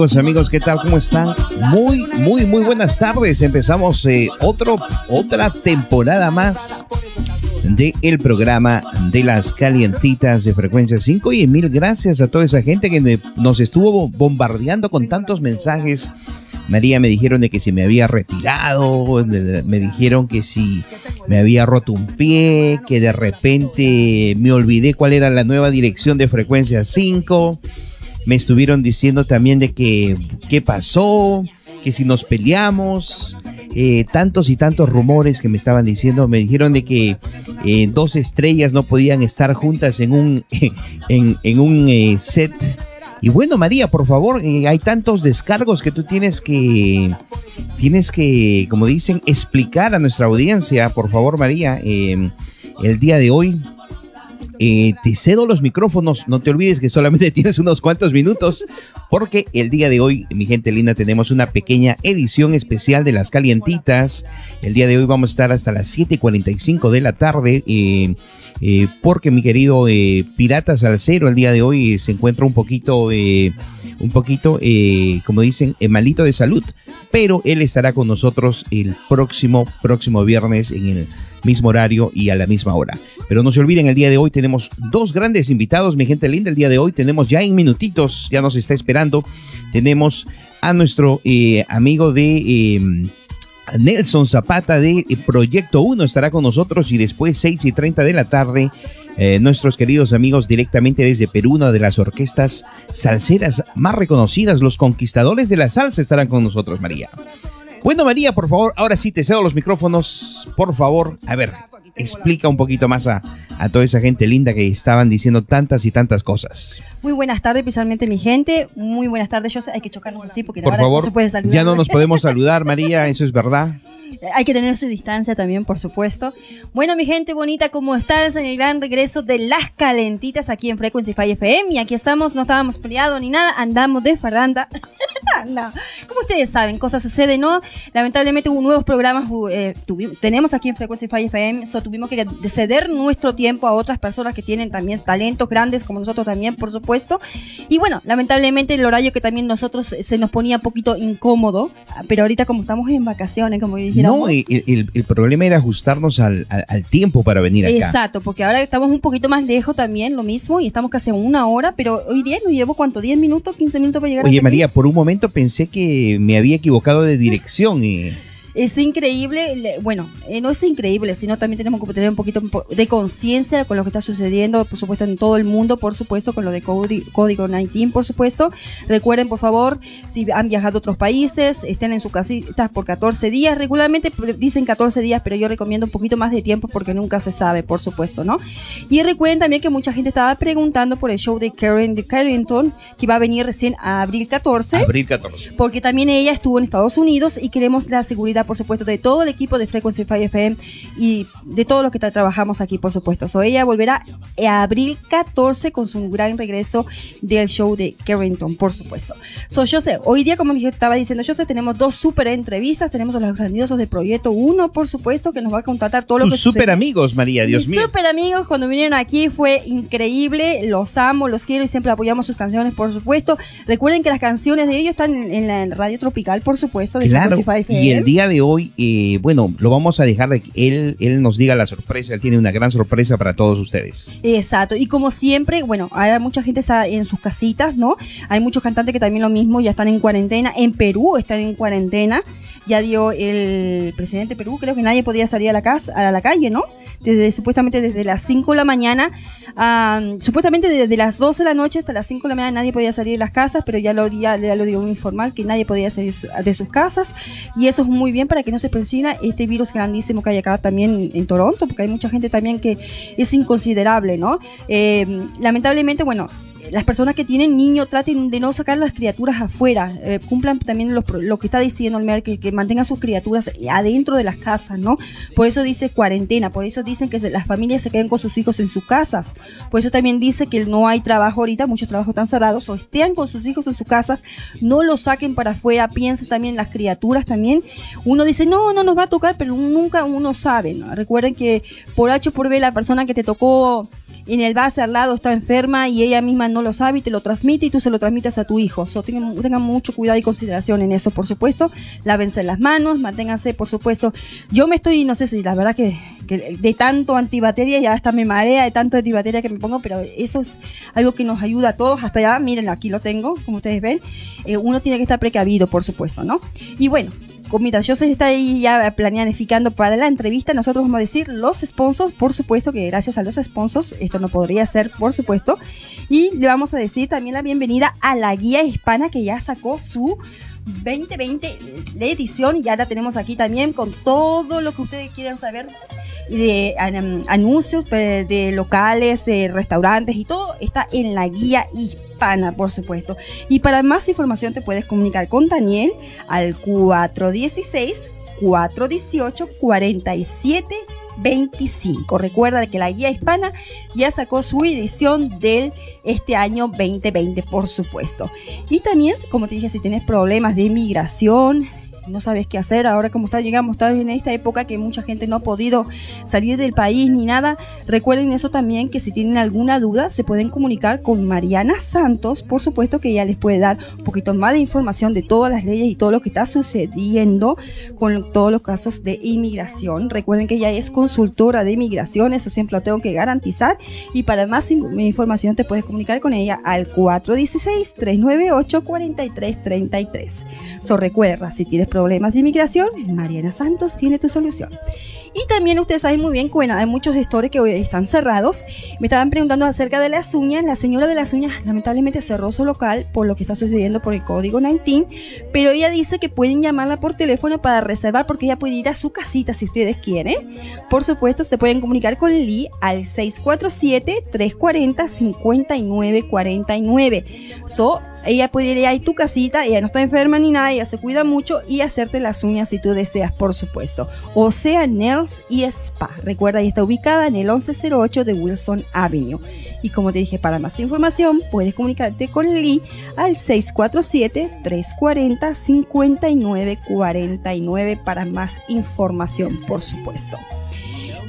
Amigos, amigos, ¿qué tal? ¿Cómo están? Muy, muy, muy buenas tardes. Empezamos eh, otra temporada más de el programa de las calientitas de frecuencia 5 y mil gracias a toda esa gente que nos estuvo bombardeando con tantos mensajes. María me dijeron de que si me había retirado, me dijeron que si me había roto un pie, que de repente me olvidé cuál era la nueva dirección de frecuencia 5. Me estuvieron diciendo también de que qué pasó, que si nos peleamos, eh, tantos y tantos rumores que me estaban diciendo, me dijeron de que eh, dos estrellas no podían estar juntas en un, en, un eh, set. Y bueno, María, por favor, hay tantos descargos que tú tienes que, tienes que, como dicen, explicar a nuestra audiencia. Por favor, María, el día de hoy eh, te cedo los micrófonos, no te olvides que solamente tienes unos cuantos minutos, porque el día de hoy, mi gente linda, tenemos una pequeña edición especial de las calientitas. El día de hoy vamos a estar hasta las 7:45 de la tarde. Eh, eh, porque mi querido Pirata Salcero el día de hoy se encuentra un poquito, un poquito, como dicen, malito de salud, pero él estará con nosotros el próximo, próximo viernes en el mismo horario y a la misma hora. Pero no se olviden, el día de hoy tenemos dos grandes invitados, mi gente linda. El día de hoy tenemos ya en minutitos, ya nos está esperando, tenemos a nuestro eh, amigo de... Nelson Zapata de Proyecto 1 estará con nosotros y después 6 y 30 de la tarde eh, nuestros queridos amigos directamente desde Perú, una de las orquestas salseras más reconocidas, los conquistadores de la salsa estarán con nosotros, María. Bueno, María, por favor, ahora sí te cedo los micrófonos. Por favor, a ver, explica un poquito más a, toda esa gente linda que estaban diciendo tantas y tantas cosas. Muy buenas tardes, especialmente mi gente. Muy buenas tardes. Yo sé, hay que chocarnos así porque por favor, no se puede saludar. Ya no nos podemos saludar, María, eso es verdad. Hay que tener su distancia también, por supuesto. Bueno, mi gente bonita, ¿cómo estás en el gran regreso de las calentitas aquí en Frequency 5 FM? Y aquí estamos, no estábamos peleados ni nada, andamos de faranda. no. Como ustedes saben, cosas suceden, ¿no? Lamentablemente hubo nuevos programas, eh, tenemos aquí en Frequency 5 FM, tuvimos que ceder nuestro tiempo a otras personas que tienen también talentos grandes, como nosotros también, por supuesto. Y bueno, lamentablemente el horario que también nosotros eh, se nos ponía un poquito incómodo, pero ahorita como estamos en vacaciones, como dijéramos. No, el, el, problema era ajustarnos al, al, tiempo para venir acá. Exacto, porque ahora estamos un poquito más lejos también, lo mismo, y estamos casi una hora, pero hoy día nos llevo, ¿cuánto? ¿10 minutos, 15 minutos para llegar Oye, María, por un momento pensé que me había equivocado de dirección y es increíble, bueno, eh, no es increíble, sino también tenemos que tener un poquito de conciencia con lo que está sucediendo, por supuesto, en todo el mundo, por supuesto, con lo de Código 19, por supuesto. Recuerden, por favor, si han viajado a otros países, estén en sus casitas por 14 días. Regularmente dicen 14 días, pero yo recomiendo un poquito más de tiempo porque nunca se sabe, por supuesto, ¿no? Y recuerden también que mucha gente estaba preguntando por el show de Karen de Carrington, que va a venir recién a abril 14. Abril 14. Porque también ella estuvo en Estados Unidos y queremos la seguridad por supuesto, de todo el equipo de Frequency 5 FM y de todos los que trabajamos aquí, por supuesto. So, ella volverá a abril 14 con su gran regreso del show de Carrington, por supuesto. So, yo sé, hoy día, como estaba diciendo, yo sé, tenemos dos super entrevistas. Tenemos a los grandiosos de Proyecto 1, por supuesto, que nos va a contratar todo lo Tus que super amigos, María, Dios mío. Super amigos, cuando vinieron aquí fue increíble. Los amo, los quiero y siempre apoyamos sus canciones, por supuesto. Recuerden que las canciones de ellos están en, la radio tropical, por supuesto, de claro, Y el día de hoy, eh, bueno, lo vamos a dejar de que él, él nos diga la sorpresa. Él tiene una gran sorpresa para todos ustedes. Exacto. Y como siempre, bueno, hay mucha gente está en sus casitas, ¿no? Hay muchos cantantes que también lo mismo, ya están en cuarentena. En Perú están en cuarentena. Ya dio el presidente de Perú, creo que nadie podía salir a la, casa, a la calle, ¿no? Desde, supuestamente desde las 5 de la mañana, supuestamente desde las 12 de la noche hasta las 5 de la mañana nadie podía salir de las casas, pero ya lo, ya, lo digo muy informal, que nadie podía salir de sus casas. Y eso es muy bien para que no se presina este virus grandísimo que hay acá también en Toronto, porque hay mucha gente también que es inconsiderable, ¿no? Eh, lamentablemente, bueno, las personas que tienen niños traten de no sacar las criaturas afuera, eh, cumplan también lo que está diciendo el MER, que, que, mantengan sus criaturas adentro de las casas, ¿no? Por eso dice cuarentena, por eso dicen que las familias se queden con sus hijos en sus casas, por eso también dice que no hay trabajo ahorita, muchos trabajos están cerrados, o estén con sus hijos en sus casas, no los saquen para afuera, piensen también las criaturas también. Uno dice, no, no nos va a tocar, pero nunca uno sabe, ¿no? Recuerden que por H por B la persona que te tocó en el base al lado está enferma y ella misma no lo sabe y te lo transmite y tú se lo transmites a tu hijo. So, tengan, tengan mucho cuidado y consideración en eso, por supuesto. Lávense las manos, manténganse, por supuesto. Yo me estoy, no sé si la verdad que, de tanto antibacteria ya hasta me marea de tanto antibacteria que me pongo, pero eso es algo que nos ayuda a todos. Hasta ya, miren, aquí lo tengo, como ustedes ven. Eh, uno tiene que estar precavido, por supuesto, ¿no? Y bueno, comida. Yo se está ahí ya planificando para la entrevista. Nosotros vamos a decir los sponsors, por supuesto que gracias a los sponsors esto no podría ser, por supuesto. Y le vamos a decir también la bienvenida a la guía hispana que ya sacó su 2020 de edición ya la tenemos aquí también con todo lo que ustedes quieran saber de anuncios pues, de locales, restaurantes y todo está en la guía hispana, por supuesto. Y para más información te puedes comunicar con Daniel al 416 418 47 25. Recuerda que la guía hispana ya sacó su edición del este año 2020, por supuesto. Y también, como te dije, si tienes problemas de inmigración, no sabes qué hacer. Ahora como está, llegamos, está en esta época que mucha gente no ha podido salir del país ni nada. Recuerden eso también, que si tienen alguna duda, se pueden comunicar con Mariana Santos, por supuesto que ella les puede dar un poquito más de información de todas las leyes y todo lo que está sucediendo con todos los casos de inmigración. Recuerden que ella es consultora de inmigración, eso siempre lo tengo que garantizar. Y para más información te puedes comunicar con ella al 416-398-4333. So recuerda, si tienes problemas de inmigración, Mariana Santos tiene tu solución. Y también ustedes saben muy bien que bueno, hay muchos gestores que hoy están cerrados. Me estaban preguntando acerca de las uñas. La señora de las uñas lamentablemente cerró su local por lo que está sucediendo por el código 19, pero ella dice que pueden llamarla por teléfono para reservar porque ella puede ir a su casita si ustedes quieren. Por supuesto, se pueden comunicar con Lee al 647-340-5949. So, ella puede ir a tu casita, ella no está enferma ni nada, ella se cuida mucho y hacerte las uñas si tú deseas, por supuesto. O sea, Nails y Spa. Recuerda, ella está ubicada en el 1108 de Wilson Avenue. Y como te dije, para más información, puedes comunicarte con Lee al 647-340-5949 para más información, por supuesto.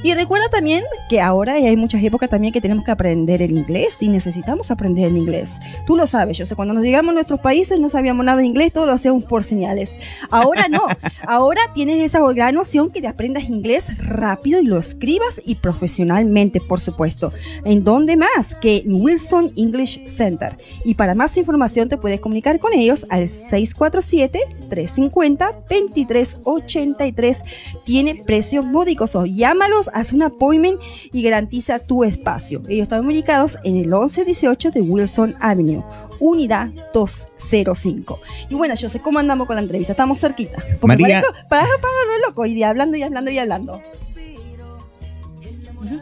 Y recuerda también que ahora hay muchas épocas también que tenemos que aprender el inglés y necesitamos aprender el inglés. Tú lo sabes, yo sé, cuando nos llegamos a nuestros países no sabíamos nada de inglés, todo lo hacíamos por señales. Ahora no, ahora tienes esa gran opción que te aprendas inglés rápido y lo escribas y profesionalmente, por supuesto. ¿En dónde más? Que en Wilson English Center. Y para más información te puedes comunicar con ellos al 647-350-2383. Tiene precios módicos o llámalos haz un appointment y garantiza tu espacio. Ellos están ubicados en el 1118 de Wilson Avenue, unidad 205. Y bueno, yo sé cómo andamos con la entrevista, estamos cerquita. María... para, para, loco, y hablando y hablando y hablando.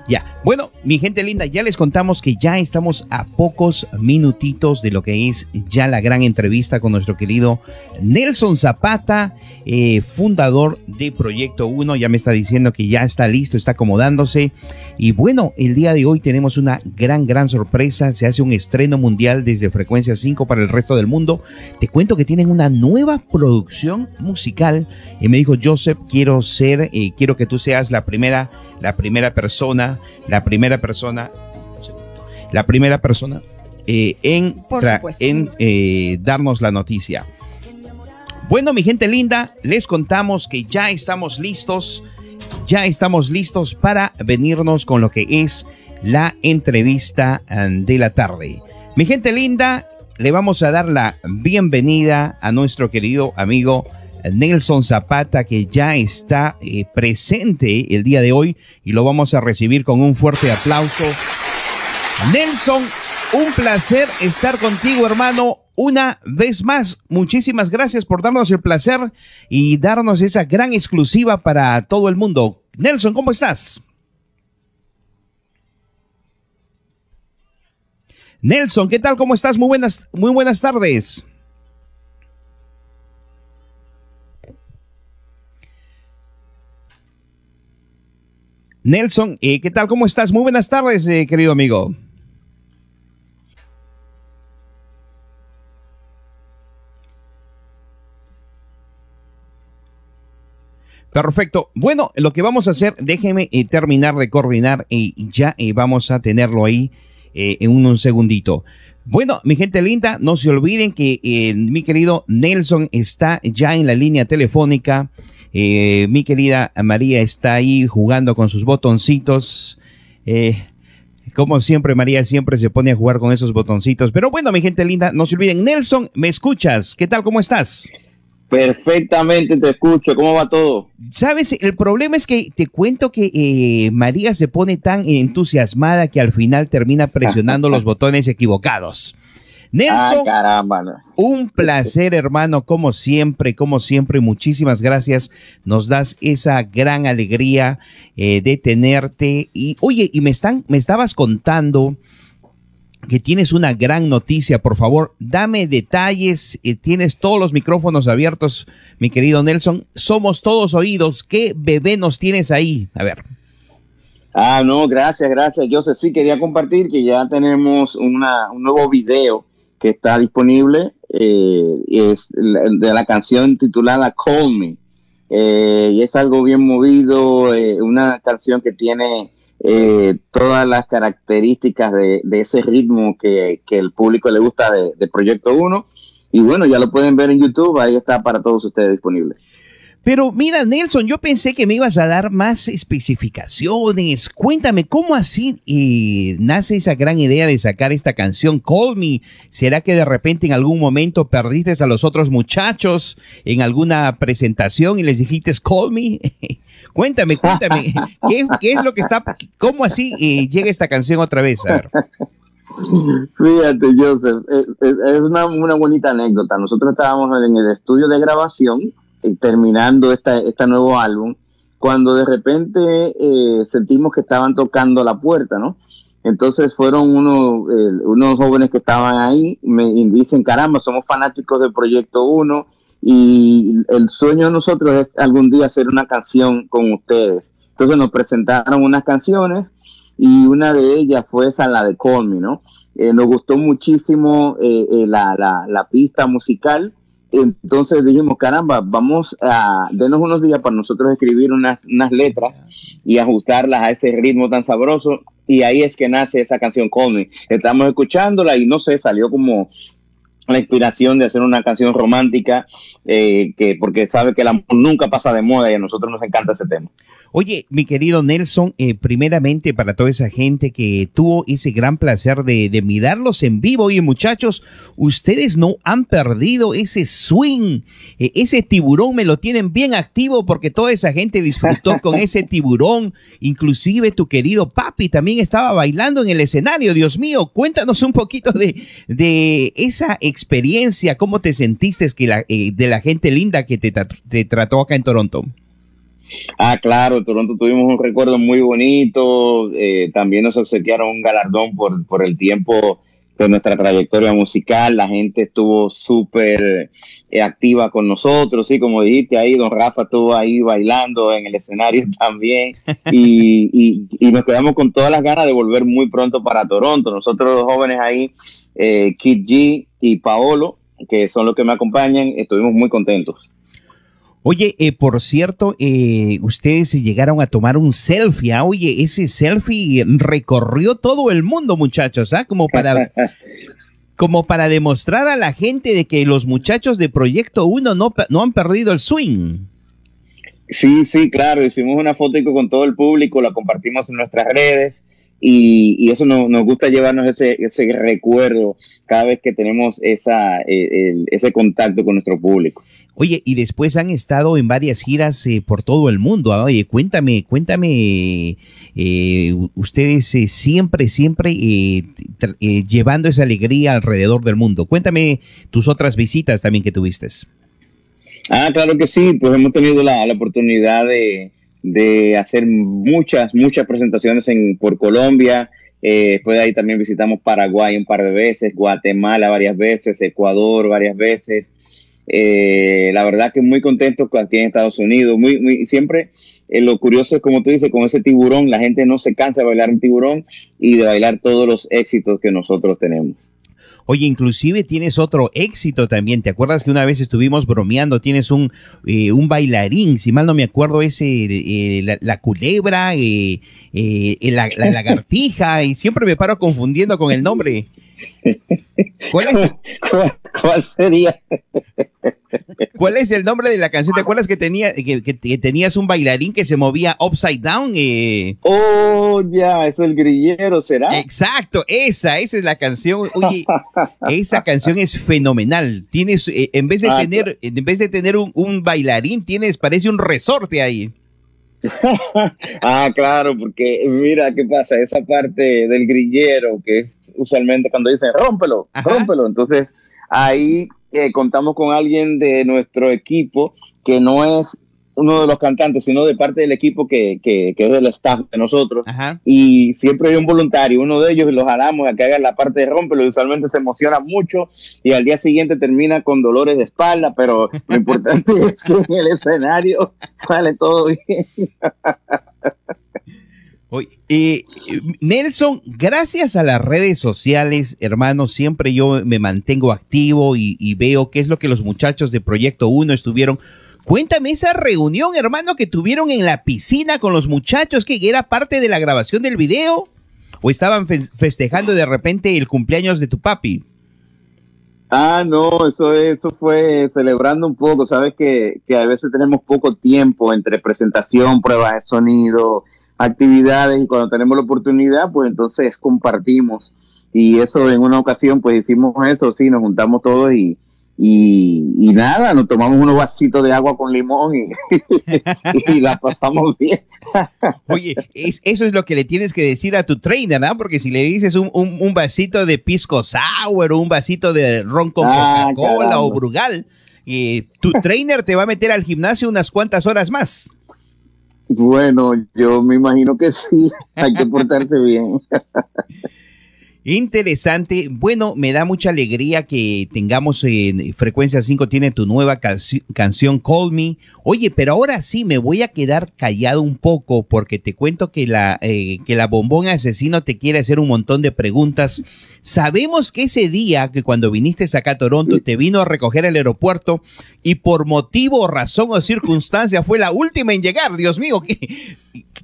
Ya, bueno, mi gente linda, ya les contamos que ya estamos a pocos minutitos de lo que es ya la gran entrevista con nuestro querido Nelson Zapata, eh, fundador de Proyecto 1. Ya me está diciendo que ya está listo, está acomodándose. Y bueno, el día de hoy tenemos una gran, gran sorpresa. Se hace un estreno mundial desde Frecuencia 5 para el resto del mundo. Te cuento que tienen una nueva producción musical. Y me dijo, Joseph, quiero ser, eh, quiero que tú seas la primera la primera persona, la primera persona, la primera persona eh, en, en eh, darnos la noticia. Bueno, mi gente linda, les contamos que ya estamos listos, ya estamos listos para venirnos con lo que es la entrevista eh, de la tarde. Mi gente linda, le vamos a dar la bienvenida a nuestro querido amigo Nelson Zapata, que ya está eh, presente el día de hoy y lo vamos a recibir con un fuerte aplauso. Nelson, un placer estar contigo, hermano. Una vez más, muchísimas gracias por darnos el placer y darnos esa gran exclusiva para todo el mundo. Nelson, ¿cómo estás? Nelson, ¿qué tal? ¿Cómo estás? Muy buenas, muy buenas tardes. Nelson, eh, ¿qué tal? ¿Cómo estás? Muy buenas tardes, eh, querido amigo. Perfecto. Bueno, lo que vamos a hacer, déjeme eh, terminar de coordinar y ya eh, vamos a tenerlo ahí eh, en un, segundito. Bueno, mi gente linda, no se olviden que mi querido Nelson está ya en la línea telefónica. Mi querida María está ahí jugando con sus botoncitos. como siempre, María siempre se pone a jugar con esos botoncitos. Pero bueno, mi gente linda, no se olviden. Nelson, ¿me escuchas? ¿Qué tal? ¿Cómo estás? Perfectamente te escucho. ¿Cómo va todo? Sabes, el problema es que te cuento que eh, María se pone tan entusiasmada que al final termina presionando los botones equivocados. Nelson, un placer, hermano, como siempre, como siempre, muchísimas gracias. Nos das esa gran alegría eh, de tenerte. Y oye, y me están, me estabas contando que tienes una gran noticia. Por favor, dame detalles. Eh, tienes todos los micrófonos abiertos, mi querido Nelson. Somos todos oídos. ¿Qué bebé nos tienes ahí? A ver. Ah, no, gracias, gracias. Joseph, sí quería compartir que ya tenemos un nuevo video que está disponible. Eh, es de la canción titulada Call Me. Eh, y es algo bien movido, una canción que tiene eh, todas las características de, ese ritmo que, el público le gusta de, Proyecto 1. Y bueno, ya lo pueden ver en YouTube, ahí está para todos ustedes disponible. Pero mira, Nelson, yo pensé que me ibas a dar más especificaciones. Cuéntame, ¿cómo así eh, nace esa gran idea de sacar esta canción, Call Me? ¿Será que de repente en algún momento perdiste a los otros muchachos en alguna presentación y les dijiste Call Me? cuéntame, cuéntame, ¿qué, es lo que está, cómo así eh, llega esta canción otra vez? A ver. Fíjate, Joseph, es, una, una bonita anécdota. Nosotros estábamos en el estudio de grabación eh, terminando esta, este nuevo álbum, cuando de repente eh, sentimos que estaban tocando la puerta, ¿no? Entonces fueron unos, unos jóvenes que estaban ahí me dicen, caramba, somos fanáticos del Proyecto 1 y el sueño de nosotros es algún día hacer una canción con ustedes. Entonces nos presentaron unas canciones y una de ellas fue esa, la de Call ¿no? Eh, nos gustó muchísimo la, la, la, pista musical entonces dijimos, caramba, vamos a denos unos días para nosotros escribir unas, unas letras y ajustarlas a ese ritmo tan sabroso. Y ahí es que nace esa canción Call Estamos escuchándola y no sé, salió como la inspiración de hacer una canción romántica, eh, que porque sabe que el amor nunca pasa de moda y a nosotros nos encanta ese tema. Oye, mi querido Nelson, eh, primeramente para toda esa gente que tuvo ese gran placer de, mirarlos en vivo, y muchachos, ustedes no han perdido ese swing, eh, ese tiburón me lo tienen bien activo porque toda esa gente disfrutó con ese tiburón, inclusive tu querido papi también estaba bailando en el escenario, Dios mío, cuéntanos un poquito de, de esa experiencia, cómo te sentiste que la, eh, de la gente linda que te, te trató acá en Toronto. Ah, claro, Toronto tuvimos un recuerdo muy bonito. Eh, también nos obsequiaron un galardón por, por el tiempo de nuestra trayectoria musical. La gente estuvo súper eh, activa con nosotros, sí, como dijiste ahí, don Rafa estuvo ahí bailando en el escenario también. Y, y, nos quedamos con todas las ganas de volver muy pronto para Toronto. Nosotros los jóvenes ahí, eh, Kid G y Paolo, que son los que me acompañan, estuvimos muy contentos. Oye, eh, por cierto, eh, ustedes llegaron a tomar un selfie. ¿ah? Oye, ese selfie recorrió todo el mundo, muchachos, ¿ah? Como para, como para demostrar a la gente de que los muchachos de Proyecto 1 no, no han perdido el swing. Sí, sí, claro. Hicimos una foto con todo el público, la compartimos en nuestras redes y, eso nos, gusta llevarnos ese, ese recuerdo cada vez que tenemos esa, eh, ese contacto con nuestro público. Oye, y después han estado en varias giras eh, por todo el mundo. ¿ah? Oye, cuéntame, cuéntame, eh, ustedes siempre, siempre llevando esa alegría alrededor del mundo. Cuéntame tus otras visitas también que tuviste. Ah, claro que sí, pues hemos tenido la oportunidad de, hacer muchas, muchas presentaciones en, por Colombia. Eh, después de ahí también visitamos Paraguay un par de veces, Guatemala varias veces, Ecuador varias veces. Eh, la verdad que muy contento aquí en Estados Unidos. Muy, muy, siempre eh, lo curioso es, como tú dices, con ese tiburón, la gente no se cansa de bailar en tiburón y de bailar todos los éxitos que nosotros tenemos. Oye, inclusive tienes otro éxito también. ¿Te acuerdas que una vez estuvimos bromeando? Tienes un, eh, un bailarín, si mal no me acuerdo, ese, eh, la, culebra, eh, la, la, lagartija, y siempre me paro confundiendo con el nombre. ¿Cuál es? ¿Cuál, sería? ¿Cuál es el nombre de la canción? ¿Te acuerdas que, tenía, que, tenías un bailarín que se movía upside down? Eh? Oh, ya, es el grillero, ¿será? Exacto, esa, esa es la canción. Oye, esa canción es fenomenal. Tienes, eh, en vez de ah, tener, en vez de tener un, un bailarín, tienes, parece un resorte ahí. ah, claro, porque mira qué pasa, esa parte del grillero, que es usualmente cuando dicen rómpelo, rómpelo, entonces ahí eh, contamos con alguien de nuestro equipo que no es uno de los cantantes, sino de parte del equipo que, que, es del staff de nosotros. Y siempre hay un voluntario, uno de ellos, y los jalamos a que haga la parte de rompelo. Usualmente se emociona mucho y al día siguiente termina con dolores de espalda, pero lo importante es que en el escenario sale todo bien. Eh, Nelson, gracias a las redes sociales, hermano, siempre yo me mantengo activo y, y, veo qué es lo que los muchachos de Proyecto 1 estuvieron Cuéntame esa reunión, hermano, que tuvieron en la piscina con los muchachos, que era parte de la grabación del video. ¿O estaban festejando de repente el cumpleaños de tu papi? Ah, no, eso, eso fue celebrando un poco. Sabes que, que a veces tenemos poco tiempo entre presentación, pruebas de sonido, actividades, y cuando tenemos la oportunidad, pues entonces compartimos. Y eso en una ocasión, pues hicimos eso, sí, nos juntamos todos y, y, nada, nos tomamos unos vasitos de agua con limón y, y la pasamos bien. Oye, eso es lo que le tienes que decir a tu trainer, ¿no? Porque si le dices un, un, vasito de pisco sour o un vasito de ron con ah, Coca-Cola o Brugal, eh, tu trainer te va a meter al gimnasio unas cuantas horas más. Bueno, yo me imagino que sí, hay que portarse bien. Interesante. Bueno, me da mucha alegría que tengamos en Frecuencia 5 tiene tu nueva canción Call Me. Oye, pero ahora sí me voy a quedar callado un poco porque te cuento que la, eh, que la bombón asesino te quiere hacer un montón de preguntas. Sabemos que ese día que cuando viniste acá a Toronto te vino a recoger al aeropuerto y por motivo, razón o circunstancia fue la última en llegar. Dios mío,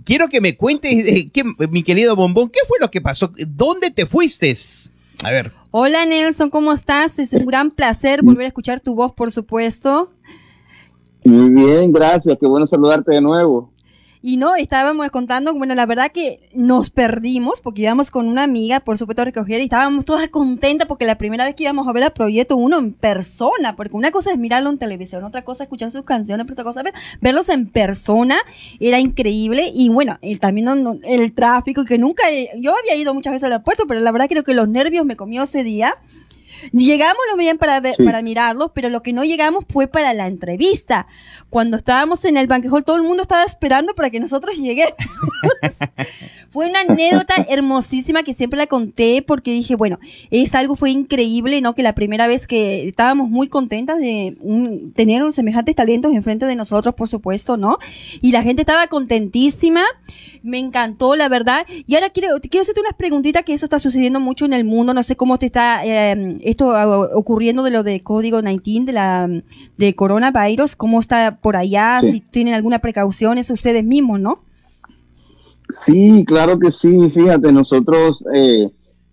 quiero que me cuentes, eh, mi querido bombón, ¿qué fue lo que pasó? ¿Dónde te fuiste? A ver. Hola Nelson, ¿cómo estás? Es un gran placer volver a escuchar tu voz, por supuesto. Muy bien, gracias. Qué bueno saludarte de nuevo. Y no, estábamos contando, bueno, la verdad que nos perdimos porque íbamos con una amiga, por supuesto, a recoger y estábamos todas contentas porque la primera vez que íbamos a ver el Proyecto Uno en persona, porque una cosa es mirarlo en televisión, otra cosa es escuchar sus canciones, pero otra cosa es verlos en persona, era increíble. Y bueno, el, también el tráfico, que nunca, yo había ido muchas veces al aeropuerto, pero la verdad creo que los nervios me comió ese día. Llegamos lo bien para, ver, para mirarlo, pero lo que no llegamos fue para la entrevista. Cuando estábamos en el banquejol, todo el mundo estaba esperando para que nosotros lleguemos. fue una anécdota hermosísima que siempre la conté porque dije, bueno, es algo, fue increíble, ¿no? Que la primera vez que estábamos muy contentas de tener un semejantes talentos enfrente de nosotros, por supuesto, ¿no? Y la gente estaba contentísima. Me encantó, la verdad. Y ahora quiero, quiero hacerte unas preguntitas que eso está sucediendo mucho en el mundo. No sé cómo te está... Eh, esto ah, ocurriendo de lo de código 19 de la de coronavirus, cómo está por allá, si tienen alguna precaución, es ustedes mismos, ¿no? Sí, claro que sí. Fíjate, nosotros eh,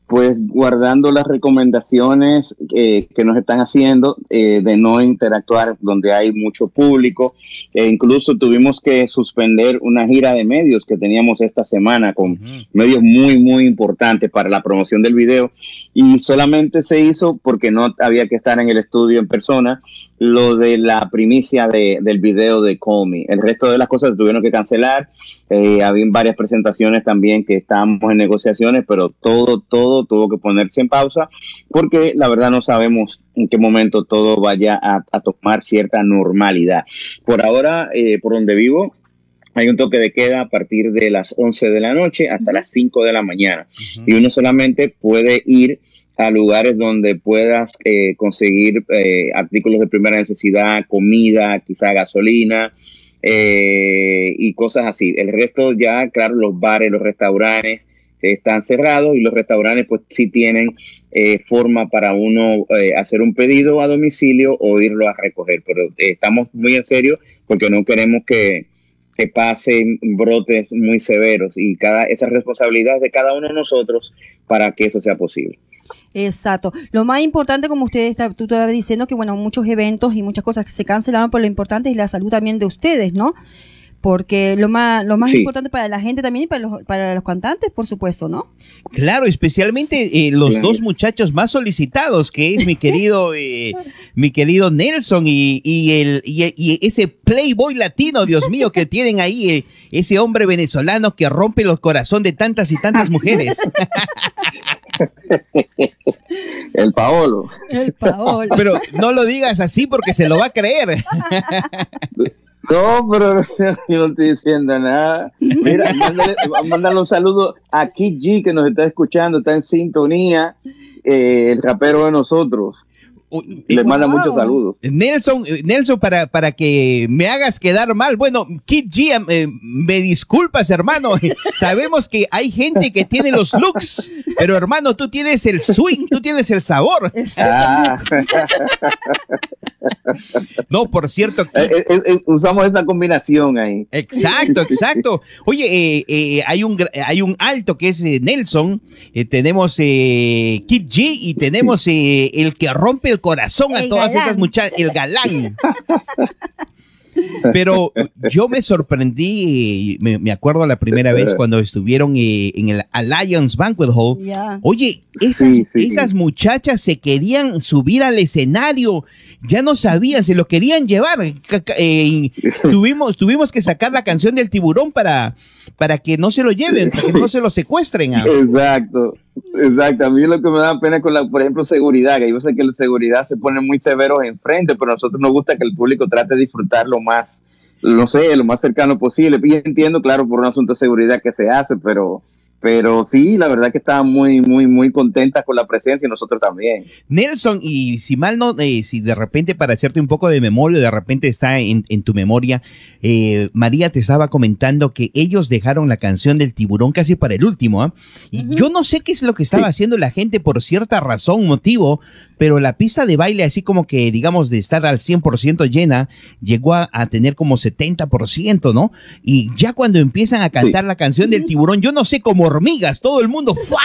pues guardando las recomendaciones eh, que nos están haciendo eh, de no interactuar donde hay mucho público. E incluso tuvimos que suspender una gira de medios que teníamos esta semana con medios muy, muy importantes para la promoción del video y solamente se hizo porque no había que estar en el estudio en persona lo de la primicia de, del video de Me. El resto de las cosas se tuvieron que cancelar. Eh, había varias presentaciones también que estábamos en negociaciones, pero todo, todo tuvo que ponerse en pausa porque la verdad no sabemos en qué momento todo vaya a, tomar cierta normalidad. Por ahora, eh, por donde vivo, hay un toque de queda a partir de las 11 de la noche hasta las 5 de la mañana. Y uno solamente puede ir a lugares donde puedas eh, conseguir eh, artículos de primera necesidad, comida, quizá gasolina eh, y cosas así. El resto ya, claro, los bares, los restaurantes, están cerrados y los restaurantes pues sí tienen eh, forma para uno eh, hacer un pedido a domicilio o irlo a recoger. Pero estamos muy en serio porque no queremos que, que pasen brotes muy severos y cada esa responsabilidad de cada uno de nosotros para que eso sea posible. Exacto. Lo más importante, como usted está, tú estabas diciendo, que bueno, muchos eventos y muchas cosas que se cancelaron, pero lo importante es la salud también de ustedes, ¿no? porque lo más lo más importante para la gente también y para los, para los cantantes, por supuesto, ¿no? Claro, especialmente eh, los dos muchachos más solicitados, que es mi querido eh, mi querido Nelson y, y el y, ese playboy latino, Dios mío, que tienen ahí eh, ese hombre venezolano que rompe los corazones de tantas y tantas mujeres. El Paolo. El Paolo. Pero no lo digas así porque se lo va a creer. No, pero yo no estoy diciendo nada. Mira, mándale, un saludo a Kid G que nos está escuchando, está en sintonía, eh, el rapero de nosotros. Le manda muchos saludos. Nelson, eh, Nelson, para, para que me hagas quedar mal, bueno, Kid G, eh, me disculpas, hermano. Sabemos que hay gente que tiene los looks, pero hermano, tú tienes el swing, tú tienes el sabor. Ah. No, por cierto. Eh, usamos esa combinación ahí. Exacto, exacto. Oye, hay, un, hay un alto que es Nelson, tenemos Kid G y tenemos el que rompe el corazón a todas esas muchachas, el galán. Pero yo me sorprendí, me, acuerdo la primera vez cuando estuvieron eh, en el Alliance Banquet Hall. Oye, esas, esas muchachas se querían subir al escenario, ya no sabían, se lo querían llevar. Eh, tuvimos, tuvimos que sacar la canción del tiburón para, para que no se lo lleven, para que no se lo secuestren. Exacto. Exacto, a mí lo que me da pena con la, por ejemplo, seguridad, que yo sé que la seguridad se pone muy severos enfrente, pero a nosotros nos gusta que el público trate de disfrutar lo más, no sé, lo más cercano posible. Y entiendo, claro, por un asunto de seguridad que se hace, pero pero sí, la verdad que estaba muy, muy, muy contenta con la presencia y nosotros también. Nelson, y si mal no, eh, si de repente para hacerte un poco de memoria, de repente está en, tu memoria, eh, María te estaba comentando que ellos dejaron la canción del tiburón casi para el último, ¿ah? Y yo no sé qué es lo que estaba haciendo la gente por cierta razón, motivo, pero la pista de baile, así como que, digamos, de estar al 100% llena, llegó a, tener como 70%, ¿no? Y ya cuando empiezan a cantar la canción del tiburón, yo no sé cómo hormigas, todo el mundo ¡fua!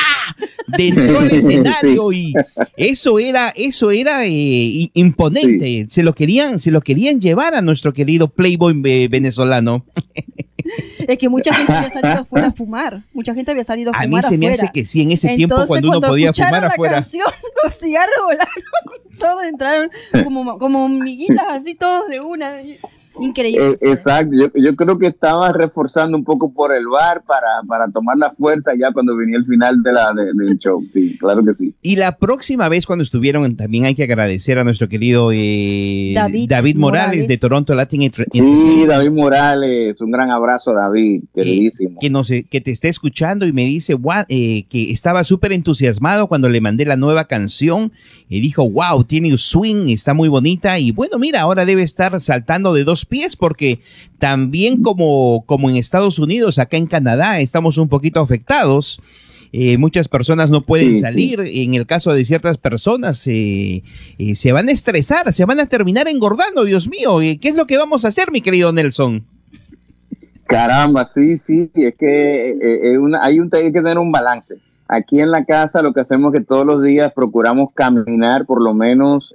dentro del escenario y eso era, eso era eh, imponente. Se lo querían, se lo querían llevar a nuestro querido Playboy eh, venezolano. Es que mucha gente había salido afuera a fumar. Mucha gente había salido a, fumar. A mí se me hace que sí, en ese tiempo cuando, uno podía fumar afuera. Canción, los cigarros todos entraron como, como hormiguitas, así todos de una. Increíble. Eh, exacto, yo, creo que estaba reforzando un poco por el bar para, para tomar la fuerza ya cuando venía el final de la, del show. Sí, claro que sí. Y la próxima vez cuando estuvieron, también hay que agradecer a nuestro querido eh, David, Morales, de Toronto Latin Sí, David Morales, un gran abrazo, David, eh, queridísimo. que, nos, que te esté escuchando y me dice que estaba súper entusiasmado cuando le mandé la nueva canción y dijo, wow, tiene un swing, está muy bonita. Y bueno, mira, ahora debe estar saltando de dos pies porque también como, como en Estados Unidos, acá en Canadá, estamos un poquito afectados. Eh, muchas personas no pueden salir. En el caso de ciertas personas, eh, eh, se van a estresar, se van a terminar engordando, Dios mío. ¿Qué es lo que vamos a hacer, mi querido Nelson? Caramba, sí, sí, es que una, hay, un, hay que tener un balance. Aquí en la casa lo que hacemos es que todos los días procuramos caminar por lo menos,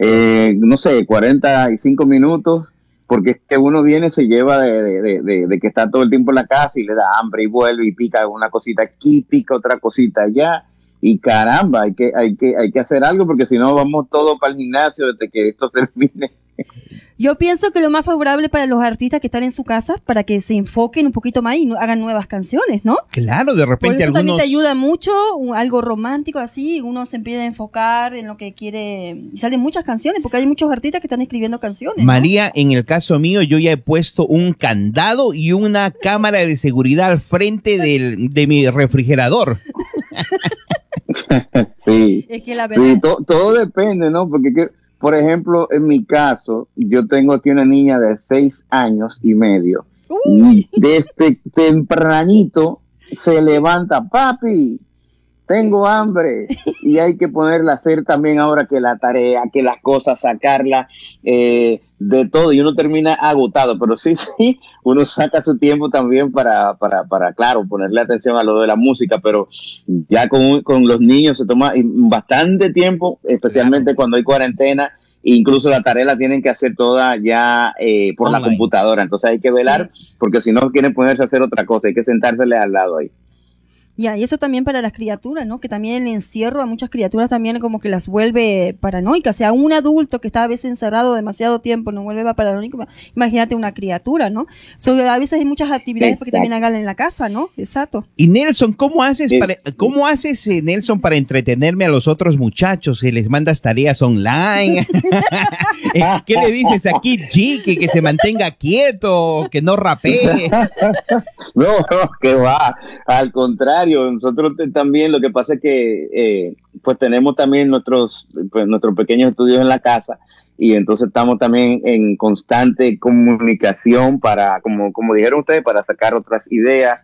no sé, 45 minutos porque es que uno viene, se lleva de, que está todo el tiempo en la casa y le da hambre y vuelve y pica una cosita aquí, pica otra cosita allá. Y caramba, hay que, hay que, hay que hacer algo porque si no vamos todos para el gimnasio desde que esto termine. Yo pienso que lo más favorable para los artistas que están en su casa, para que se enfoquen un poquito más y no, hagan nuevas canciones, ¿no? Claro, de repente Por eso también te ayuda mucho, algo romántico así, uno se empieza a enfocar en lo que quiere. Y salen muchas canciones, porque hay muchos artistas que están escribiendo canciones. María, en el caso mío, yo ya he puesto un candado y una cámara de seguridad al frente del, de mi refrigerador. sí. Es que la verdad... todo depende, ¿no? Porque por ejemplo, en mi caso, yo tengo aquí una niña de seis años y medio. Y desde tempranito se levanta, papi, tengo hambre. Y hay que ponerla a hacer también ahora que la tarea, que las cosas, sacarla eh, de todo. Y uno termina agotado, pero sí, sí, uno saca su tiempo también para, para, para claro, ponerle atención a lo de la música, pero ya con, con los niños se toma bastante tiempo, especialmente cuando hay cuarentena. Incluso la tarea la tienen que hacer toda ya eh, por la computadora, entonces hay que velar porque si no quieren ponerse a hacer otra cosa, hay que sentársele al lado ahí. Ya, y eso también para las criaturas, ¿no? Que también el encierro a muchas criaturas también como que las vuelve paranoicas. O sea, un adulto que está a veces encerrado demasiado tiempo no vuelve paranoico. Imagínate una criatura, ¿no? a veces hay muchas actividades que también hagan en la casa, ¿no? Exacto. Y Nelson, ¿cómo haces para, cómo haces, eh, Nelson, para entretenerme a los otros muchachos? que les mandas tareas online? Eh, ¿Qué le dices aquí, G? Que, que se mantenga quieto, que no rapee. no, no, que va. Al contrario nosotros también lo que pasa es que eh, pues tenemos también nuestros, pues, nuestros pequeños estudios en la casa y entonces estamos también en constante comunicación para, como, como dijeron ustedes, para sacar otras ideas.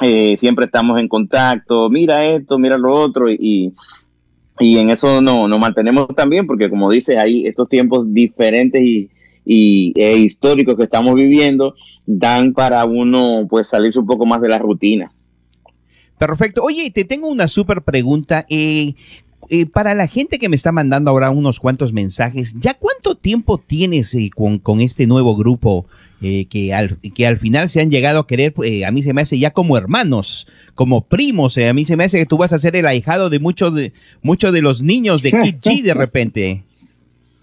Eh, siempre estamos en contacto, mira esto, mira lo otro y, y en eso no, nos mantenemos también porque como dice, hay estos tiempos diferentes y, y e históricos que estamos viviendo dan para uno pues salirse un poco más de la rutina. Perfecto. Oye, te tengo una súper pregunta. Eh, eh, para la gente que me está mandando ahora unos cuantos mensajes, ¿ya cuánto tiempo tienes eh, con, este nuevo grupo que, al, que al final se han llegado a querer? a mí se me hace ya como hermanos, como primos. a mí se me hace que tú vas a ser el ahijado de muchos de, muchos de los niños de Kid G de repente.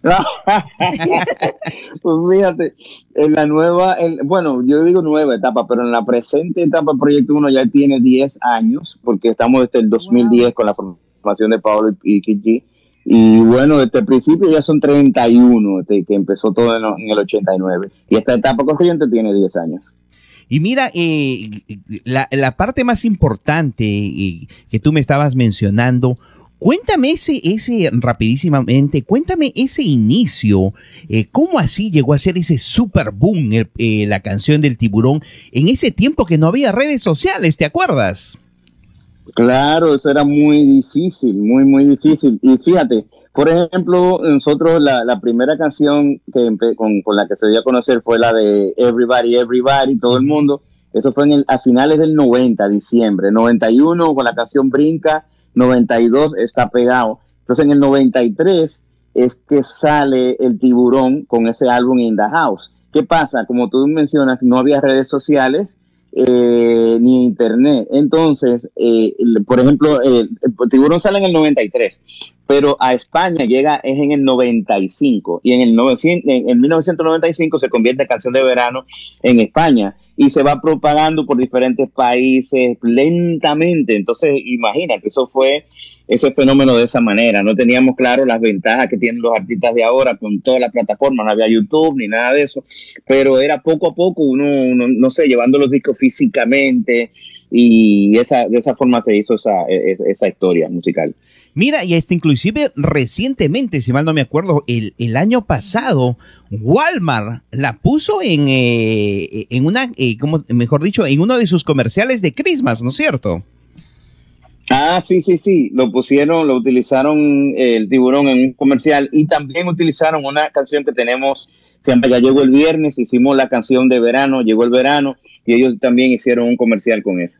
pues fíjate, en la nueva, bueno, yo digo nueva etapa, pero en la presente etapa Proyecto 1 ya tiene 10 años, porque estamos desde el 2010 con la formación de Pablo y Kiki. Y bueno, desde el principio ya son 31, desde que empezó todo en, el 89. Y esta etapa corriente tiene 10 años. Y mira, eh, la, la, parte más importante eh, que tú me estabas mencionando Cuéntame ese, ese rapidísimamente, cuéntame ese inicio, eh, cómo así llegó a ser ese super boom eh, la canción del tiburón en ese tiempo que no había redes sociales, ¿te acuerdas? Claro, eso era muy difícil, muy, muy difícil. Y fíjate, por ejemplo, nosotros la, primera canción que con, con, la que se dio a conocer fue la de Everybody, Everybody, todo el mundo. Eso fue en el, a finales del 90, diciembre. 91 con la canción Brinca 92 está pegado. Entonces en el 93 es que sale el tiburón con ese álbum In the House. ¿Qué pasa? Como tú mencionas, no había redes sociales eh, ni internet. Entonces, eh, por ejemplo, el tiburón sale en el 93, pero a España llega es en el 95 y en el en 1995 se convierte en canción de verano en España y se va propagando por diferentes países lentamente. Entonces, imagínate, eso fue ese fenómeno de esa manera. No teníamos claro las ventajas que tienen los artistas de ahora con todas las plataformas, no había YouTube ni nada de eso, pero era poco a poco uno, no sé, llevando los discos físicamente y esa, de esa forma se hizo esa, e, e, esa historia musical. Mira, y este inclusive recientemente, si mal no me acuerdo, el, el año pasado, Walmart la puso en, eh, en una, eh, como, mejor dicho, en uno de sus comerciales de Christmas, ¿no es cierto? Ah, sí, sí, sí, lo pusieron, lo utilizaron eh, el tiburón en un comercial y también utilizaron una canción que tenemos, siempre ya llegó el viernes, hicimos la canción de verano, llegó el verano y ellos también hicieron un comercial con eso.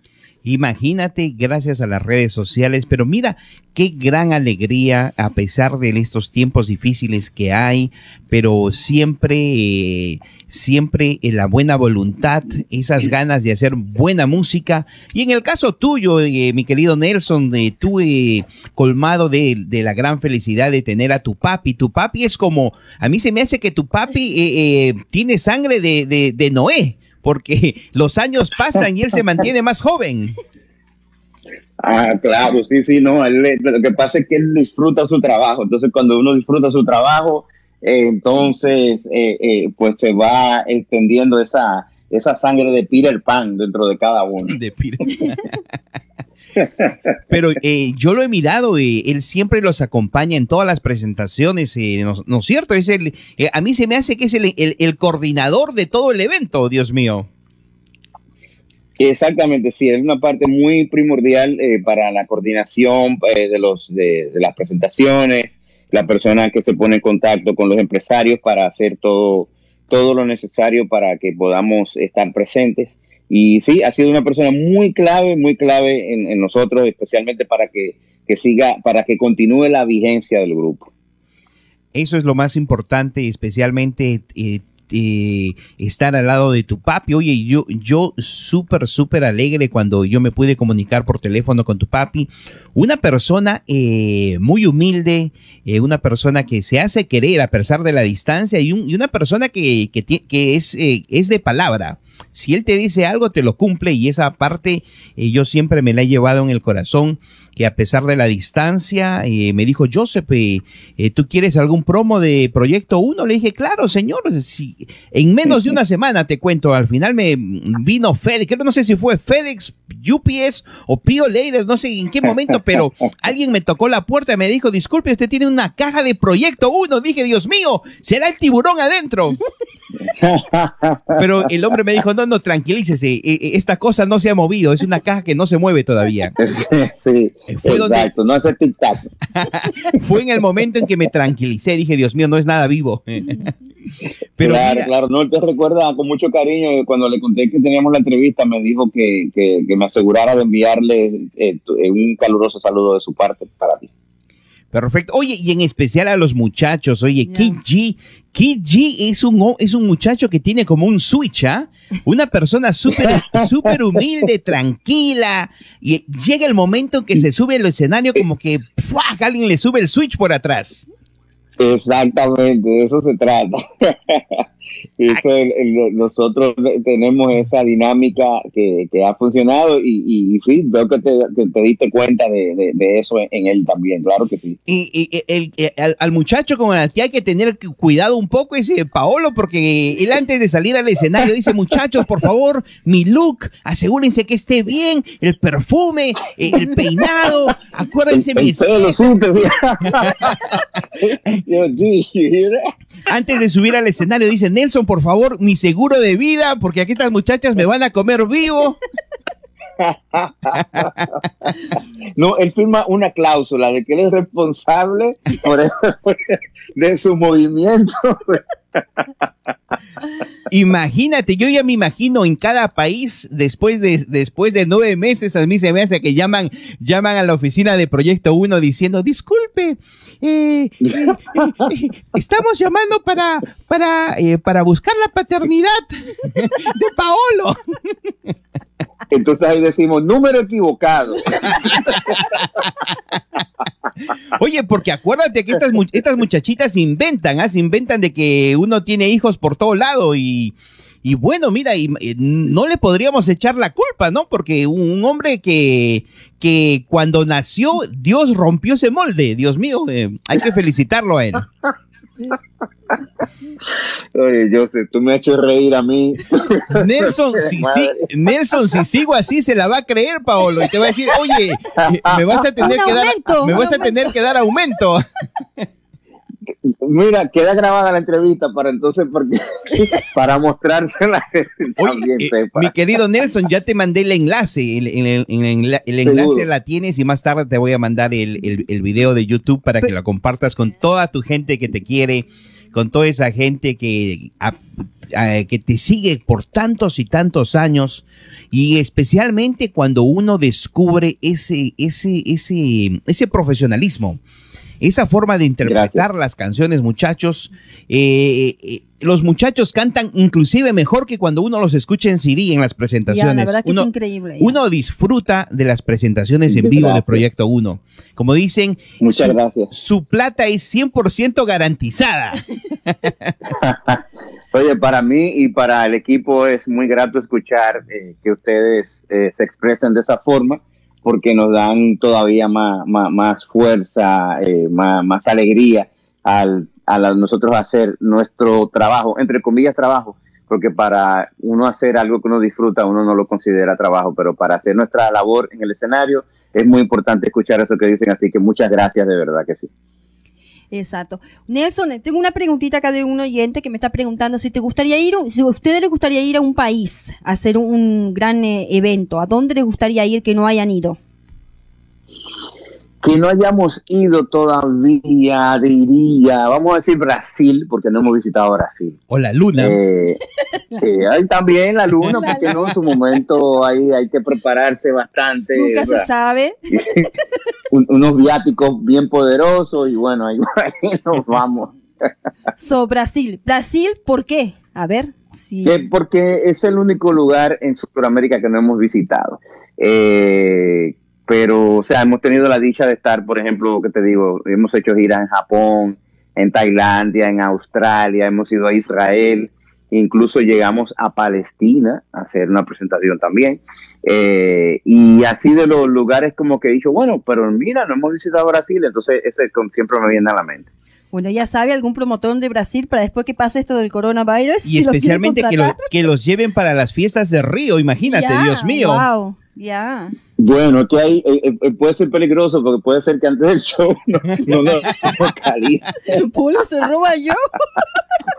Imagínate, gracias a las redes sociales, pero mira qué gran alegría a pesar de estos tiempos difíciles que hay, pero siempre, siempre en la buena voluntad, esas ganas de hacer buena música. Y en el caso tuyo, eh, mi querido Nelson, de tú eh, colmado de, la gran felicidad de tener a tu papi. Tu papi es como, a mí se me hace que tu papi eh, tiene sangre de, de Noé porque los años pasan y él se mantiene más joven. Ah, claro, sí, sí, no. lo que pasa es que él disfruta su trabajo. Entonces, cuando uno disfruta su trabajo, eh, entonces, eh, eh, pues se va extendiendo esa, esa sangre de Peter Pan dentro de cada uno. De Peter Pero yo lo he mirado, y él siempre los acompaña en todas las presentaciones, ¿no, es cierto? Es el, a mí se me hace que es el, el, coordinador de todo el evento, Dios mío. Exactamente, sí, es una parte muy primordial eh, para la coordinación eh, de, los, de, las presentaciones, la persona que se pone en contacto con los empresarios para hacer todo, todo lo necesario para que podamos estar presentes. Y sí, ha sido una persona muy clave, muy clave en, nosotros, especialmente para que, que, siga, para que continúe la vigencia del grupo. Eso es lo más importante, especialmente eh, eh, estar al lado de tu papi. Oye, yo, yo súper, súper alegre cuando yo me pude comunicar por teléfono con tu papi. Una persona eh, muy humilde, una persona que se hace querer a pesar de la distancia y, una persona que, que, que es, es de palabra. Si él te dice algo, te lo cumple y esa parte yo siempre me la he llevado en el corazón que a pesar de la distancia, eh, me dijo, Joseph, eh, ¿tú quieres algún promo de Proyecto 1? Le dije, claro, señor, si, en menos de una semana te cuento, al final me vino FedEx, creo no sé si fue FedEx, UPS o Pio Later, no sé en qué momento, pero alguien me tocó la puerta y me dijo, disculpe, usted tiene una caja de Proyecto 1. Dije, Dios mío, será el tiburón adentro. Pero el hombre me dijo, no, no, tranquilícese, esta cosa no se ha movido, es una caja que no se mueve todavía. Sí, fue Exacto, no hace tic-tac. fue en el momento en que me tranquilicé, dije, Dios mío, no es nada vivo. Pero claro, claro, no te recuerda con mucho cariño cuando le conté que teníamos la entrevista, me dijo que, me asegurara de enviarle eh, eh, un caluroso saludo de su parte para ti. Perfecto. Oye, y en especial a los muchachos, oye, Kid G, Kid G es un, es un muchacho que tiene como un switch, ¿ah? Una persona súper súper humilde, tranquila, y llega el momento en que se sube al escenario como que alguien le sube el switch por atrás. Exactamente, de eso se trata. nosotros tenemos esa dinámica que, ha funcionado y, sí, veo que te, diste cuenta de, eso en, él también, claro que sí. Y, el, al, muchacho con el que hay que tener cuidado un poco es Paolo, porque él antes de salir al escenario dice, muchachos, por favor, mi look, asegúrense que esté bien, el perfume, eh, el peinado, acuérdense mi Antes de subir al escenario dice, Nelson, por favor, mi seguro de vida, porque aquí estas muchachas me van a comer vivo. No, él firma una cláusula de que él es responsable por de su movimiento. Imagínate, yo ya me imagino en cada país después de, después de nueve meses, a mí se me hace que llaman, llaman a la oficina de Proyecto 1 diciendo, disculpe, eh, eh, eh, estamos llamando para, para, para buscar la paternidad de Paolo. Entonces ahí decimos, número equivocado. Oye, porque acuérdate que estas, estas muchachitas inventan, ¿ah? inventan de que uno tiene hijos por todo lado y, bueno, mira, y, no le podríamos echar la culpa, ¿no? Porque un, hombre que, que cuando nació, Dios rompió ese molde, Dios mío, eh, hay que felicitarlo a él. Oye, Joseph, tú me has hecho reír a mí. Nelson, si, Nelson, si sigo así, se la va a creer, Paolo, y te va a decir, oye, eh, me vas a tener, que dar, me vas a tener que dar aumento. Mira, queda grabada la entrevista para entonces, porque para mostrársela. Oye, eh, mi querido Nelson, ya te mandé el enlace. El, el, enlace la tienes y más tarde te voy a mandar el, el video de YouTube para que lo compartas con toda tu gente que te quiere, con toda esa gente que, que te sigue por tantos y tantos años. Y especialmente cuando uno descubre ese, ese, ese, ese profesionalismo esa forma de interpretar las canciones, muchachos. Eh, eh, los muchachos cantan inclusive mejor que cuando uno los escucha en CD en las presentaciones. uno, es increíble. Uno disfruta de las presentaciones en vivo de Proyecto 1. Como dicen, Muchas su, gracias. su plata es 100% garantizada. Oye, para mí y para el equipo es muy grato escuchar eh, que ustedes se expresen de esa forma porque nos dan todavía más, más, fuerza, eh, más, alegría al, nosotros hacer nuestro trabajo, entre comillas trabajo, porque para uno hacer algo que uno disfruta, uno no lo considera trabajo, pero para hacer nuestra labor en el escenario es muy importante escuchar eso que dicen, así que muchas gracias de verdad que sí. Exacto. Nelson, tengo una preguntita acá de un oyente que me está preguntando si te gustaría ir, si a ustedes les gustaría ir a un país a hacer un, gran eh, evento, ¿a dónde les gustaría ir que no hayan ido? Que no hayamos ido todavía, diría, vamos a decir Brasil, porque no hemos visitado Brasil. O la luna. Eh, eh también la luna, porque no, en su momento ahí hay que prepararse bastante. Nunca se sabe. unos viáticos bien poderosos y bueno, ahí, nos vamos. so, Brasil. Brasil, ¿por qué? A ver. Sí. porque es el único lugar en Sudamérica que no hemos visitado. Eh, pero, o sea, hemos tenido la dicha de estar, por ejemplo, que te digo, hemos hecho giras en Japón, en Tailandia, en Australia, hemos ido a Israel, incluso llegamos a Palestina a hacer una presentación también. Eh, y así de los lugares como que he dicho, bueno, pero mira, no hemos visitado Brasil, entonces ese siempre me viene a la mente. Bueno, ya sabe algún promotor de Brasil para después que pase esto del coronavirus. Y especialmente que, que, los lleven para las fiestas de Río, imagínate, Dios mío. Wow, ya. Bueno, que hay, eh, eh, puede ser peligroso porque puede ser que antes del show no, no, no, El pulo se roba yo.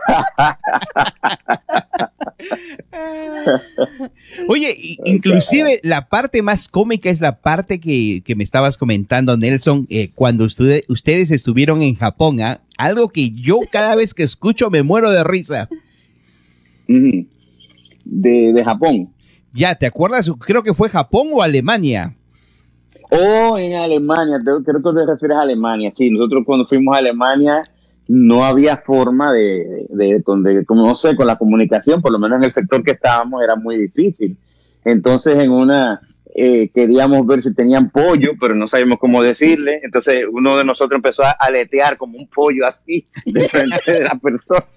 Oye, inclusive la parte más cómica es la parte que, me estabas comentando, Nelson, eh, cuando ustedes estuvieron en Japón, ¿ah? algo que yo cada vez que escucho me muero de risa. de, de Japón. Ya, ¿te acuerdas? Creo que fue Japón o Alemania. Oh, en Alemania, creo que te refieres a Alemania. Sí, nosotros cuando fuimos a Alemania no había forma de, de, como no sé, con la comunicación, por lo menos en el sector que estábamos era muy difícil. Entonces en una eh, queríamos ver si tenían pollo, pero no sabíamos cómo decirle. Entonces uno de nosotros empezó a aletear como un pollo así de frente de la persona,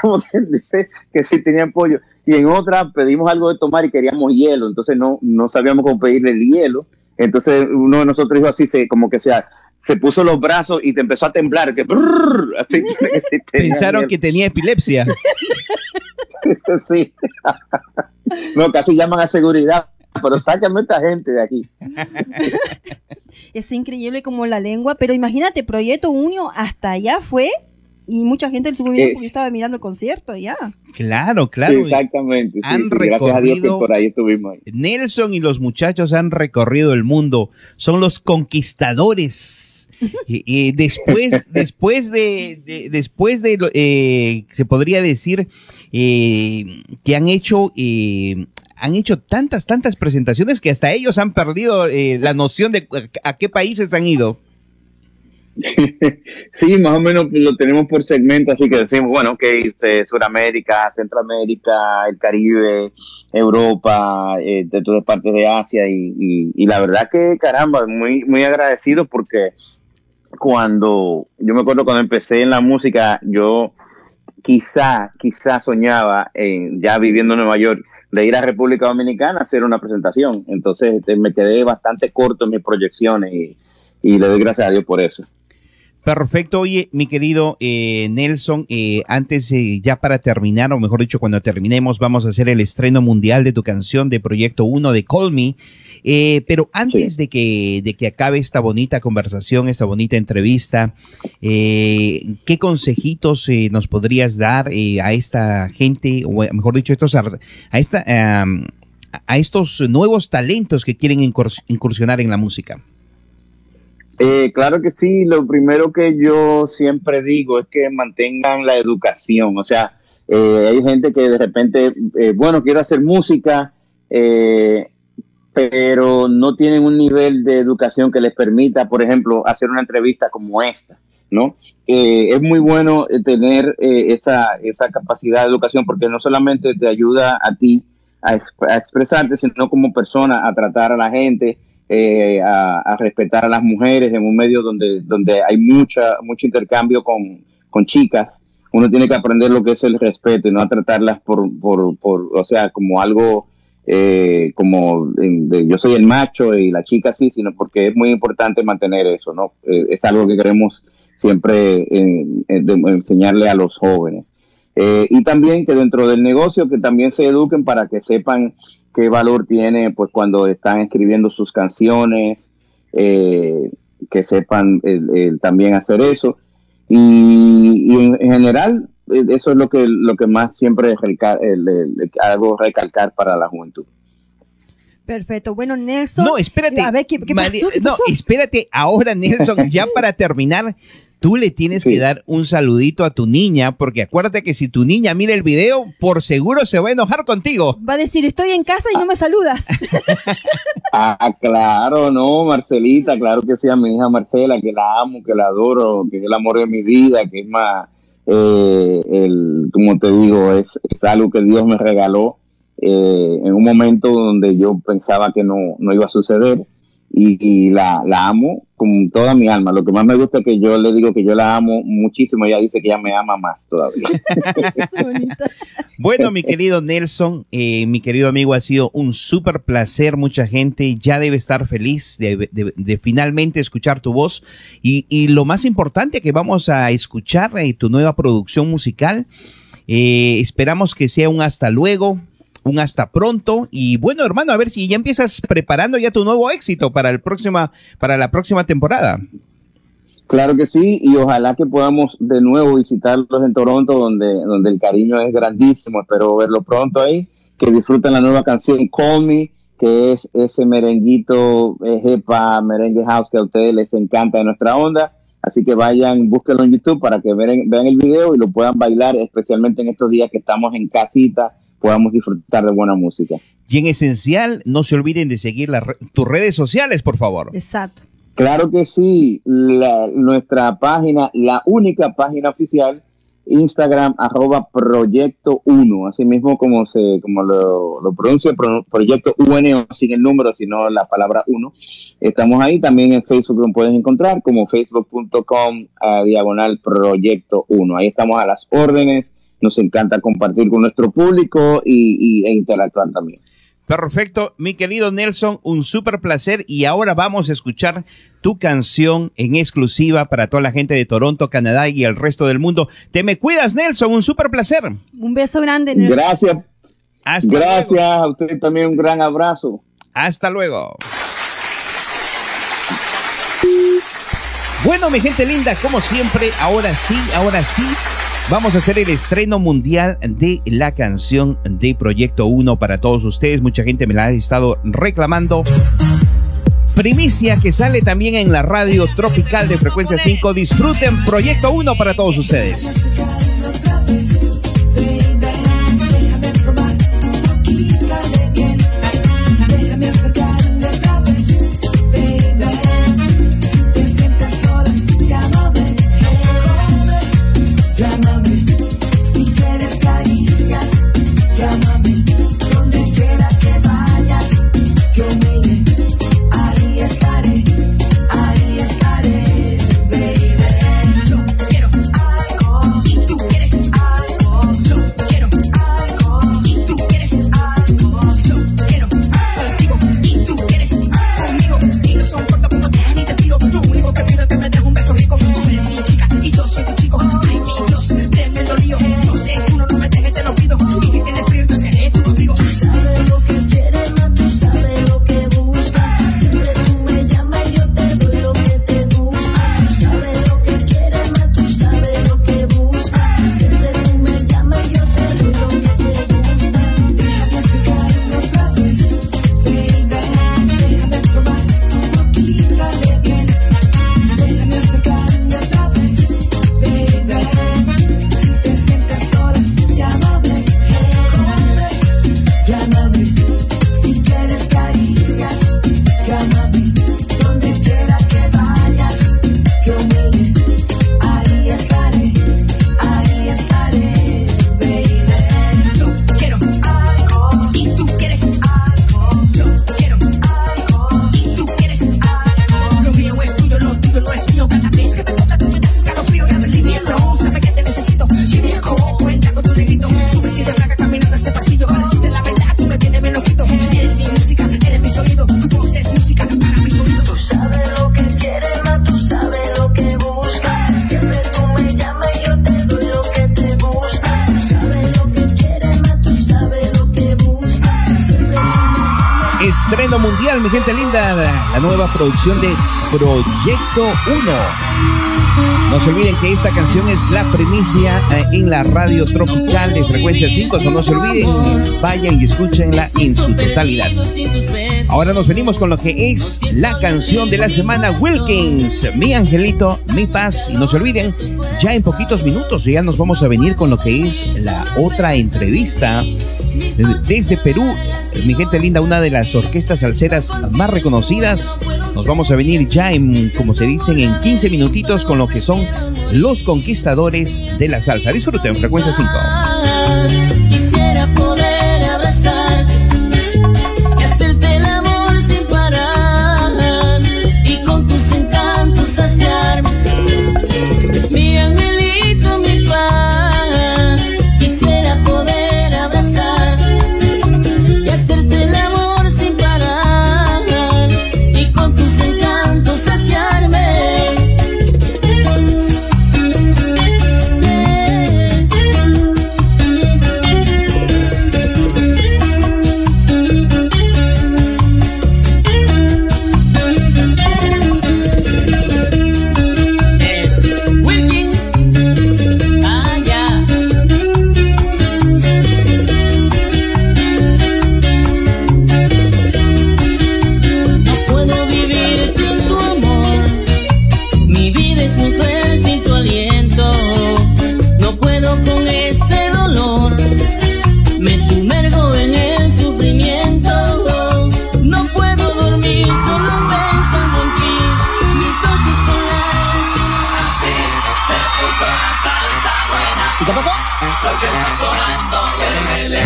como que dice que sí tenían pollo y en otra pedimos algo de tomar y queríamos hielo, entonces no, no sabíamos cómo pedirle el hielo. Entonces uno de nosotros dijo así, se, como que sea, se puso los brazos y te empezó a temblar. Que, Pensaron que tenía epilepsia. sí. no, casi llaman a seguridad. Pero sácame esta gente de aquí. es increíble como la lengua, pero imagínate, Proyecto Unio hasta allá fue y mucha gente estuvo viendo porque yo estaba mirando el concierto ya. Claro, claro. exactamente. Han recorrido. por ahí estuvimos. Nelson y los muchachos han recorrido el mundo. Son los conquistadores. y, después, después de, después de, eh, se podría decir eh, que han hecho eh, han hecho tantas, tantas presentaciones que hasta ellos han perdido la noción de a qué países han ido. sí, más o menos lo tenemos por segmento, así que decimos, bueno, ok, este, Sudamérica, Centroamérica, el Caribe, Europa, eh, de todas partes de Asia y, y, la verdad que caramba, muy, muy agradecido porque cuando, yo me acuerdo cuando empecé en la música, yo quizá, quizá soñaba, ya viviendo en Nueva York, de ir a República Dominicana a hacer una presentación. Entonces este, me quedé bastante corto en mis proyecciones y, y le doy gracias a Dios por eso. Perfecto, oye, mi querido eh, Nelson, eh, antes ya para terminar, o mejor dicho, cuando terminemos, vamos a hacer el estreno mundial de tu canción de Proyecto 1 de Call Me. Eh, pero antes de, que, de que acabe esta bonita conversación, esta bonita entrevista, ¿qué consejitos nos podrías dar a esta gente, o mejor dicho, estos, a, esta, a estos nuevos talentos que quieren incursionar en la música? Eh, claro que sí, lo primero que yo siempre digo es que mantengan la educación, o sea, eh, hay gente que de repente, eh, bueno, quiero hacer música, pero no tienen un nivel de educación que les permita, por ejemplo, hacer una entrevista como esta, ¿no? es muy bueno tener esa, esa capacidad de educación porque no solamente te ayuda a ti a expresarte, sino como persona a tratar a la gente, eh, a, respetar a las mujeres en un medio donde, donde hay mucha, mucho intercambio con, con chicas. Uno tiene que aprender lo que es el respeto y no a tratarlas por, por, por o sea, como algo eh, como yo soy el macho y la chica sí, sino porque es muy importante mantener eso, ¿no? Eh, es algo que queremos siempre enseñarle a los jóvenes. y también que dentro del negocio que también se eduquen para que sepan qué valor tiene pues cuando están escribiendo sus canciones, eh, que sepan también hacer eso. Y, en, general, eh, eso es lo que, lo que más siempre hago recalcar para la juventud. Perfecto. Bueno, Nelson. No, espérate. A ver, ¿qué, No, espérate. Ahora, Nelson, ya para terminar, tú le tienes que dar un saludito a tu niña, porque acuérdate que si tu niña mira el video, por seguro se va a enojar contigo. Va a decir, estoy en casa y no me saludas. ah, claro, no, Marcelita, claro que sí, a mi hija Marcela, que la amo, que la adoro, que es el amor de mi vida, que es más, eh, el, como te digo, es, es algo que Dios me regaló eh, en un momento donde yo pensaba que no, no iba a suceder y, la, la, amo con toda mi alma. Lo que más me gusta es que yo le digo que yo la amo muchísimo. Ella dice que ella me ama más todavía. bueno, mi querido Nelson, eh, mi querido amigo, ha sido un súper placer. Mucha gente ya debe estar feliz de, de, finalmente escuchar tu voz. Y, y, lo más importante que vamos a escuchar eh, tu nueva producción musical. Eh, esperamos que sea un hasta luego un hasta pronto. Y bueno hermano a ver si ya empiezas preparando ya tu nuevo éxito para el próxima para la próxima temporada. Claro que sí y ojalá que podamos de nuevo visitarlos en Toronto donde donde el cariño es grandísimo. Espero verlo pronto ahí que disfruten la nueva canción Call Me que es ese merenguito eh, jepa merengue house que a ustedes les encanta de nuestra onda. Así que vayan, búsquenlo en YouTube para que vean, vean el video y lo puedan bailar, especialmente en estos días que estamos en casita podamos disfrutar de buena música. Y en esencial, no se olviden de seguir tus redes sociales, por favor. Exacto. Claro que sí, nuestra página, la única página oficial, Instagram arroba proyecto 1, así mismo como se como lo, lo pronuncia, proyecto UN, sin el número, sino la palabra 1. Estamos ahí, también en Facebook lo puedes encontrar como facebook.com diagonal proyecto 1. Ahí estamos a las órdenes nos encanta compartir con nuestro público y, e interactuar también. Perfecto, mi querido Nelson, un súper placer y ahora vamos a escuchar tu canción en exclusiva para toda la gente de Toronto, Canadá y el resto del mundo. Te me cuidas, Nelson, un súper placer. Un beso grande, Nelson. Gracias. Hasta Gracias a usted también, un gran abrazo. Hasta luego. Bueno, mi gente linda, como siempre, ahora sí, ahora sí, Vamos a hacer el estreno mundial de la canción de Proyecto 1 para todos ustedes. Mucha gente me la ha estado reclamando. Primicia que sale también en la radio tropical de frecuencia 5. Disfruten Proyecto 1 para todos ustedes. Producción de Proyecto 1. No se olviden que esta canción es la primicia eh, en la radio tropical de frecuencia 5. no se olviden, vayan y escúchenla en su totalidad. Ahora nos venimos con lo que es la canción de la semana Wilkins, Mi Angelito, Mi Paz. Y no se olviden, ya en poquitos minutos ya nos vamos a venir con lo que es la otra entrevista desde Perú. Mi gente linda, una de las orquestas salseras más reconocidas. Nos vamos a venir ya en, como se dicen, en 15 minutitos con lo que son los conquistadores de la salsa. Disfruten, frecuencia 5.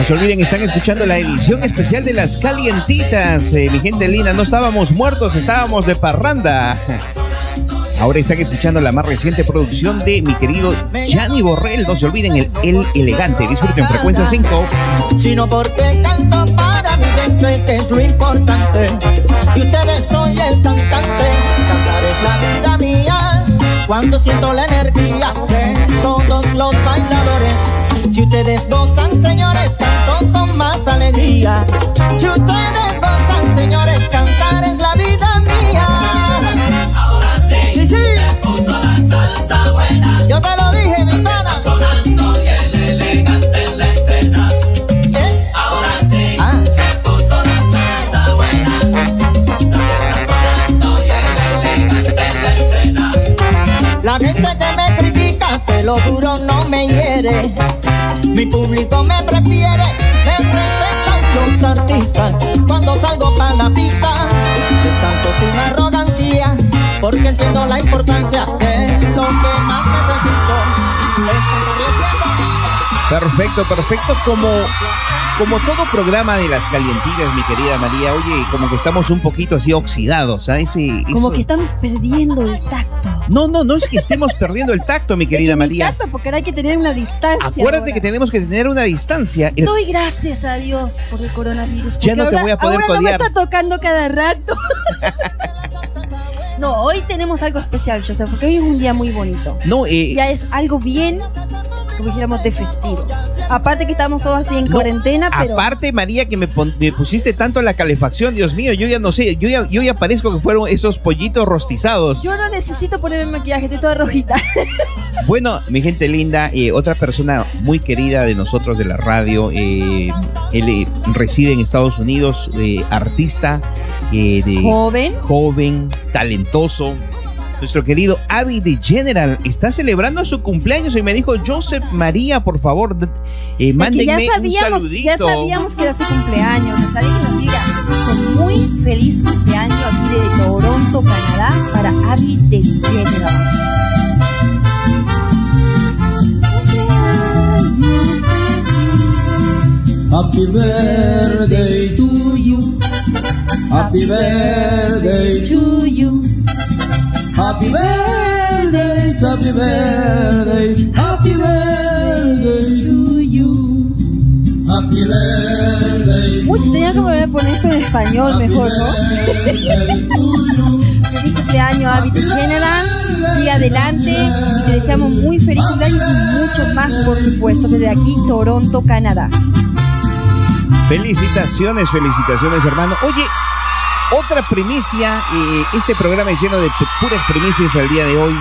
Se olviden, están escuchando la edición especial de las calientitas. Eh, mi gente linda, no estábamos muertos, estábamos de parranda. Ahora están escuchando la más reciente producción de mi querido Gianni Borrell. No se olviden el El Elegante. Disfruten frecuencia 5. Sino porque canto para mi gente, que es lo importante. Y ustedes soy el cantante. Cantar es la vida mía. Cuando siento la energía de todos los bailadores. Si ustedes gozan, señores, con más alegría. Si ustedes gozan, señores, cantar es la vida mía. Ahora sí, sí, se puso la salsa buena. Yo te lo dije, mi pana. sonando y el elegante en la escena. Ahora sí, ah. se puso la salsa buena. sonando y el elegante en la escena. La gente que me critica, que lo duro no me hiere. Mi público me prefiere, Para la pista, les canto sin arrogancia, porque entiendo la importancia de lo que más necesito. Es Perfecto, perfecto. Como, como todo programa de las calientitas, mi querida María, oye, como que estamos un poquito así oxidados, ¿sabes? Como que estamos perdiendo el tacto. No, no, no es que estemos perdiendo el tacto, mi querida María. Tacto, porque ahora hay que tener una distancia. Acuérdate que tenemos que tener una distancia. Doy gracias a Dios por el coronavirus. Ya no te voy a poder ahora No me está tocando cada rato. No, hoy tenemos algo especial, Joseph, porque hoy es un día muy bonito. No, eh, ya es algo bien como dijéramos, de festivo. Aparte que estamos todos así en cuarentena, pero... Aparte, María, que me, pusiste tanto la calefacción, Dios mío, yo ya no sé, yo ya, yo ya parezco que fueron esos pollitos rostizados. Yo no necesito ponerme maquillaje, estoy toda rojita. Bueno, mi gente linda, eh, otra persona muy querida de nosotros de la radio, eh, él eh, reside en Estados Unidos, artista, de, joven, joven, talentoso, nuestro querido Avi de General está celebrando su cumpleaños y me dijo, Joseph María, por favor, eh, mándenme ya sabíamos, un Ya sabíamos que era su cumpleaños, nos que nos diga, son muy feliz cumpleaños aquí de Toronto, Canadá, para Avi de General. Happy birthday to you. Happy birthday to you. Happy birthday, happy birthday, happy birthday to you. Happy birthday. Uy, tenía que volver a poner esto en español mejor, ¿no? feliz cumpleaños, Habit General. Sigue adelante. Te deseamos muy feliz cumpleaños y mucho más, por supuesto, desde aquí, Toronto, Canadá. Felicitaciones, felicitaciones, hermano. Oye, otra primicia, eh, este programa es lleno de puras primicias al día de hoy.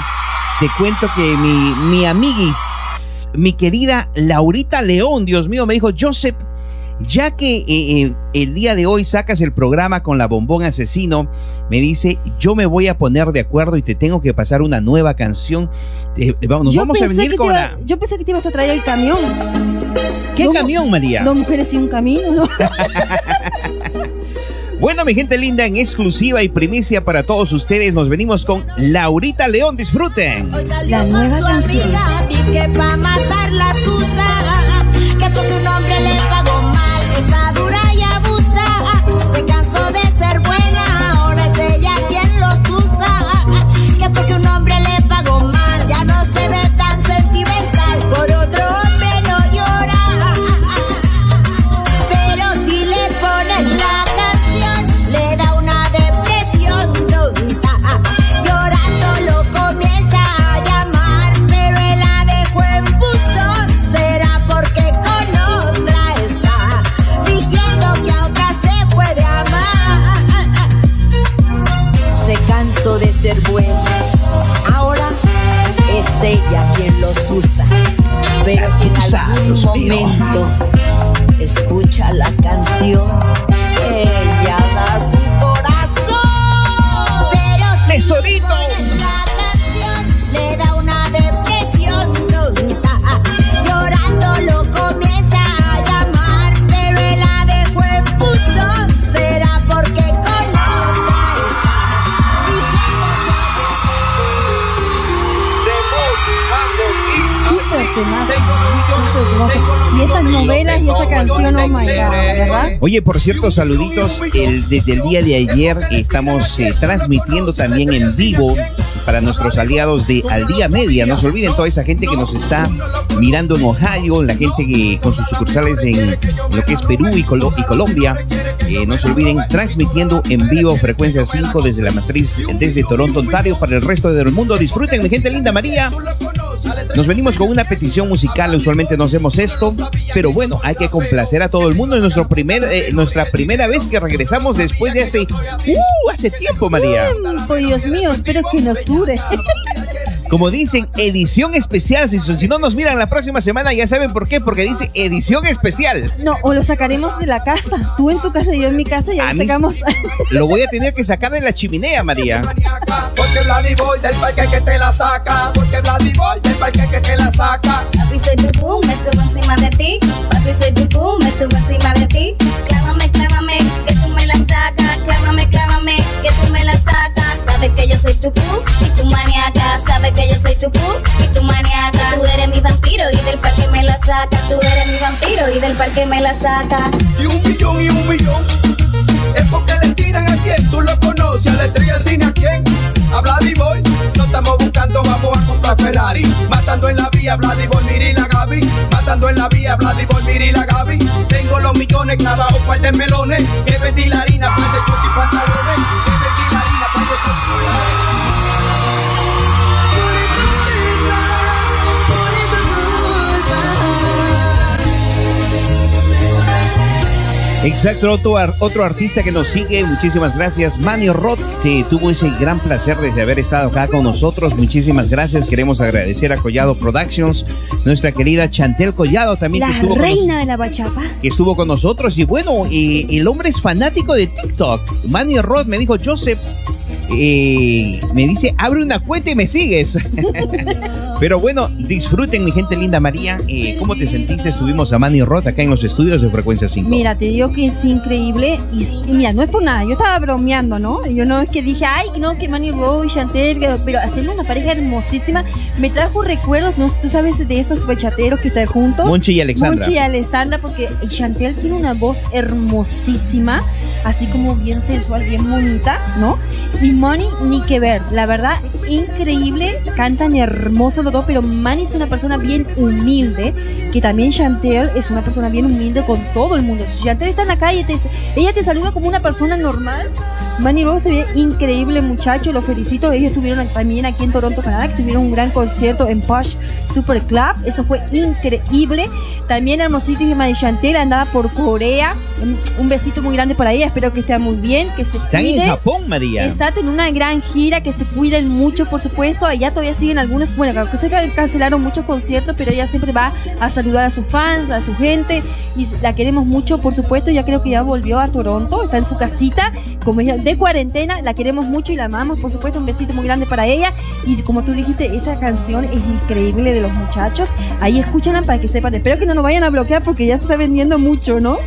te cuento que mi, mi amiguis, mi querida Laurita León, Dios mío, me dijo, Joseph, ya que eh, eh, el día de hoy sacas el programa con la bombón asesino, me dice, yo me voy a poner de acuerdo y te tengo que pasar una nueva canción. Eh, nos Yo vamos a venir con iba- la... Yo pensé que te ibas a traer el camión. ¿Qué camión, María? Dos mujeres y un camino, ¿no? Bueno, mi gente linda, en exclusiva y primicia para todos ustedes, nos venimos con Laurita León. Disfruten. Hoy salió La con nueva su canción. amiga, dice pa' matar la tusa, que porque un hombre momento escucha la canción, ella da su corazón. Pero Tesorito. Esas novelas y esa canción, oh my god, ¿verdad? Oye, por cierto, saluditos. El, desde el día de ayer estamos eh, transmitiendo también en vivo para nuestros aliados de Al Día Media. No se olviden toda esa gente que nos está mirando en Ohio, la gente que con sus sucursales en lo que es Perú y, Colo- y Colombia. Eh, no se olviden transmitiendo en vivo frecuencia 5 desde la matriz desde Toronto, Ontario para el resto del mundo. Disfruten, mi gente linda María. Nos venimos con una petición musical, usualmente no hacemos esto, pero bueno, hay que complacer a todo el mundo. Es nuestro primer, eh, nuestra primera vez que regresamos después de hace, uh, hace tiempo, María. Pues Dios mío, espero que nos dure. Como dicen, edición especial. Si, si no nos miran la próxima semana, ya saben por qué, porque dice edición especial. No, o lo sacaremos de la casa. Tú en tu casa y yo en mi casa y A ahí mí- sacamos. Lo voy a tener que sacar de la chimenea, María. Porque Vladivoy del parque que te la saca. Porque Vladivoy del parque que te la saca. Papi, soy tu boom, me subo encima de ti. Papi, soy tu boom, me subo encima de ti. Clávame, clávame, que tú me la sacas. Clávame, clávame, que tú me la sacas. Sabes que yo soy tu boom y tu maniaca. Sabes que yo soy tu boom y tu maniaca. Tú eres mi vampiro y del parque me la sacas. Tú eres mi vampiro y del parque me la sacas. Y un millón y un millón. Es porque le tiran a quien tú lo conoces. A la estrella cine a quien. A Vladivoy. No estamos buscando, vamos a comprar Ferrari. Matando en la vía, Vladivoy, Miri la Gaby. Matando en la vía, Vladivoy, Miri la Gaby. Tengo los millones clavados, par de melones. Que vendí la harina, par de y pantalones. Exacto, otro, otro artista que nos sigue, muchísimas gracias. Manny Roth, que tuvo ese gran placer de haber estado acá con nosotros. Muchísimas gracias. Queremos agradecer a Collado Productions, nuestra querida Chantel Collado también La que estuvo, reina de la bachata. que estuvo con nosotros. Y bueno, eh, el hombre es fanático de TikTok. Manny Roth me dijo, Joseph, eh, me dice, abre una cuenta y me sigues. Pero bueno, disfruten mi gente linda María. Eh, ¿Cómo te sentiste? Estuvimos a Manny Roth acá en los estudios de Frecuencia 5. Mira, te digo que es increíble. Y, y mira, no es por nada. Yo estaba bromeando, ¿no? Yo no es que dije, ay, no, que Manny Rowe y Chantel, pero hacemos una pareja hermosísima. Me trajo recuerdos, ¿no? Tú sabes de esos bachateros que están juntos. Monchi y Alexandra. Monchi y Alessandra, porque Chantel tiene una voz hermosísima, así como bien sensual, bien bonita, ¿no? Y Manny, ni que ver, la verdad, increíble, cantan hermosos los dos, pero Manny es una persona bien humilde, que también Chantel es una persona bien humilde con todo el mundo. Si Chantel está en la calle, te- ella te saluda como una persona normal, Manny Rose se ve increíble, muchacho. Los felicito. Ellos estuvieron también aquí en Toronto, Canadá, que tuvieron un gran concierto en Posh Super Club. Eso fue increíble. También hermosísima de Chantel andaba por Corea. Un- besito muy grande para ella. Espero que esté muy bien, que se Están en. Japón, María. Exacto, en una gran gira, que se cuiden mucho, por supuesto. Allá todavía siguen algunos, bueno, creo que can- cancelaron muchos conciertos, pero ella siempre va a saludar a sus fans, a su gente, y la queremos mucho, por supuesto. Ya creo que ya volvió a Toronto, está en su casita, como ella, de cuarentena, la queremos mucho y la amamos, por supuesto. Un besito muy grande para ella. Y como tú dijiste, esta canción es increíble de los muchachos. Ahí escúchala para que sepan. Espero que no nos vayan a bloquear porque ya se está vendiendo mucho, ¿no?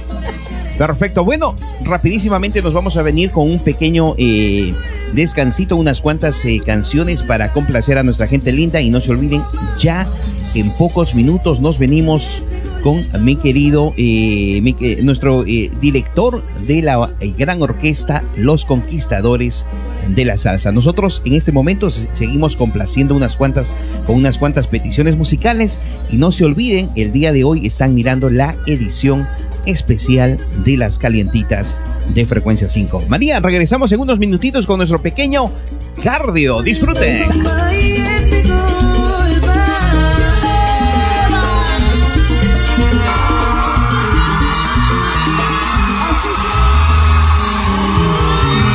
Perfecto. Bueno, rapidísimamente nos vamos a venir con un pequeño eh, descansito, unas cuantas eh, canciones para complacer a nuestra gente linda y no se olviden, ya en pocos minutos nos venimos con mi querido, eh, nuestro eh, director de la gran orquesta Los Conquistadores de la Salsa. Nosotros en este momento se- seguimos complaciendo unas cuantas con unas cuantas peticiones musicales y no se olviden, el día de hoy están mirando la edición especial de las calientitas de frecuencia 5. María, regresamos en unos minutitos con nuestro pequeño cardio. Disfruten.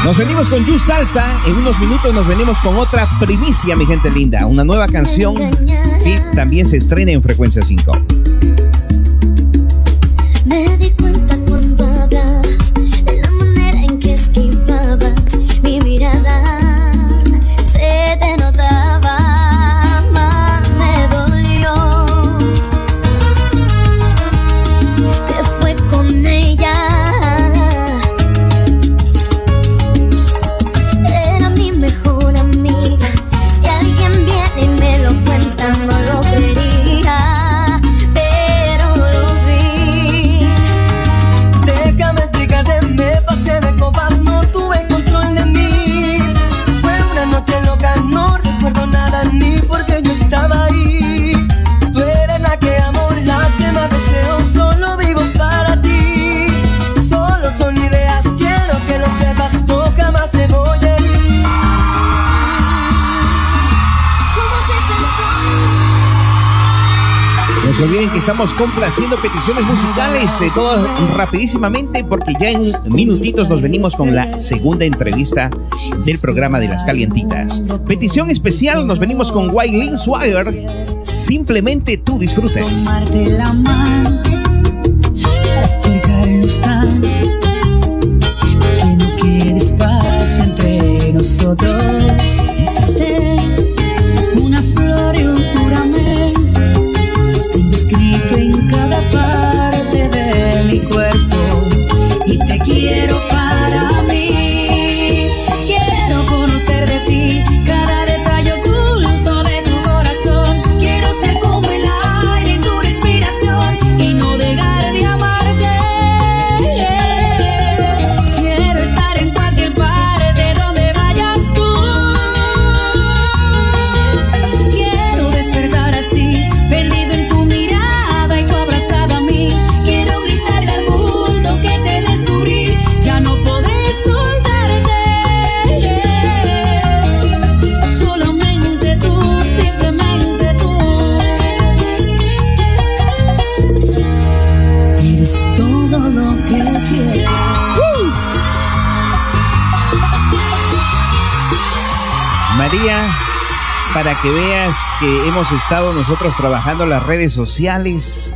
Nos venimos con You Salsa. En unos minutos nos venimos con otra primicia, mi gente linda. Una nueva canción que también se estrena en frecuencia 5. Se olviden que estamos complaciendo peticiones musicales, eh, todas rapidísimamente, porque ya en minutitos nos venimos con la segunda entrevista del programa de las calientitas. Petición especial, nos venimos con Waylin Swagger. Simplemente tú mano, hemos estado nosotros trabajando las redes sociales.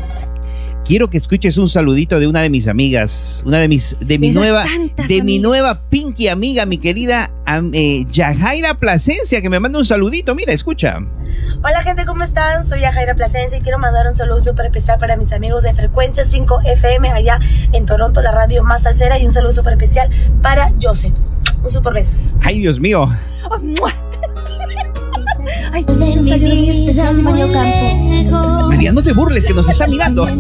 Quiero que escuches un saludito de una de mis amigas, una de mis, de mi Esas nueva, de mi nueva Pinky amiga, mi querida eh, Yajaira Plasencia, que me manda un saludito. Mira, escucha. Hola gente, ¿cómo están? Soy Jaira Plasencia y quiero mandar un saludo súper especial para mis amigos de Frecuencia 5 FM allá en Toronto, la radio más salsera y un saludo súper especial para Joseph. Un súper beso. Ay, Dios mío. Oh, Ay, de mi vida Mario Campo. lejos? María, no te burles, que nos está mirando.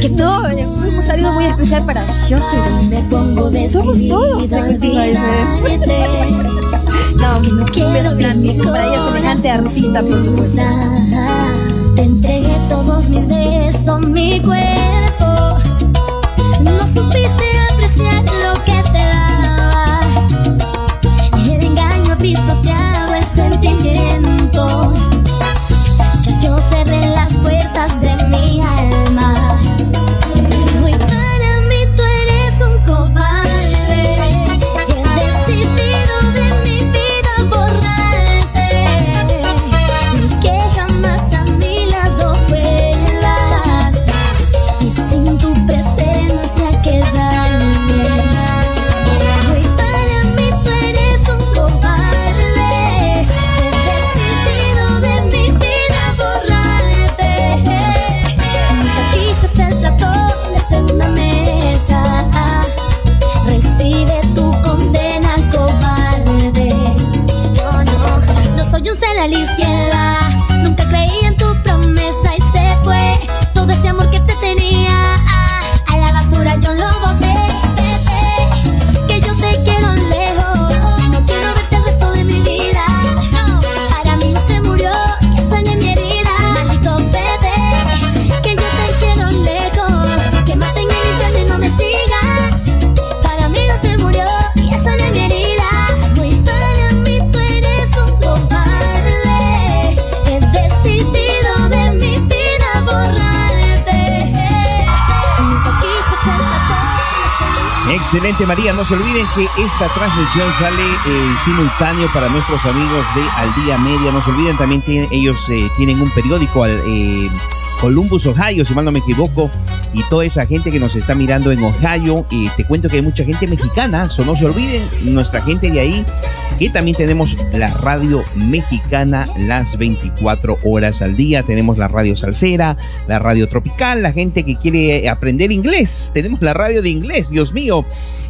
Que eh, saludo muy especial para Joseph. me pongo Somos todos. No, Que no un quiero mi grandísimo para ella, semejante corazón artista, por supuesto. sufra. Te entregué todos mis besos, mi cuerpo. María, no se olviden que esta transmisión sale eh, simultáneo para nuestros amigos de Al Día Media, no se olviden también tienen- ellos eh, tienen un periódico al, eh, Columbus, Ohio, si mal no me equivoco, y toda esa gente que nos está mirando en Ohio, y te cuento que hay mucha gente mexicana, so no se olviden, nuestra gente de ahí, que también tenemos la radio mexicana las 24 horas al día, tenemos la radio salsera, la radio tropical, la gente que quiere aprender inglés, tenemos la radio de inglés, Dios mío,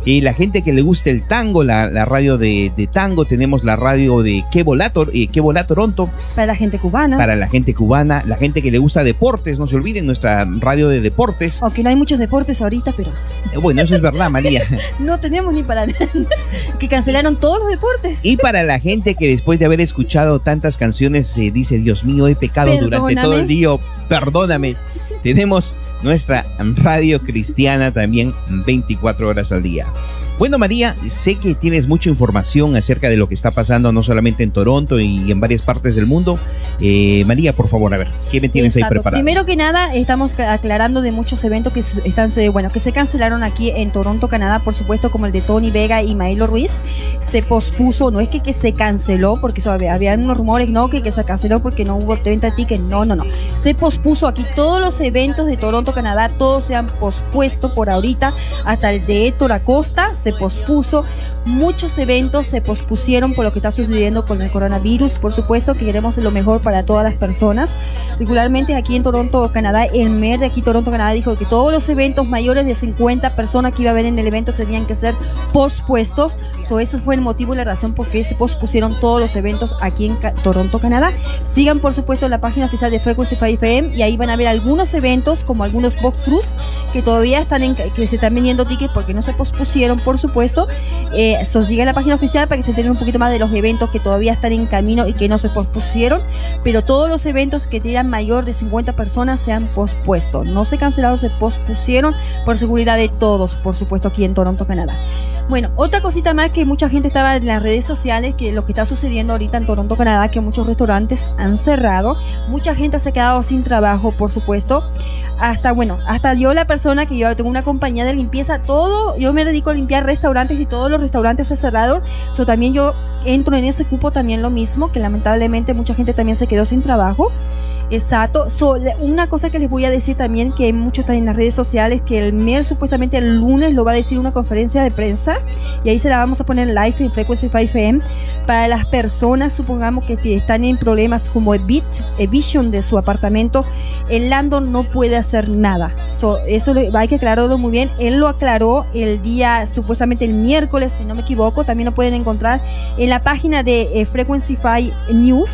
y la gente que le gusta el tango, la, la radio de, de tango, tenemos la radio de Volator, eh, Toronto, Para la gente cubana. para la gente cubana, la gente que le gusta deportes, no se olviden, nuestra radio de deportes. Aunque no hay muchos deportes ahorita, pero Eh, Bueno, eso es verdad, María. no tenemos ni para que cancelaron todos los deportes. Y para la gente que después de haber escuchado tantas canciones se dice, Dios mío, he pecado durante todo el día, perdóname. Tenemos nuestra radio cristiana también 24 horas al día. Bueno, María, sé que tienes mucha información acerca de lo que está pasando no solamente en Toronto y en varias partes del mundo. Eh, María, por favor, a ver, ¿qué me tienes ahí Exacto. preparado? Primero que nada, estamos aclarando de muchos eventos que están, eh, bueno, que se cancelaron aquí en Toronto, Canadá, por supuesto, como el de Tony Vega y Maelo Ruiz. Se pospuso, no es que, que se canceló, porque eso había, había unos rumores, no, que, que se canceló porque no hubo venta de tickets. No, no, no. Se pospuso aquí todos los eventos de Toronto, Canadá, todos se han pospuesto por ahorita, hasta el de Héctor Acosta se pospuso. Muchos eventos se pospusieron por lo que está sucediendo con el coronavirus. Por supuesto que queremos lo mejor para todas las personas. Regularmente aquí en Toronto, Canadá, el mayor de aquí Toronto, Canadá dijo que todos los eventos mayores de 50 personas que iba a haber en el evento tenían que ser pospuestos. So, eso fue el motivo y la razón por qué se pospusieron todos los eventos aquí en Toronto, Canadá. Sigan por supuesto la página oficial de Frequency 5 FM y ahí van a ver algunos eventos como algunos box cruise que todavía están en, que se están vendiendo tickets porque no se pospusieron, por supuesto. Eh, so, sigan la página oficial para que se enteren un poquito más de los eventos que todavía están en camino y que no se pospusieron. Pero todos los eventos que tenían mayor de 50 personas se han pospuesto. No se cancelaron, se pospusieron por seguridad de todos, por supuesto, aquí en Toronto, Canadá. Bueno, otra cosita más que mucha gente estaba en las redes sociales, que lo que está sucediendo ahorita en Toronto, Canadá, que muchos restaurantes han cerrado, mucha gente se ha quedado sin trabajo, por supuesto. Hasta, bueno, hasta yo la persona que yo tengo una compañía de limpieza, todo, yo me dedico a limpiar restaurantes y todos los restaurantes se cerraron. So, también yo entro en ese cupo también lo mismo, que lamentablemente mucha gente también se quedó sin trabajo. Exacto. So, una cosa que les voy a decir también, que muchos están en las redes sociales, que el MER supuestamente el lunes lo va a decir una conferencia de prensa y ahí se la vamos a poner live en Frequency 5 FM para las personas, supongamos que están en problemas como eviction de su apartamento, el Landon no puede hacer nada. So, eso hay que aclararlo muy bien. Él lo aclaró el día, supuestamente el miércoles, si no me equivoco. También lo pueden encontrar en la página de eh, Frequency 5 News.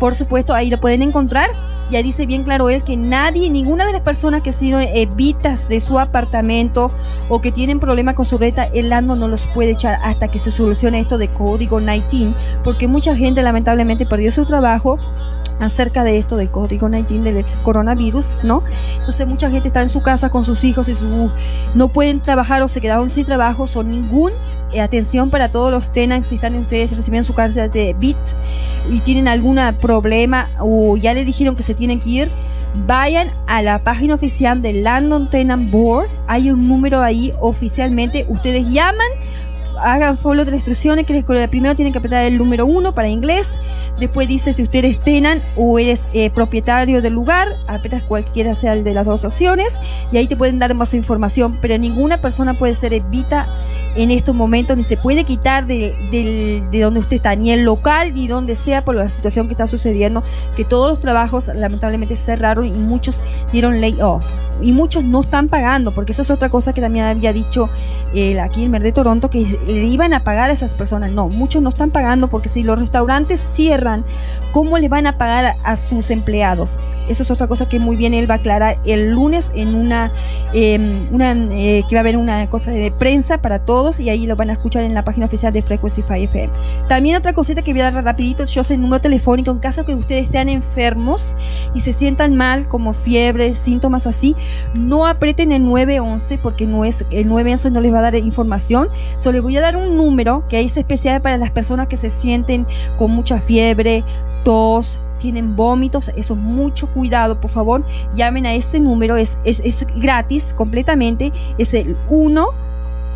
Por supuesto, ahí lo pueden encontrar. Ya dice bien claro él que nadie, ninguna de las personas que han sido evitas de su apartamento o que tienen problemas con su renta, el Lando no los puede echar hasta que se solucione esto de código 19, porque mucha gente lamentablemente perdió su trabajo acerca de esto del código 19 del coronavirus, ¿no? Entonces mucha gente está en su casa con sus hijos y su no pueden trabajar o se quedaron sin trabajo, son ningún eh, atención para todos los tenants si están ustedes recibiendo su cárcel de BIT y tienen algún problema o ya le dijeron que se tienen que ir, vayan a la página oficial del Landon Tenant Board. Hay un número ahí oficialmente. Ustedes llaman, hagan follow de las instrucciones. Que les- primero tienen que apretar el número uno para inglés. Después dice si usted es tenant o eres eh, propietario del lugar. Apretas cualquiera sea el de las dos opciones. Y ahí te pueden dar más información. Pero ninguna persona puede ser evita en estos momentos ni se puede quitar de, de donde usted está, ni el local, ni donde sea por la situación que está sucediendo, que todos los trabajos lamentablemente cerraron y muchos dieron layoff. Y muchos no están pagando, porque esa es otra cosa que también había dicho eh, aquí el Mer de Toronto, que le iban a pagar a esas personas. No, muchos no están pagando porque si los restaurantes cierran, ¿cómo le van a pagar a, sus empleados? Eso es otra cosa que muy bien él va a aclarar el lunes en una, eh, una eh, que va a haber una cosa de prensa para todos y ahí lo van a escuchar en la página oficial de Frequency 5 FM. También otra cosita que voy a dar rapidito, yo sé el número telefónico en caso que ustedes estén enfermos y se sientan mal como fiebre, síntomas así, no aprieten el 911 porque no es el 911 no les va a dar información. Solo les voy a dar un número que es especial para las personas que se sienten con mucha fiebre, tos, tienen vómitos, eso mucho cuidado, por favor, llamen a este número, es, es, es gratis completamente, es el 1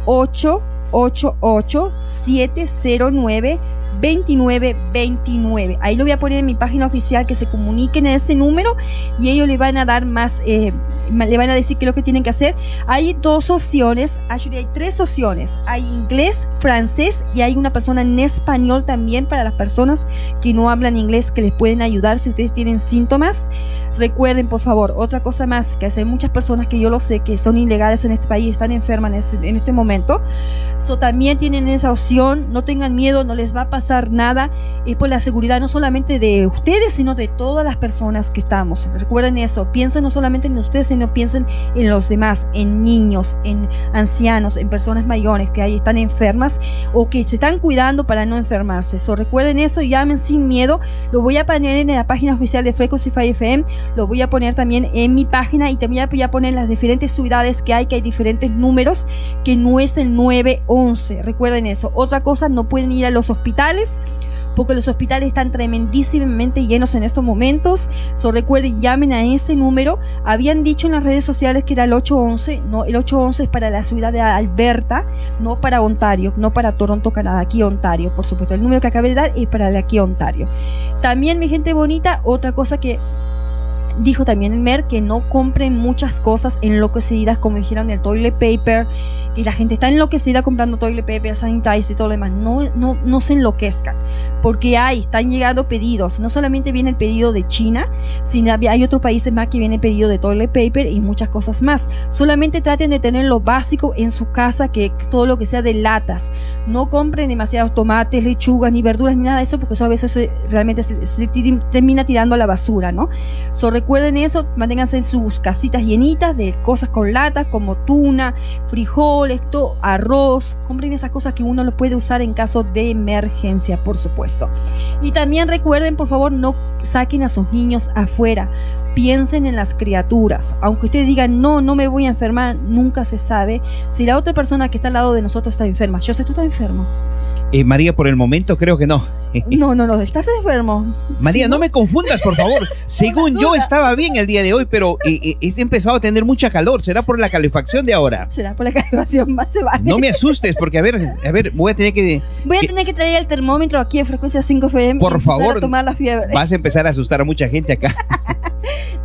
888-709. 2929. Ahí lo voy a poner en mi página oficial que se comuniquen a ese número y ellos le van a dar más, eh, le van a decir qué es lo que tienen que hacer. Hay dos opciones, actually hay tres opciones. Hay inglés, francés y hay una persona en español también para las personas que no hablan inglés que les pueden ayudar si ustedes tienen síntomas. Recuerden, por favor, otra cosa más, que hay muchas personas que yo lo sé que son ilegales en este país, están enfermas en este, en este momento. So, también tienen esa opción, no tengan miedo, no les va a pasar nada. Es por la seguridad no solamente de ustedes, sino de todas las personas que estamos. Recuerden eso, piensen no solamente en ustedes, sino piensen en los demás, en niños, en ancianos, en personas mayores que ahí están enfermas o que se están cuidando para no enfermarse. Recuerden eso, llamen sin miedo. Lo voy a poner en la página oficial de Frequency 5 FM. Lo voy a poner también en mi página y también voy a poner las diferentes ciudades que hay, que hay diferentes números, que no es el 911. Recuerden eso. Otra cosa, no pueden ir a los hospitales porque los hospitales están tremendísimamente llenos en estos momentos. So, recuerden, llamen a ese número. Habían dicho en las redes sociales que era el 811. No, el 811 es para la ciudad de Alberta, no para Ontario, no para Toronto, Canadá, aquí Ontario, por supuesto. El número que acabé de dar es para el aquí Ontario. También, mi gente bonita, otra cosa que Dijo también MER que no compren muchas cosas enloquecidas, como dijeron el toilet paper, que la gente está enloquecida comprando toilet paper, sanitizer y todo lo demás. No, no, no se enloquezcan, porque hay, están llegando pedidos. No solamente viene el pedido de China, sino hay otros países más que viene el pedido de toilet paper y muchas cosas más. Solamente traten de tener lo básico en su casa, que todo lo que sea de latas. No compren demasiados tomates, lechugas, ni verduras, ni nada de eso, porque eso a veces realmente se, termina tirando a la basura, ¿no? So, recuerden eso, manténganse en sus casitas llenitas de cosas con latas como tuna, frijoles, to- arroz. Compren esas cosas que uno lo puede usar en caso de emergencia, por supuesto. Y también recuerden, por favor, no saquen a sus niños afuera. Piensen en las criaturas. Aunque ustedes digan, no, no me voy a enfermar, nunca se sabe si la otra persona que está al lado de nosotros está enferma. Yo sé, tú estás enfermo. Eh, María, por el momento creo que no. No, no, no, estás enfermo. María, no me confundas, por favor. Según yo estaba bien el día de hoy, pero eh, eh, he empezado a tener mucha calor. ¿Será por la calefacción de ahora? Será por la calefacción, más vale. No me asustes, porque a ver, a ver, voy a tener que... Voy a que- tener que traer el termómetro aquí en frecuencia 5 FM. Por favor, A tomar la fiebre. Vas a empezar a asustar a mucha gente acá.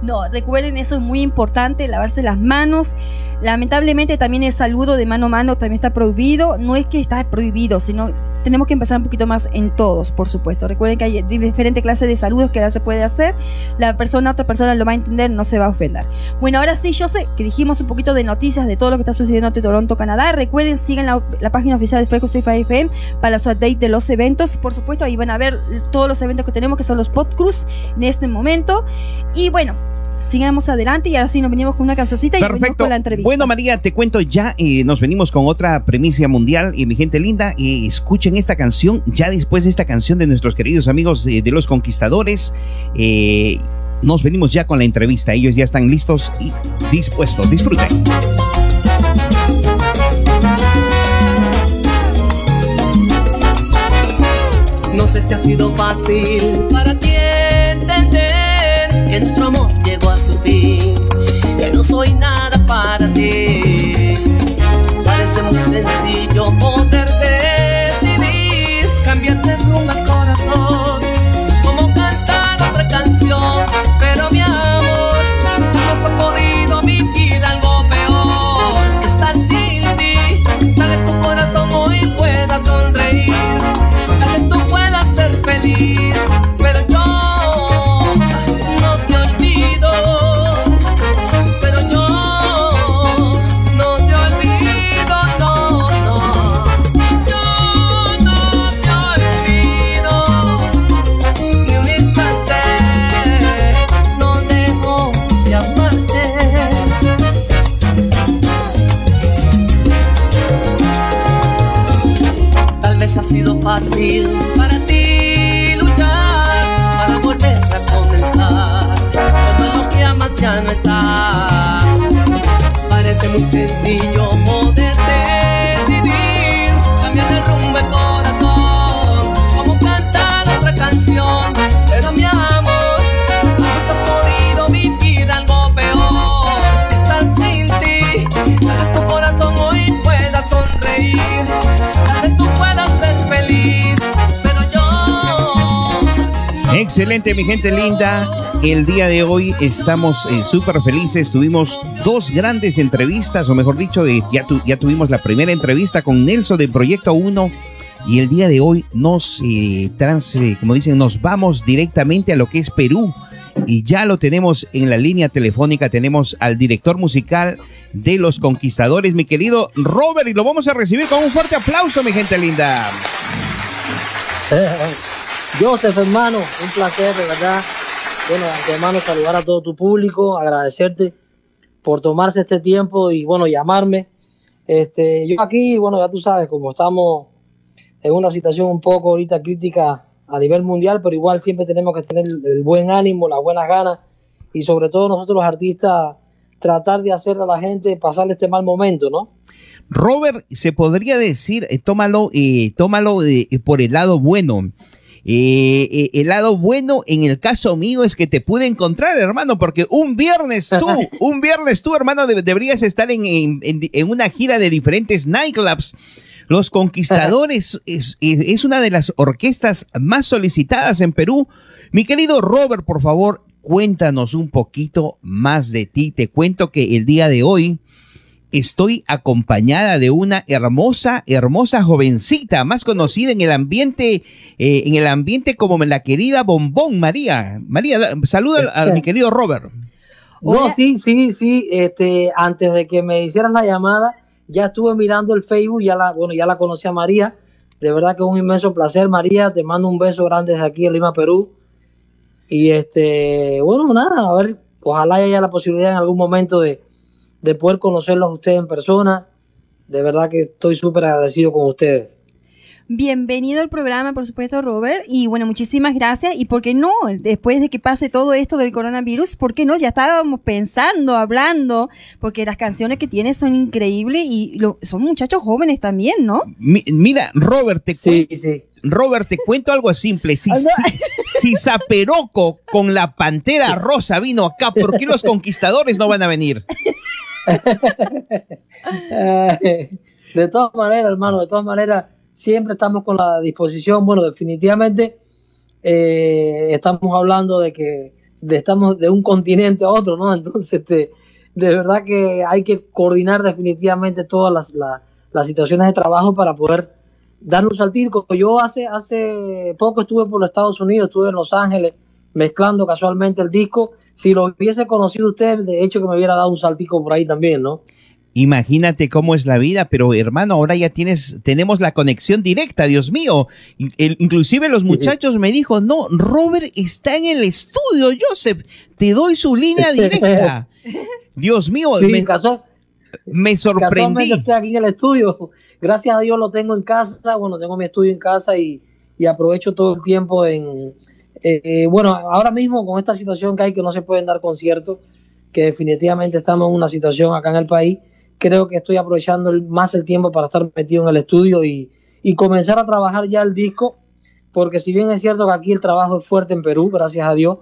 No, recuerden, eso es muy importante, lavarse las manos. Lamentablemente también el saludo de mano a mano también está prohibido. No es que está prohibido, sino tenemos que empezar un poquito más en todos, por supuesto. Recuerden que hay diferentes clases de saludos que ahora se puede hacer. La persona, otra persona lo va a entender, no se va a ofender. Bueno, ahora sí, yo sé que dijimos un poquito de noticias de todo lo que está sucediendo en Toronto, Canadá. Recuerden, sigan la, página oficial de Frequency 5 FM para su update de los eventos. Por supuesto, ahí van a ver todos los eventos que tenemos, que son los podcruise en este momento. Y bueno, sigamos adelante y ahora sí nos venimos con una cancioncita y venimos Perfecto. con la entrevista. Bueno, María, te cuento ya, eh, nos venimos con otra premicia mundial y mi gente linda, eh, escuchen esta canción, ya después de esta canción de nuestros queridos amigos eh, de los conquistadores, eh, nos venimos ya con la entrevista, ellos ya están listos y dispuestos, disfruten. No sé si ha sido fácil para ti entender que nuestro amor llegó a su fin, que no soy nada Mi gente linda. El día de hoy estamos eh, súper felices. Tuvimos dos grandes entrevistas, o mejor dicho, ya, ya tuvimos la primera entrevista con Nelson de Proyecto 1. Y el día de hoy nos, eh, trans, eh, como dicen, nos vamos directamente a lo que es Perú. Y ya lo tenemos en la línea telefónica. Tenemos al director musical de Los Conquistadores, mi querido Robert. Y lo vamos a recibir con un fuerte aplauso, mi gente linda. Joseph, hermano, un placer, de verdad. Bueno, de antemano saludar a todo tu público, agradecerte por tomarse este tiempo y, bueno, llamarme. Este, yo aquí, bueno, ya tú sabes, como estamos en una situación un poco ahorita crítica a nivel mundial, pero igual siempre tenemos que tener el buen ánimo, las buenas ganas y sobre todo nosotros los artistas tratar de hacer a la gente pasar este mal momento, ¿no? Robert, se podría decir, eh, tómalo, eh, tómalo eh, por el lado bueno. Eh, eh, el lado bueno en el caso mío es que te pude encontrar, hermano, porque un viernes tú, un viernes tú, hermano, de- deberías estar en, en- en- una gira de diferentes nightclubs. Los Conquistadores es, es- es una de las orquestas más solicitadas en Perú. Mi querido Robert, por favor, cuéntanos un poquito más de ti. Te cuento que el día de hoy estoy acompañada de una hermosa, hermosa jovencita, más conocida en el ambiente, eh, en el ambiente como la querida Bombón María. María, da- saluda a, a mi querido Robert. No, sí, sí, sí. Este, antes de que me hicieran la llamada, ya estuve mirando el Facebook, ya la, bueno, ya la conocí a María. De verdad que es un inmenso placer, María. Te mando un beso grande desde aquí en Lima, Perú. Y este, bueno, nada, a ver, ojalá haya la posibilidad en algún momento de, de poder conocerlos a ustedes en persona. De verdad que estoy súper agradecido con ustedes. Bienvenido al programa, por supuesto, Robert. Y bueno, muchísimas gracias. Y por qué no, después de que pase todo esto del coronavirus, ¿por qué no? Ya estábamos pensando, hablando, porque las canciones que tienes son increíbles y lo- son muchachos jóvenes también, ¿no? Mi- mira, Robert, te cuento. Robert, te cuento algo simple. Si, si, si Zaperoco con la pantera rosa vino acá, ¿por qué los conquistadores no van a venir? De todas maneras, hermano, de todas maneras, siempre estamos con la disposición. Bueno, definitivamente eh, estamos hablando de que de, estamos de un continente a otro, ¿no? Entonces, este, de verdad que hay que coordinar definitivamente todas las, la- las situaciones de trabajo para poder dar un saltico. Yo hace, hace poco estuve por los Estados Unidos, estuve en Los Ángeles mezclando casualmente el disco. Si lo hubiese conocido usted, de hecho que me hubiera dado un saltico por ahí también, ¿no? Imagínate cómo es la vida, pero hermano, ahora ya tienes, tenemos la conexión directa, Dios mío. El- inclusive los muchachos me dijo, no, Robert está en el estudio, Joseph, te doy su línea directa. Dios mío, Sí, me, casual- me sorprendí. Estoy aquí en el estudio. Gracias a Dios lo tengo en casa. Bueno, tengo mi estudio en casa y, y aprovecho todo el tiempo en... eh, bueno, ahora mismo con esta situación que hay que no se pueden dar conciertos, que definitivamente estamos en una situación acá en el país, creo que estoy aprovechando más el tiempo para estar metido en el estudio y, comenzar a trabajar ya el disco, porque si bien es cierto que aquí el trabajo es fuerte en Perú, gracias a Dios,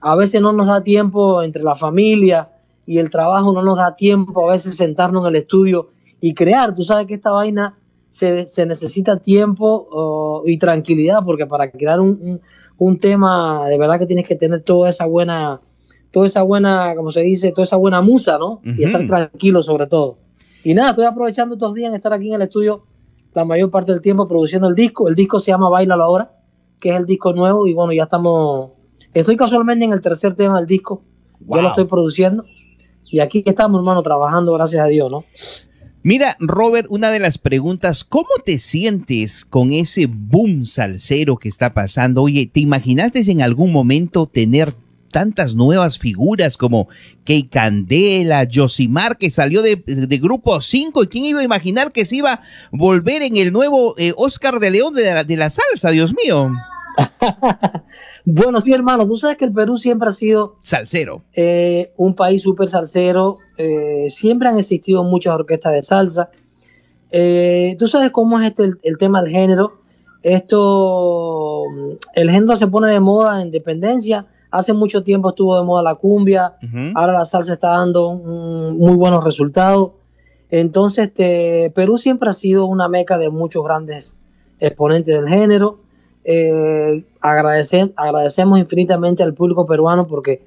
a veces no nos da tiempo entre la familia y el trabajo, no nos da tiempo a veces sentarnos en el estudio y crear. Tú sabes que esta vaina se, se necesita tiempo oh, y tranquilidad, porque para crear un- un tema, de verdad que tienes que tener toda esa buena, toda esa buena, como se dice, toda esa buena musa, ¿no? Y estar tranquilo sobre todo. Y nada, estoy aprovechando estos días en estar aquí en el estudio la mayor parte del tiempo produciendo el disco. El disco se llama Bailalo Ahora, que es el disco nuevo y bueno, ya estamos... Estoy casualmente en el tercer tema del disco, ya Wow. lo estoy produciendo y aquí estamos, hermano, trabajando, gracias a Dios, ¿no? Mira, Robert, una de las preguntas, ¿cómo te sientes con ese boom salsero que está pasando? Oye, ¿te imaginaste en algún momento tener tantas nuevas figuras como Key Candela, Josimar, que salió de, de Grupo 5? ¿Y quién iba a imaginar que se iba a volver en el nuevo eh, Oscar de León de la, de la salsa, Dios mío? Bueno, sí, hermano, tú sabes que el Perú siempre ha sido Salsero. eh, un país súper salsero, eh, siempre han existido muchas orquestas de salsa. Eh, tú sabes cómo es este el, el tema del género. Esto, mm, el género se pone de moda en dependencia. Hace mucho tiempo estuvo de moda la cumbia, ahora la salsa está dando mm, muy buenos resultados. Entonces, este, Perú siempre ha sido una meca de muchos grandes exponentes del género. eh, agradecer, agradecemos infinitamente al público peruano porque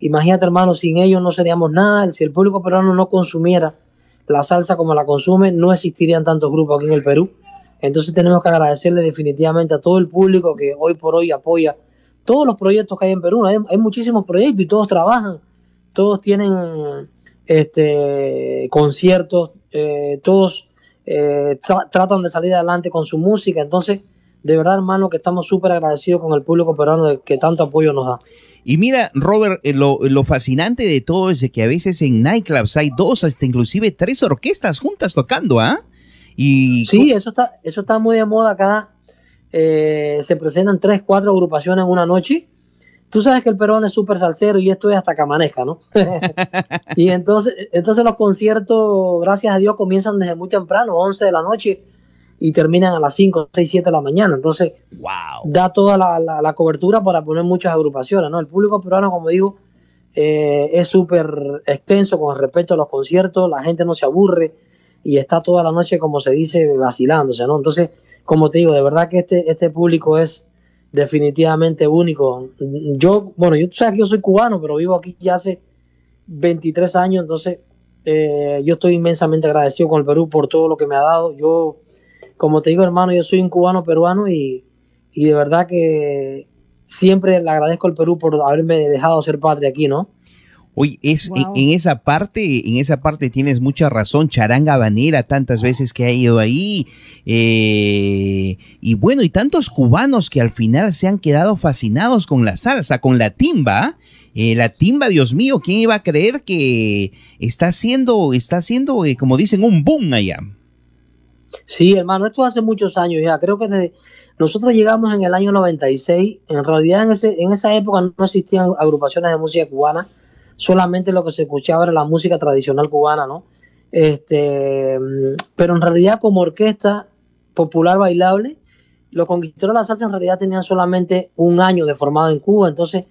imagínate hermano, sin ellos no seríamos nada, si el público peruano no consumiera la salsa como la consume, no existirían tantos grupos aquí en el Perú. Entonces tenemos que agradecerle definitivamente a todo el público que hoy por hoy apoya todos los proyectos que hay en Perú. Hay, hay muchísimos proyectos y todos trabajan, todos tienen este conciertos, eh, todos eh, tra- tratan de salir adelante con su música. Entonces, de verdad, hermano, que estamos súper agradecidos con el público peruano de que tanto apoyo nos da. Y mira, Robert, eh, lo, lo fascinante de todo es de que a veces en nightclubs hay dos, hasta inclusive tres orquestas juntas tocando, ¿ah? Y Sí, eso está, eso está muy de moda acá. Eh, se presentan tres, cuatro agrupaciones en una noche. Tú sabes que el peruano es súper salsero y esto es hasta que amanezca, ¿no? y entonces, entonces los conciertos, gracias a Dios, comienzan desde muy temprano, 11 de la noche, y terminan a las 5, 6, 7 de la mañana. Entonces, da toda la, la- la cobertura para poner muchas agrupaciones, ¿no? El público peruano, como digo, eh, es súper extenso con respecto a los conciertos, la gente no se aburre y está toda la noche, como se dice, vacilándose, ¿no? Entonces, como te digo, de verdad que este, este público es definitivamente único. Yo, bueno, yo tú sabes que yo soy cubano, pero vivo aquí ya hace 23 años, entonces eh, yo estoy inmensamente agradecido con el Perú por todo lo que me ha dado. Yo, como te digo, hermano, yo soy un cubano peruano y, y de verdad que siempre le agradezco al Perú por haberme dejado ser patria aquí, ¿no? Oye, es en, en esa parte, en esa parte tienes mucha razón, charanga habanera, tantas veces que ha ido ahí, eh, y bueno, y tantos cubanos que al final se han quedado fascinados con la salsa, con la timba, eh, la timba, Dios mío, ¿quién iba a creer que está haciendo, está haciendo, eh, como dicen, un boom allá? Sí, hermano, esto hace muchos años ya. Creo que desde- nosotros llegamos en el año 96. En realidad, en, ese, en esa época no existían agrupaciones de música cubana. Solamente lo que se escuchaba era la música tradicional cubana, ¿no? Este, pero en realidad, como orquesta popular bailable, los conquistadores de la salsa en realidad tenían solamente un año de formado en Cuba. Entonces,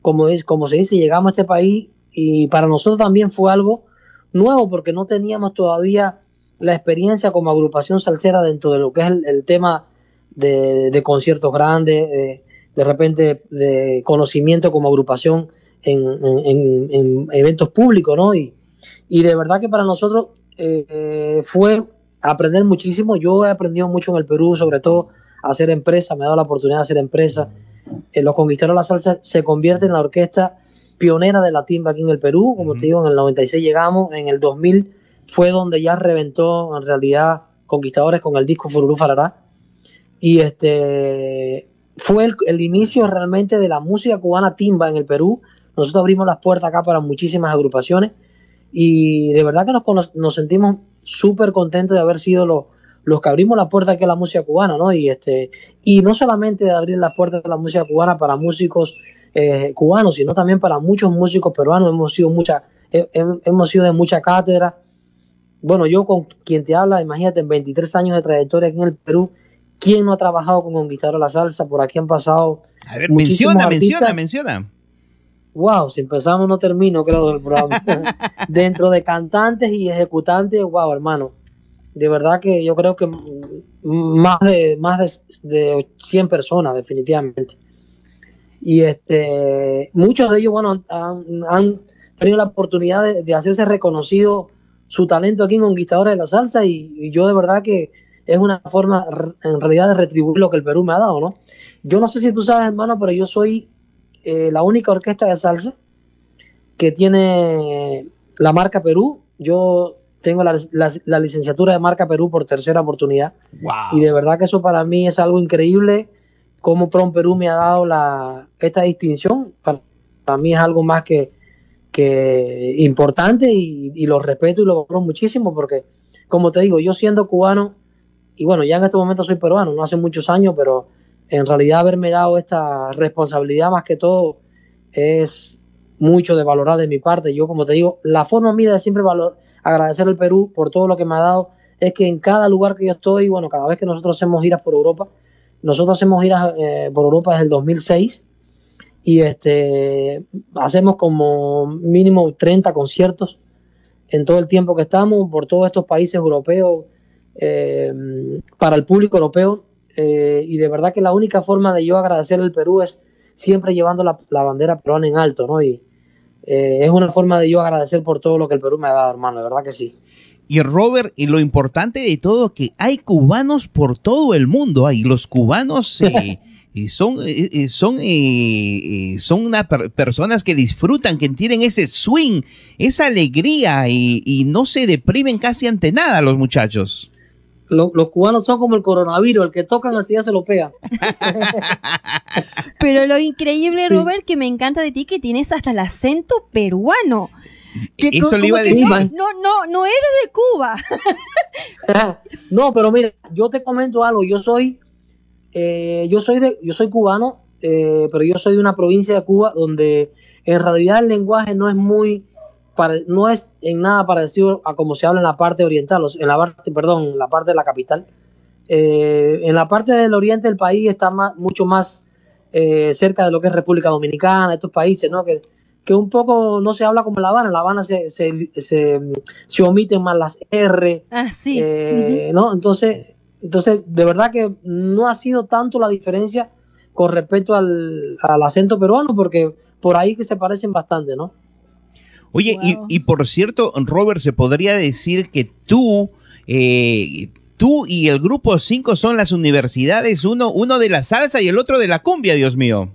como, es, como se dice, llegamos a este país y para nosotros también fue algo nuevo porque no teníamos todavía la experiencia como agrupación salsera dentro de lo que es el, el tema de, de conciertos grandes, de, de repente de conocimiento como agrupación en, en- en- en eventos públicos, ¿no? Y, y de verdad que para nosotros eh, fue aprender muchísimo. Yo he aprendido mucho en el Perú, sobre todo a hacer empresa, me ha dado la oportunidad de hacer empresa. Eh, los Conquistadores de la Salsa se convierte en la orquesta pionera de la timba aquí en el Perú. Como te digo, en el 96 llegamos, en el 2000 fue donde ya reventó en realidad Conquistadores con el disco Fururú Farará. Y este fue el, el inicio realmente de la música cubana timba en el Perú. Nosotros abrimos las puertas acá para muchísimas agrupaciones y de verdad que nos, nos sentimos súper contentos de haber sido los, los que abrimos la puerta aquí a la música cubana, ¿no? Y este y no solamente de abrir las puertas de la música cubana para músicos eh, cubanos, sino también para muchos músicos peruanos. Hemos sido mucha, he- he- hemos sido de mucha cátedra. Bueno, yo con quien te habla, imagínate, en 23 años de trayectoria aquí en el Perú, ¿quién no ha trabajado con Conquistador la Salsa? Por aquí han pasado. A ver, menciona, artistas. menciona, menciona. Wow, si empezamos no termino, creo, del programa. Dentro de cantantes y ejecutantes, wow, hermano. De verdad que yo creo que más de más de, de 100 personas, definitivamente. Y este muchos de ellos, bueno, han, han tenido la oportunidad de, de hacerse reconocido su talento aquí en Conquistadores de la Salsa y, y yo de verdad que es una forma en realidad de retribuir lo que el Perú me ha dado, ¿no? Yo no sé si tú sabes, hermano, pero yo soy eh, la única orquesta de salsa que tiene la marca Perú. Yo tengo la, la- la licenciatura de marca Perú por tercera oportunidad. Y de verdad que eso para mí es algo increíble. Como Prom Perú me ha dado la, esta distinción. Para, para mí es algo más que, que importante y, y lo respeto y lo valoro muchísimo porque, como te digo, yo siendo cubano, y bueno, ya en este momento soy peruano, no hace muchos años, pero en realidad haberme dado esta responsabilidad más que todo es mucho de valorar de mi parte. Yo, como te digo, la forma mía de siempre valor, agradecer al Perú por todo lo que me ha dado es que en cada lugar que yo estoy, bueno, cada vez que nosotros hacemos giras por Europa, nosotros hacemos giras eh, por Europa desde el 2006 y este hacemos como mínimo 30 conciertos en todo el tiempo que estamos por todos estos países europeos eh, para el público europeo eh, y de verdad que la única forma de yo agradecer al Perú es siempre llevando la, la bandera peruana en alto, ¿no? Y eh, es una forma de yo agradecer por todo lo que el Perú me ha dado, hermano, de verdad que sí. Y Robert, y lo importante de todo, que hay cubanos por todo el mundo. Hay los cubanos eh, son, eh, son, eh, son una per- personas que disfrutan, que tienen ese swing, esa alegría y, y no se deprimen casi ante nada los muchachos. Lo- los cubanos son como el coronavirus, el que tocan así ya se lo pegan. Pero lo increíble, Sí. Robert, que me encanta de ti, que tienes hasta el acento peruano. Que Eso le iba a decir. No, no, no eres de Cuba. no, pero mira, yo te comento algo. Yo soy, eh, yo soy de, yo soy cubano, eh, pero yo soy de una provincia de Cuba donde en realidad el lenguaje no es muy, pare- no es en nada parecido a como se habla en la parte oriental, en la parte, perdón, en la parte de la capital. Eh, en la parte del oriente del país está más, mucho más eh, cerca de lo que es República Dominicana, estos países, ¿no? Que, que un poco no se habla como en La Habana. En La Habana se, se, se, se omiten más las R, Ah, sí. eh, ¿no? Entonces, entonces, de verdad que no ha sido tanto la diferencia con respecto al, al acento peruano, porque por ahí que se parecen bastante, ¿no? Oye, y, y por cierto, Robert, se podría decir que tú, eh, tú y el grupo 5 son las universidades, uno, uno de la salsa y el otro de la cumbia, Dios mío.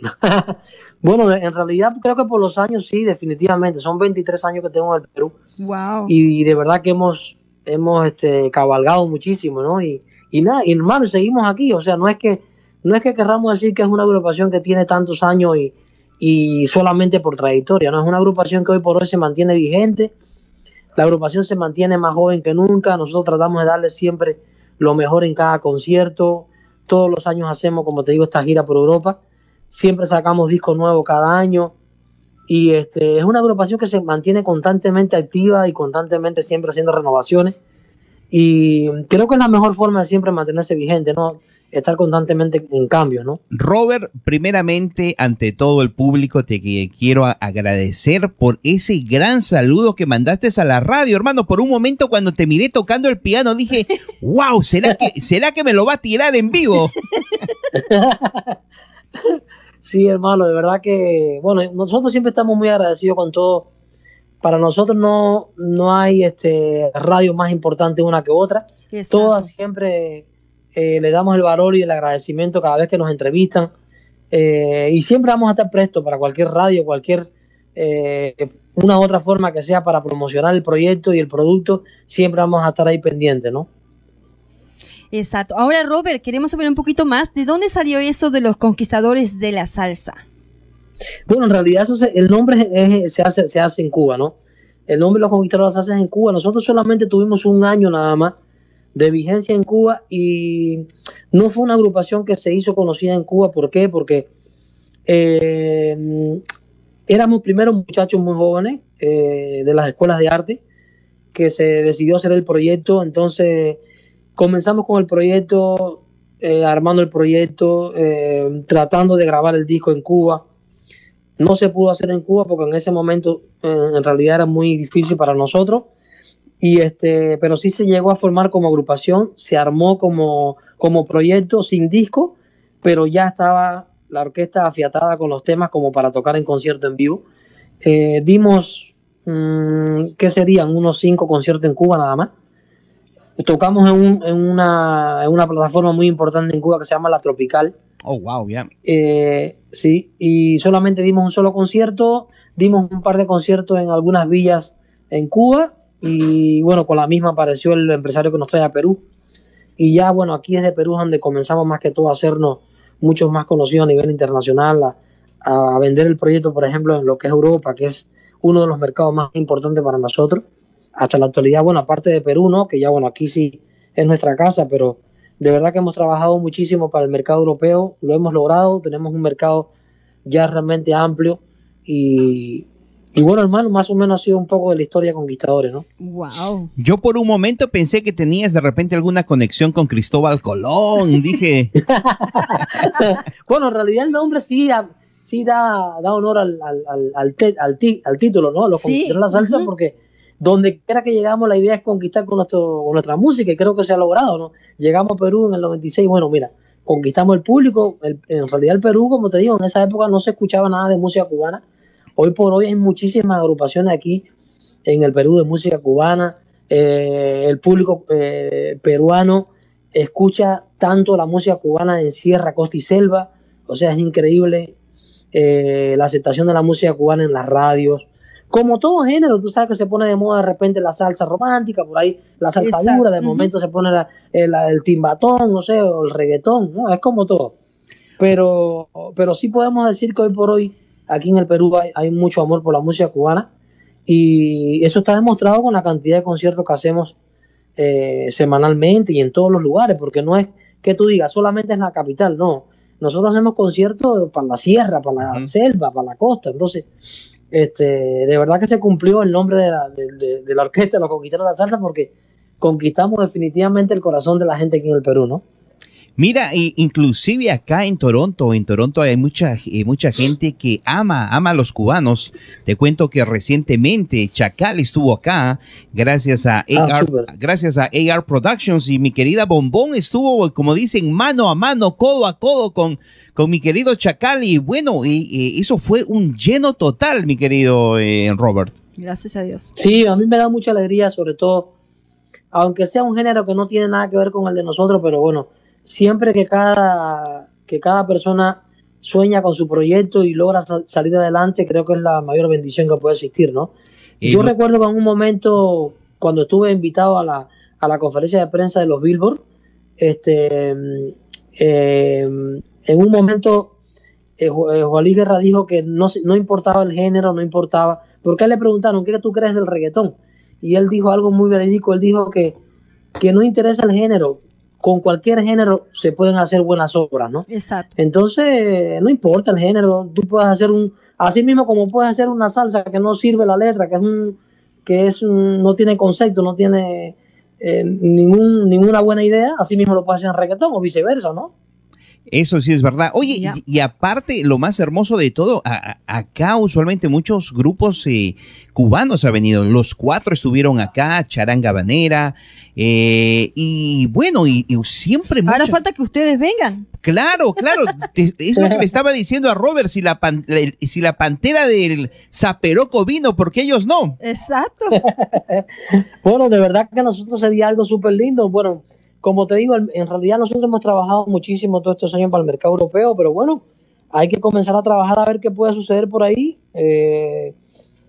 Bueno, en realidad creo que por los años sí, definitivamente. Son 23 años que tengo en el Perú. Wow. Y de verdad que hemos, hemos este, cabalgado muchísimo, ¿no? Y, y nada, y hermano, seguimos aquí. O sea, no es que no es que querramos decir que es una agrupación que tiene tantos años y, y solamente por trayectoria, ¿no? Es una agrupación que hoy por hoy se mantiene vigente. La agrupación se mantiene más joven que nunca. Nosotros tratamos de darle siempre lo mejor en cada concierto. Todos los años hacemos, como te digo, esta gira por Europa. Siempre sacamos discos nuevos cada año. Y este, es una agrupación que se mantiene constantemente activa y constantemente siempre haciendo renovaciones. Y creo que es la mejor forma de siempre mantenerse vigente, ¿no? Estar constantemente en cambio, ¿no? Robert, primeramente, ante todo el público, te quiero agradecer por ese gran saludo que mandaste a la radio, hermano. Por un momento, cuando te miré tocando el piano, dije, wow, ¿será que, ¿será que me lo va a tirar en vivo? Sí, hermano, de verdad que, bueno, nosotros siempre estamos muy agradecidos con todo. Para nosotros no, no hay este radio más importante una que otra. Exacto. Todas siempre eh, le damos el valor y el agradecimiento cada vez que nos entrevistan. Eh, y siempre vamos a estar prestos para cualquier radio, cualquier eh, una u otra forma que sea para promocionar el proyecto y el producto. Siempre vamos a estar ahí pendientes, ¿no? Exacto. Ahora, Robert, queremos saber un poquito más de dónde salió eso de los conquistadores de la salsa. Bueno, en realidad eso se- el nombre es- es- se, hace, se hace en Cuba, ¿no? El nombre de los conquistadores se hace en Cuba. Nosotros solamente tuvimos un año nada más de vigencia en Cuba y no fue una agrupación que se hizo conocida en Cuba. ¿Por qué? Porque eh, éramos primero muchachos muy jóvenes eh, de las escuelas de arte que se decidió hacer el proyecto. Entonces comenzamos con el proyecto, eh, armando el proyecto, eh, tratando de grabar el disco en Cuba. No se pudo hacer en Cuba porque en ese momento eh, en realidad era muy difícil para nosotros. Y este, pero sí se llegó a formar como agrupación, se armó como, como proyecto sin disco, pero ya estaba la orquesta afiatada con los temas como para tocar en concierto en vivo. Dimos, mm, ¿qué serían? Unos cinco conciertos en Cuba nada más. Tocamos en, un- en una, en una plataforma muy importante en Cuba que se llama La Tropical. Oh, wow, ya. Eh, sí, y solamente dimos un solo concierto, dimos un par de conciertos en algunas villas en Cuba y bueno, con la misma apareció el empresario que nos trae a Perú. Y ya bueno, aquí desde Perú es donde comenzamos más que todo a hacernos muchos más conocidos a nivel internacional, a, a vender el proyecto, por ejemplo, en lo que es Europa, que es uno de los mercados más importantes para nosotros. Hasta la actualidad, bueno, aparte de Perú, ¿no? Que ya bueno, aquí sí es nuestra casa, pero de verdad que hemos trabajado muchísimo para el mercado europeo, lo hemos logrado, tenemos un mercado ya realmente amplio y, y bueno, hermano, más o menos ha sido un poco de la historia de Conquistadores, ¿no? Wow. Yo por un momento pensé que tenías de repente alguna conexión con Cristóbal Colón. Dije, bueno, en realidad el nombre sí, da- sí da, da honor al, al, al, al, te- al ti- al título, ¿no? Los Sí, la salsa, porque donde quiera que llegamos, la idea es conquistar con, nuestra música y creo que se ha logrado, ¿no? Llegamos a Perú en el 96, bueno, mira, conquistamos el público, en realidad el Perú, como te digo, en esa época no se escuchaba nada de música cubana, hoy por hoy hay muchísimas agrupaciones aquí en el Perú de música cubana, eh, el público eh, peruano escucha tanto la música cubana en sierra, costa y selva, o sea, es increíble eh, la aceptación de la música cubana en las radios. Como todo género, tú sabes que se pone de moda de repente la salsa romántica, por ahí la salsa Exacto, dura, de momento se pone la- el, el timbatón, no sé, o el reggaetón, ¿no? es como todo. Pero, pero sí podemos decir que hoy por hoy aquí en el Perú hay, hay mucho amor por la música cubana y eso está demostrado con la cantidad de conciertos que hacemos eh, semanalmente y en todos los lugares, porque no es que tú digas solamente en la capital, no. Nosotros hacemos conciertos para la sierra, para la selva, para la costa. Entonces, este, de verdad que se cumplió el nombre de la, de, de- de la orquesta, los conquistaron la salsa, porque conquistamos definitivamente el corazón de la gente aquí en el Perú, ¿no? Mira, inclusive acá en Toronto, en Toronto hay mucha, eh, mucha gente que ama, ama a los cubanos. Te cuento que recientemente Chacal estuvo acá gracias a AR, gracias a AR Productions y mi querida Bombón estuvo, como dicen, mano a mano, codo a codo con, con mi querido Chacal y bueno, y, y eso fue un lleno total, mi querido eh, Robert. Gracias a Dios. Sí, a mí me da mucha alegría, sobre todo, aunque sea un género que no tiene nada que ver con el de nosotros, pero bueno, siempre que cada, que cada persona sueña con su proyecto y logra sal- salir adelante, creo que es la mayor bendición que puede existir, ¿no? Yo no- recuerdo que en un momento, cuando estuve invitado a la, a la conferencia de prensa de los Billboard, este, mm, eh, en un momento eh, eh, Juan Luis Guerra dijo que no, no importaba el género, no importaba, porque a él le preguntaron, ¿qué tú crees del reggaetón? Y él dijo algo muy verídico, él dijo que, que no interesa el género, con cualquier género se pueden hacer buenas obras, ¿no? Exacto. Entonces, no importa el género, tú puedes hacer un, así mismo como puedes hacer una salsa que no sirve la letra, que es un, que es un- no tiene concepto, no tiene eh, ningún, ninguna buena idea, así mismo lo puedes hacer en reggaetón o viceversa, ¿no? Eso sí es verdad. Oye, y, y aparte, lo más hermoso de todo, a- a- acá usualmente muchos grupos eh, cubanos han venido. Los cuatro estuvieron acá, Charanga Banera, eh, y bueno, y, y siempre Ahora mucha- falta que ustedes vengan. Claro, claro. te- es lo que le estaba diciendo a Robert, si la, pan- la- si la pantera del Zaperoco vino, ¿por qué ellos no? Exacto. Bueno, de verdad que a nosotros sería algo súper lindo. Bueno, como te digo, en realidad nosotros hemos trabajado muchísimo todos estos años para el mercado europeo, pero bueno, hay que comenzar a trabajar a ver qué puede suceder por ahí. Eh,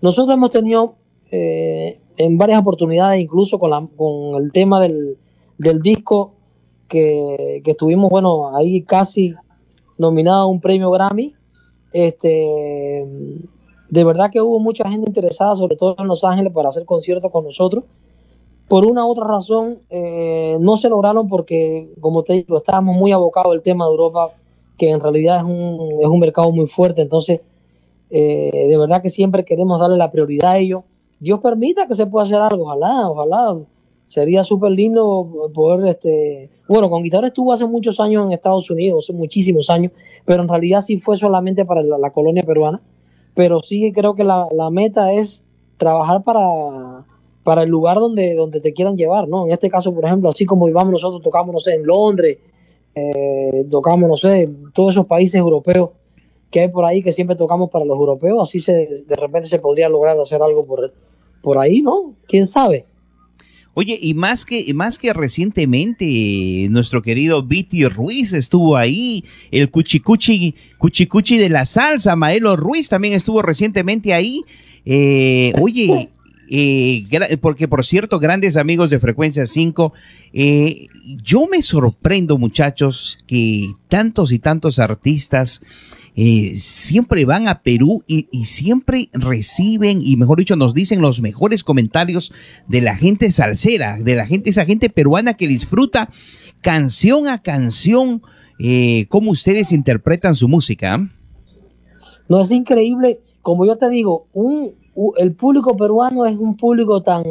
nosotros hemos tenido eh, en varias oportunidades, incluso con, la- con el tema del, del disco, que, que estuvimos, bueno, ahí casi nominado a un premio Grammy. Este, de verdad que hubo mucha gente interesada, sobre todo en Los Ángeles, para hacer conciertos con nosotros. Por una u otra razón, eh, no se lograron porque, como te digo, estábamos muy abocados al tema de Europa, que en realidad es un, es un mercado muy fuerte. Entonces, eh, de verdad que siempre queremos darle la prioridad a ellos. Dios permita que se pueda hacer algo, ojalá, ojalá. Sería súper lindo poder, este, bueno, Conquistador estuvo hace muchos años en Estados Unidos, hace muchísimos años, pero en realidad sí fue solamente para la, la colonia peruana. Pero sí creo que la, la meta es trabajar para, para el lugar donde, donde te quieran llevar, ¿no? En este caso, por ejemplo, así como íbamos nosotros, tocamos, no sé, en Londres, eh, tocamos, no sé, en todos esos países europeos que hay por ahí que siempre tocamos para los europeos, así se, de repente se podría lograr hacer algo por, por ahí, ¿no? ¿Quién sabe? Oye, y más que, más que recientemente, nuestro querido Viti Ruiz estuvo ahí, el cuchicuchi, cuchicuchi de la salsa, Maelo Ruiz también estuvo recientemente ahí. Eh, oye, eh, porque por cierto, grandes amigos de Frecuencia 5, eh, yo me sorprendo, muchachos, que tantos y tantos artistas eh, siempre van a Perú y, y siempre reciben, y mejor dicho, nos dicen los mejores comentarios de la gente salsera, de la gente, esa gente peruana que disfruta canción a canción, cómo ustedes interpretan su música. ¿ah? No es increíble, como yo te digo, un, el público peruano es un público tan,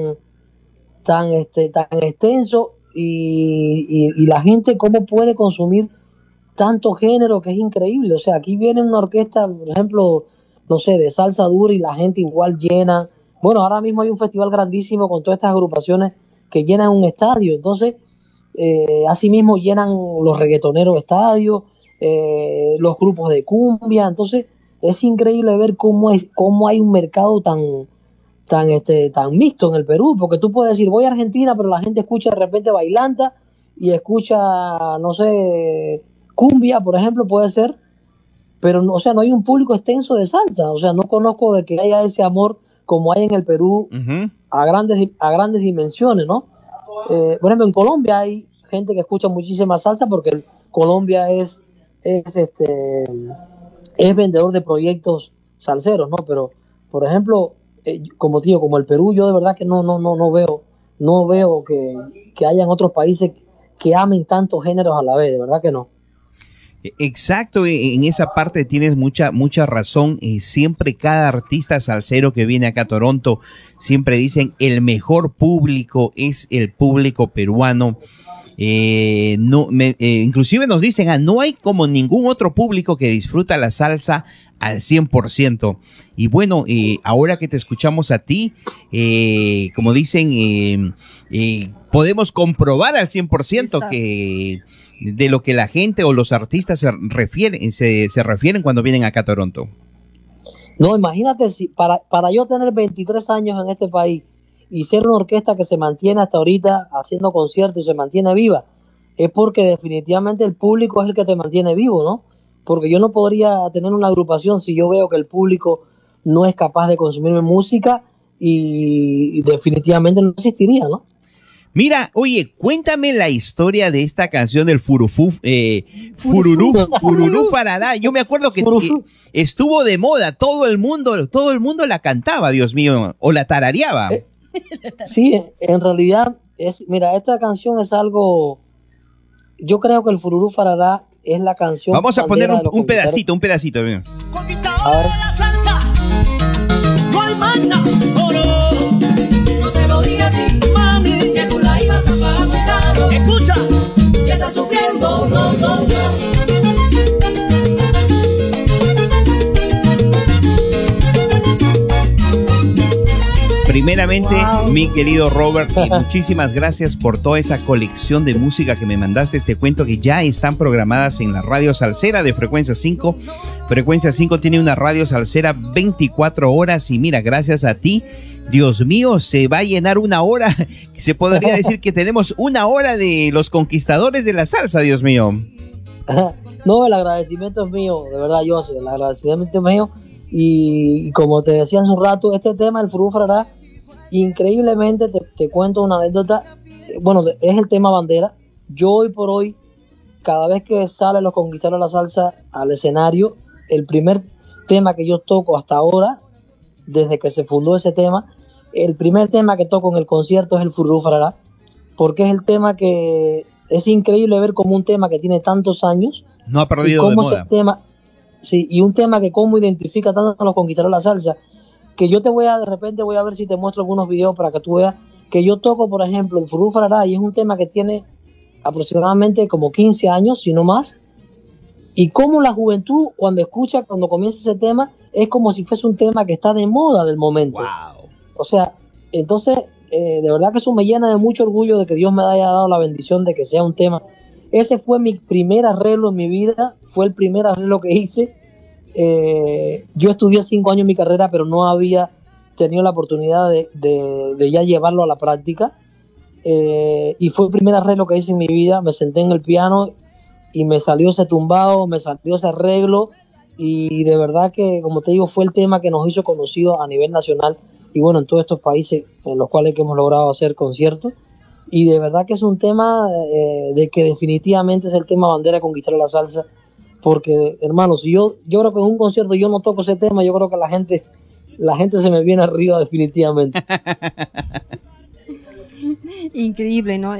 tan, este, tan extenso y, la gente cómo puede consumir tanto género que es increíble. O sea, aquí viene una orquesta, por ejemplo, no sé, de salsa dura y la gente igual llena, bueno, ahora mismo hay un festival grandísimo con todas estas agrupaciones que llenan un estadio. Entonces, eh, asimismo llenan los reggaetoneros estadios, eh, los grupos de cumbia. Entonces, es increíble ver cómo, es, cómo hay un mercado tan, tan, este, tan mixto en el Perú, porque tú puedes decir, voy a Argentina, pero la gente escucha de repente bailanta y escucha, no sé, cumbia, por ejemplo, puede ser, pero no, o sea, no hay un público extenso de salsa, o sea, no conozco de que haya ese amor como hay en el Perú a grandes a grandes dimensiones, ¿no? Eh, por ejemplo, en Colombia hay gente que escucha muchísima salsa porque Colombia es es este es vendedor de proyectos salseros, ¿no? Pero por ejemplo, eh, como tío, como el Perú, yo de verdad que no no no no veo no veo que, que hayan otros países que amen tantos géneros a la vez, de verdad que no. Exacto, e- en esa parte tienes mucha, mucha razón. Eh, siempre cada artista salsero que viene acá a Toronto, siempre dicen el mejor público es el público peruano. Eh, no, me- eh, inclusive nos dicen, ah, no hay como ningún otro público que disfruta la salsa al 100%. Y bueno, eh, ahora que te escuchamos a ti, eh, como dicen, podemos comprobar al 100% que de lo que la gente o los artistas se refieren, se, se refieren cuando vienen acá a Toronto. No, imagínate si para, para yo tener 23 años en este país y ser una orquesta que se mantiene hasta ahorita haciendo conciertos y se mantiene viva, es porque definitivamente el público es el que te mantiene vivo, ¿no? Porque yo no podría tener una agrupación si yo veo que el público no es capaz de consumir mi música y, definitivamente no existiría, ¿no? Mira, oye, cuéntame la historia de esta canción del Furufú, eh, Fururú, Fururú Farará. Yo me acuerdo que eh, estuvo de moda, todo el mundo, todo el mundo la cantaba, Dios mío, o la tarareaba. Sí, en realidad es, mira, esta canción es algo, yo creo que el Fururú Farará es la canción. Vamos a poner un, un pedacito, un pedacito. mira. A ver. No hay más nada, oh, no. Yo Primeramente, mi querido Robert, y muchísimas gracias por toda esa colección de música que me mandaste. Este cuento que ya están programadas en la radio salsera de Frecuencia 5. Frecuencia 5 tiene una radio salsera 24 horas y mira, gracias a ti. Dios mío, se va a llenar una hora. Se podría decir que tenemos una hora de los conquistadores de la salsa, Dios mío. No, el agradecimiento es mío, de verdad, yo el agradecimiento es mío. Y, y como te decía hace un rato, este tema, el Furú Farará, increíblemente te, te cuento una anécdota. Bueno, es el tema bandera. Yo hoy por hoy, cada vez que sale los conquistadores de la salsa al escenario, el primer tema que yo toco hasta ahora, desde que se fundó ese tema, el primer tema que toco en el concierto es el Furú Farará, porque es el tema que es increíble ver como un tema que tiene tantos años No ha y perdido de ese moda. tema sí y un tema que cómo identifica tanto a los conquistadores de la salsa que yo te voy a de repente voy a ver si te muestro algunos videos para que tú veas que yo toco por ejemplo el Furú Farará y es un tema que tiene aproximadamente como 15 años si no más. Y cómo la juventud cuando escucha cuando comienza ese tema es como si fuese un tema que está de moda del momento. O sea entonces eh, de verdad que eso me llena de mucho orgullo de que Dios me haya dado la bendición de que sea un tema. Ese fue mi primer arreglo en mi vida, fue el primer arreglo que hice. Eh, yo estudié cinco años mi carrera, pero no había tenido la oportunidad de, ya llevarlo a la práctica. Eh, y fue el primer arreglo que hice en mi vida. Me senté en el piano y me salió ese tumbado, me salió ese arreglo. Y de verdad que, como te digo, fue el tema que nos hizo conocidos a nivel nacional y bueno, en todos estos países en los cuales que hemos logrado hacer conciertos. Y de verdad que es un tema eh, de que definitivamente es el tema bandera de conquistar la salsa. Porque, hermano, si yo, yo creo que en un concierto yo no toco ese tema, yo creo que la gente, la gente se me viene arriba definitivamente. Increíble, ¿no?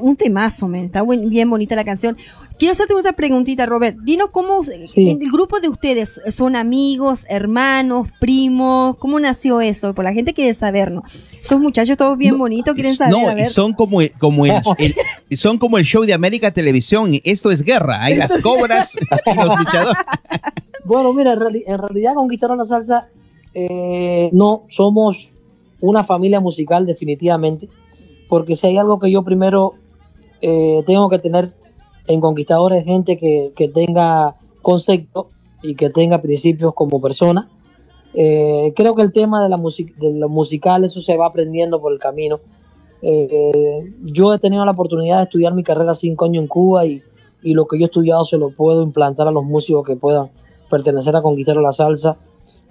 Un temazo, men. Está buen- bien bonita la canción. Quiero hacerte otra preguntita, Robert. Dinos cómo Sí. en el grupo de ustedes son amigos, hermanos, primos. ¿Cómo nació eso? Por la gente quiere saber, ¿no? Esos muchachos todos bien bonitos quieren saber. No, a y ver. son como, el- como el, el- son como el show de América Televisión. Esto es guerra. Hay las cobras y los luchadores. Bueno, mira, en, reali- en realidad conquistaron la salsa, eh, no, somos una familia musical definitivamente, porque si hay algo que yo primero eh, tengo que tener en Conquistadores, gente que, que tenga concepto y que tenga principios como persona. Eh, creo que el tema de, la music de lo musical, eso se va aprendiendo por el camino. Eh, yo he tenido la oportunidad de estudiar mi carrera cinco años en Cuba y, y lo que yo he estudiado se lo puedo implantar a los músicos que puedan pertenecer a Conquistador la Salsa.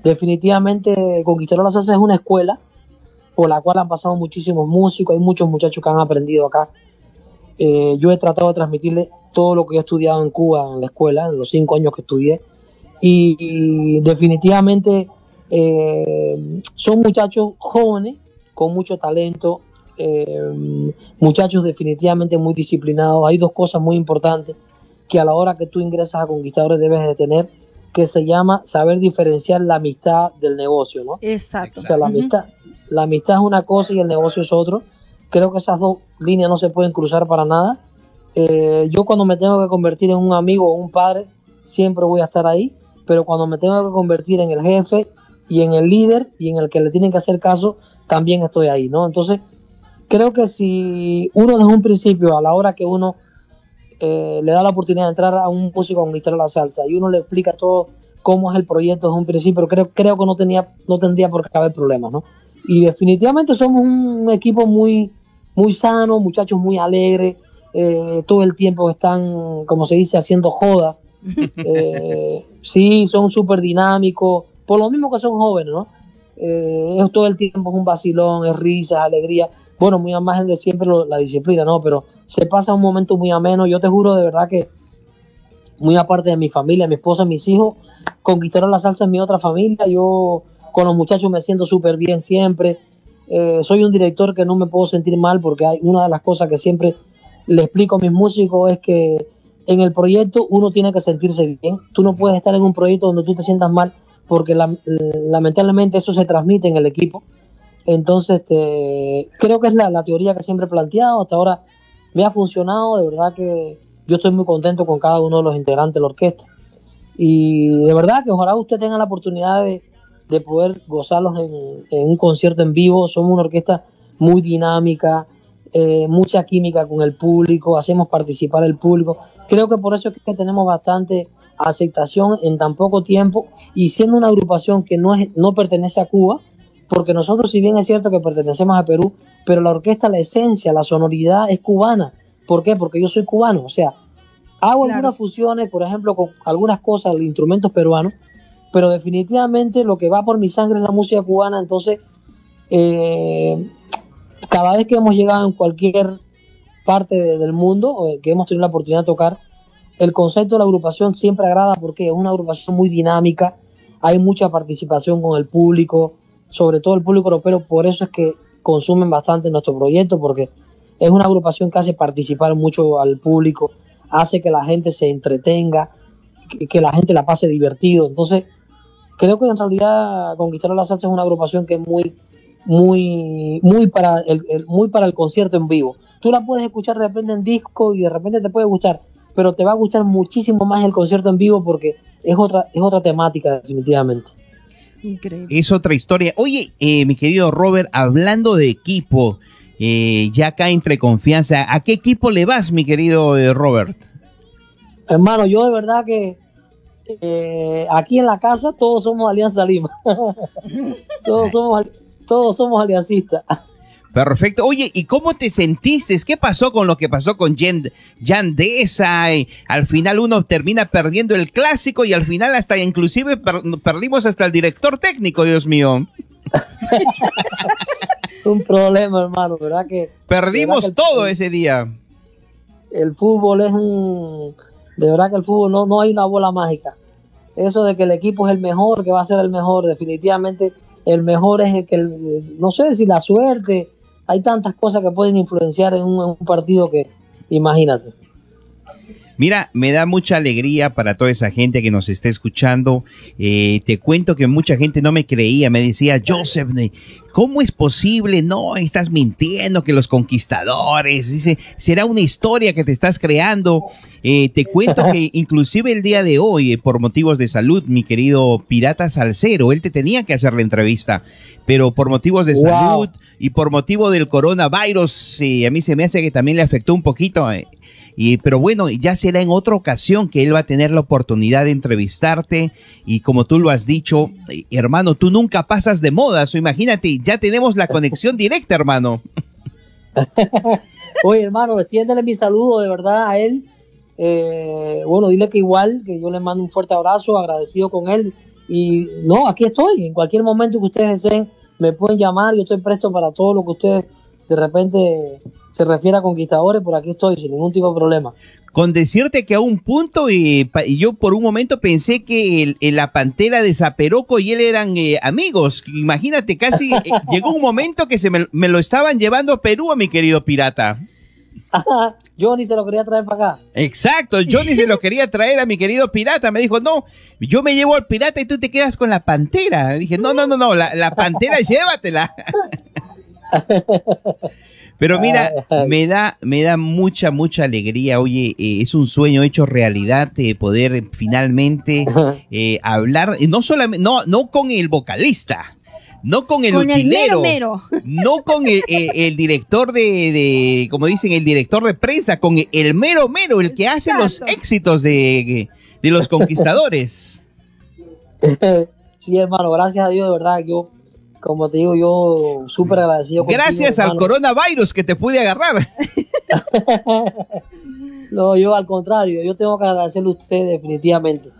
Definitivamente Conquistador la Salsa es una escuela por la cual han pasado muchísimos músicos, hay muchos muchachos que han aprendido acá. Eh, yo he tratado de transmitirle todo lo que he estudiado en Cuba, en la escuela, en los cinco años que estudié. Y, y definitivamente eh, son muchachos jóvenes, con mucho talento, eh, muchachos definitivamente muy disciplinados. Hay dos cosas muy importantes que a la hora que tú ingresas a Conquistadores debes de tener, que se llama saber diferenciar la amistad del negocio, ¿no? Exacto. O sea, la amistad, la amistad es una cosa y el negocio es otro. Creo que esas dos líneas no se pueden cruzar para nada. Eh, yo cuando me tengo que convertir en un amigo o un padre, siempre voy a estar ahí, pero cuando me tengo que convertir en el jefe y en el líder y en el que le tienen que hacer caso, también estoy ahí, ¿no? Entonces, creo que si uno desde un principio, a la hora que uno eh, le da la oportunidad de entrar a un músico a conquistar la salsa y uno le explica todo cómo es el proyecto desde un principio, creo, creo que no, tenía, no tendría por qué haber problemas, ¿no? Y definitivamente somos un equipo muy, muy sano, muchachos muy alegres, eh, todo el tiempo están, como se dice, haciendo jodas. Eh, sí, son súper dinámicos, por lo mismo que son jóvenes, ¿no? Eh, es todo el tiempo es un vacilón, es risas, alegría. Bueno, muy al margen de siempre lo- la disciplina, ¿no? Pero se pasa un momento muy ameno. Yo te juro de verdad que, muy aparte de mi familia, mi esposa, mis hijos, conquistaron la salsa en mi otra familia. Yo con los muchachos me siento súper bien siempre. Eh, soy un director que no me puedo sentir mal porque hay una de las cosas que siempre le explico a mis músicos es que en el proyecto uno tiene que sentirse bien. Tú no puedes estar en un proyecto donde tú te sientas mal porque la- lamentablemente eso se transmite en el equipo. Entonces, este, creo que es la, la teoría que siempre he planteado. Hasta ahora me ha funcionado. De verdad que yo estoy muy contento con cada uno de los integrantes de la orquesta. Y de verdad que ojalá usted tenga la oportunidad de, de poder gozarlos en, en un concierto en vivo. Somos una orquesta muy dinámica, eh, mucha química con el público, hacemos participar al público. Creo que por eso es que tenemos bastante aceptación en tan poco tiempo y siendo una agrupación que no, es, no pertenece a Cuba, porque nosotros si bien es cierto que pertenecemos a Perú, pero la orquesta, la esencia, la sonoridad es cubana. ¿Por qué? Porque yo soy cubano, o sea, hago algunas fusiones, por ejemplo, con algunas cosas, instrumentos peruanos, pero definitivamente lo que va por mi sangre es la música cubana, entonces eh, cada vez que hemos llegado en cualquier parte de- del mundo, o que hemos tenido la oportunidad de tocar, el concepto de la agrupación siempre agrada porque es una agrupación muy dinámica, hay mucha participación con el público, sobre todo el público europeo, por eso es que consumen bastante nuestro proyecto, porque es una agrupación que hace participar mucho al público, hace que la gente se entretenga, que, que la gente la pase divertido. Entonces, creo que en realidad Conquistar la Salsa es una agrupación que es muy, muy, muy para el, el- muy para el concierto en vivo. Tú la puedes escuchar de repente en disco y de repente te puede gustar, pero te va a gustar muchísimo más el concierto en vivo porque es otra, es otra temática definitivamente. Increíble. Es otra historia. Oye, eh, mi querido Robert, hablando de equipo, eh, ya acá entre confianza, ¿a qué equipo le vas, mi querido eh, Robert? Hermano, yo de verdad que eh, aquí en la casa todos somos Alianza Lima. todos somos todos somos aliancistas. Perfecto. Oye, ¿y cómo te sentiste? ¿Qué pasó con lo que pasó con Deza? Eh, Al final uno termina perdiendo el clásico y al final hasta inclusive per- perdimos hasta el director técnico, Dios mío. Un problema, hermano, ¿verdad que Perdimos ¿verdad que el- todo ese día. el fútbol es un de verdad que el fútbol no, no hay una bola mágica. Eso de que el equipo es el mejor que va a ser el mejor definitivamente el mejor es el que el- no sé si la suerte. Hay tantas cosas que pueden influenciar en un, en un partido que imagínate Mira, me da mucha alegría para toda esa gente que nos está escuchando. Eh, te cuento que mucha gente no me creía, me decía, Joseph, ¿cómo es posible? No, estás mintiendo que los conquistadores, dice, será una historia que te estás creando. Eh, te cuento que inclusive el día de hoy, eh, por motivos de salud, mi querido Pirata Salcero, él te tenía que hacer la entrevista, pero por motivos de Wow. salud y por motivo del coronavirus, eh, a mí se me hace que también le afectó un poquito. Y, pero bueno, ya será en otra ocasión que él va a tener la oportunidad de entrevistarte. Y como tú lo has dicho, eh, hermano, tú nunca pasas de moda. So, imagínate, ya tenemos la conexión directa, hermano. Oye, hermano, extiéndele mi saludo de verdad a él. Eh, bueno, dile que igual, que yo le mando un fuerte abrazo, agradecido con él. Y no, aquí estoy. En cualquier momento que ustedes deseen, me pueden llamar. Yo estoy presto para todo lo que ustedes de repente se refiere a conquistadores. Por aquí estoy, sin ningún tipo de problema. Con decirte que a un punto, eh, pa- yo por un momento pensé que el- el- la pantera de Zaperoco y él eran eh, amigos. Imagínate, casi eh, llegó un momento que se me, me lo estaban llevando a Perú a mi querido pirata. yo ni se lo quería traer para acá. Exacto, Johnny se lo quería traer a mi querido pirata. Me dijo, no, yo me llevo al pirata y tú te quedas con la pantera. Dije, no, no, no, no, la, la pantera llévatela. Pero mira, me da, me da mucha, mucha alegría. Oye, eh, es un sueño hecho realidad eh, poder finalmente eh, hablar, eh, no solamente, no, no con el vocalista, no con el Con el utilero, mero mero. no con el, el- el director de, de, como dicen, el director de prensa, con el mero mero, el que hace los éxitos de, de los conquistadores. sí, hermano, gracias a Dios, de verdad. Yo, como te digo, yo súper agradecido. contigo, Gracias al coronavirus que te pude agarrar. No, yo al contrario, yo tengo que agradecerle a usted definitivamente.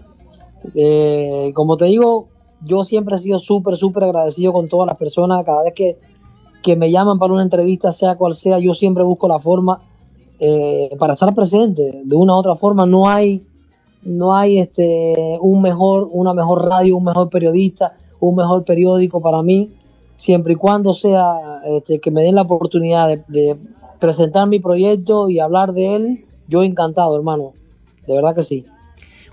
Eh, como te digo, yo siempre he sido súper, súper agradecido con todas las personas. Cada vez que, que me llaman para una entrevista, sea cual sea, yo siempre busco la forma eh, para estar presente. De una u otra forma, no hay, no hay este, un mejor, una mejor radio, un mejor periodista, un mejor periódico para mí, siempre y cuando sea este, que me den la oportunidad de, de presentar mi proyecto y hablar de él, yo encantado, hermano. De verdad que sí.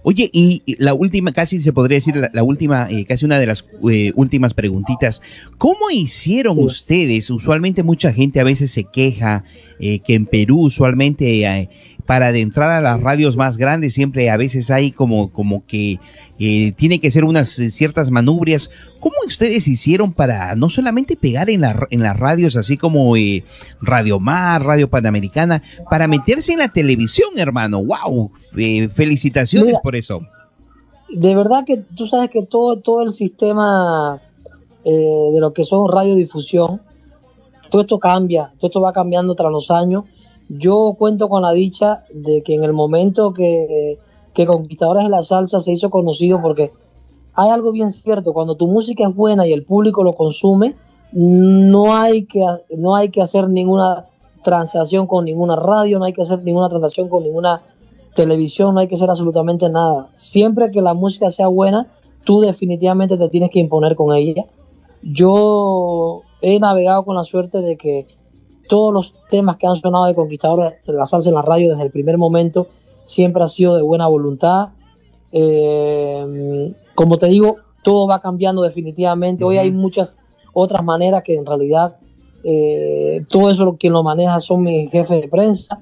Oye, y la última, casi se podría decir, la, la última, eh, casi una de las eh, últimas preguntitas. ¿Cómo hicieron ustedes? Usualmente mucha gente a veces se queja eh, que en Perú usualmente para adentrar a las radios más grandes siempre a veces hay como, como que eh, tiene que ser unas eh, ciertas manubrias. ¿Cómo ustedes hicieron para no solamente pegar en, la- en las radios así como eh, Radio Mar, Radio Panamericana, para meterse en la televisión, hermano? ¡Wow! Eh, felicitaciones Mira, por eso. De verdad que tú sabes que todo, todo el sistema eh, de lo que son radiodifusión, todo esto cambia, todo esto va cambiando tras los años. Yo cuento con la dicha de que en el momento que, que Conquistadores de la Salsa se hizo conocido, porque hay algo bien cierto, cuando tu música es buena y el público lo consume, no hay que, no hay que hacer ninguna transacción con ninguna radio, no hay que hacer ninguna transacción con ninguna televisión, no hay que hacer absolutamente nada. Siempre que la música sea buena, tú definitivamente te tienes que imponer con ella. Yo he navegado con la suerte de que todos los temas que han sonado de Conquistadores de la salsa en la radio desde el primer momento siempre ha sido de buena voluntad. Eh, como te digo, todo va cambiando definitivamente. Hoy hay muchas otras maneras que en realidad eh, todo eso quien lo maneja son mis jefes de prensa.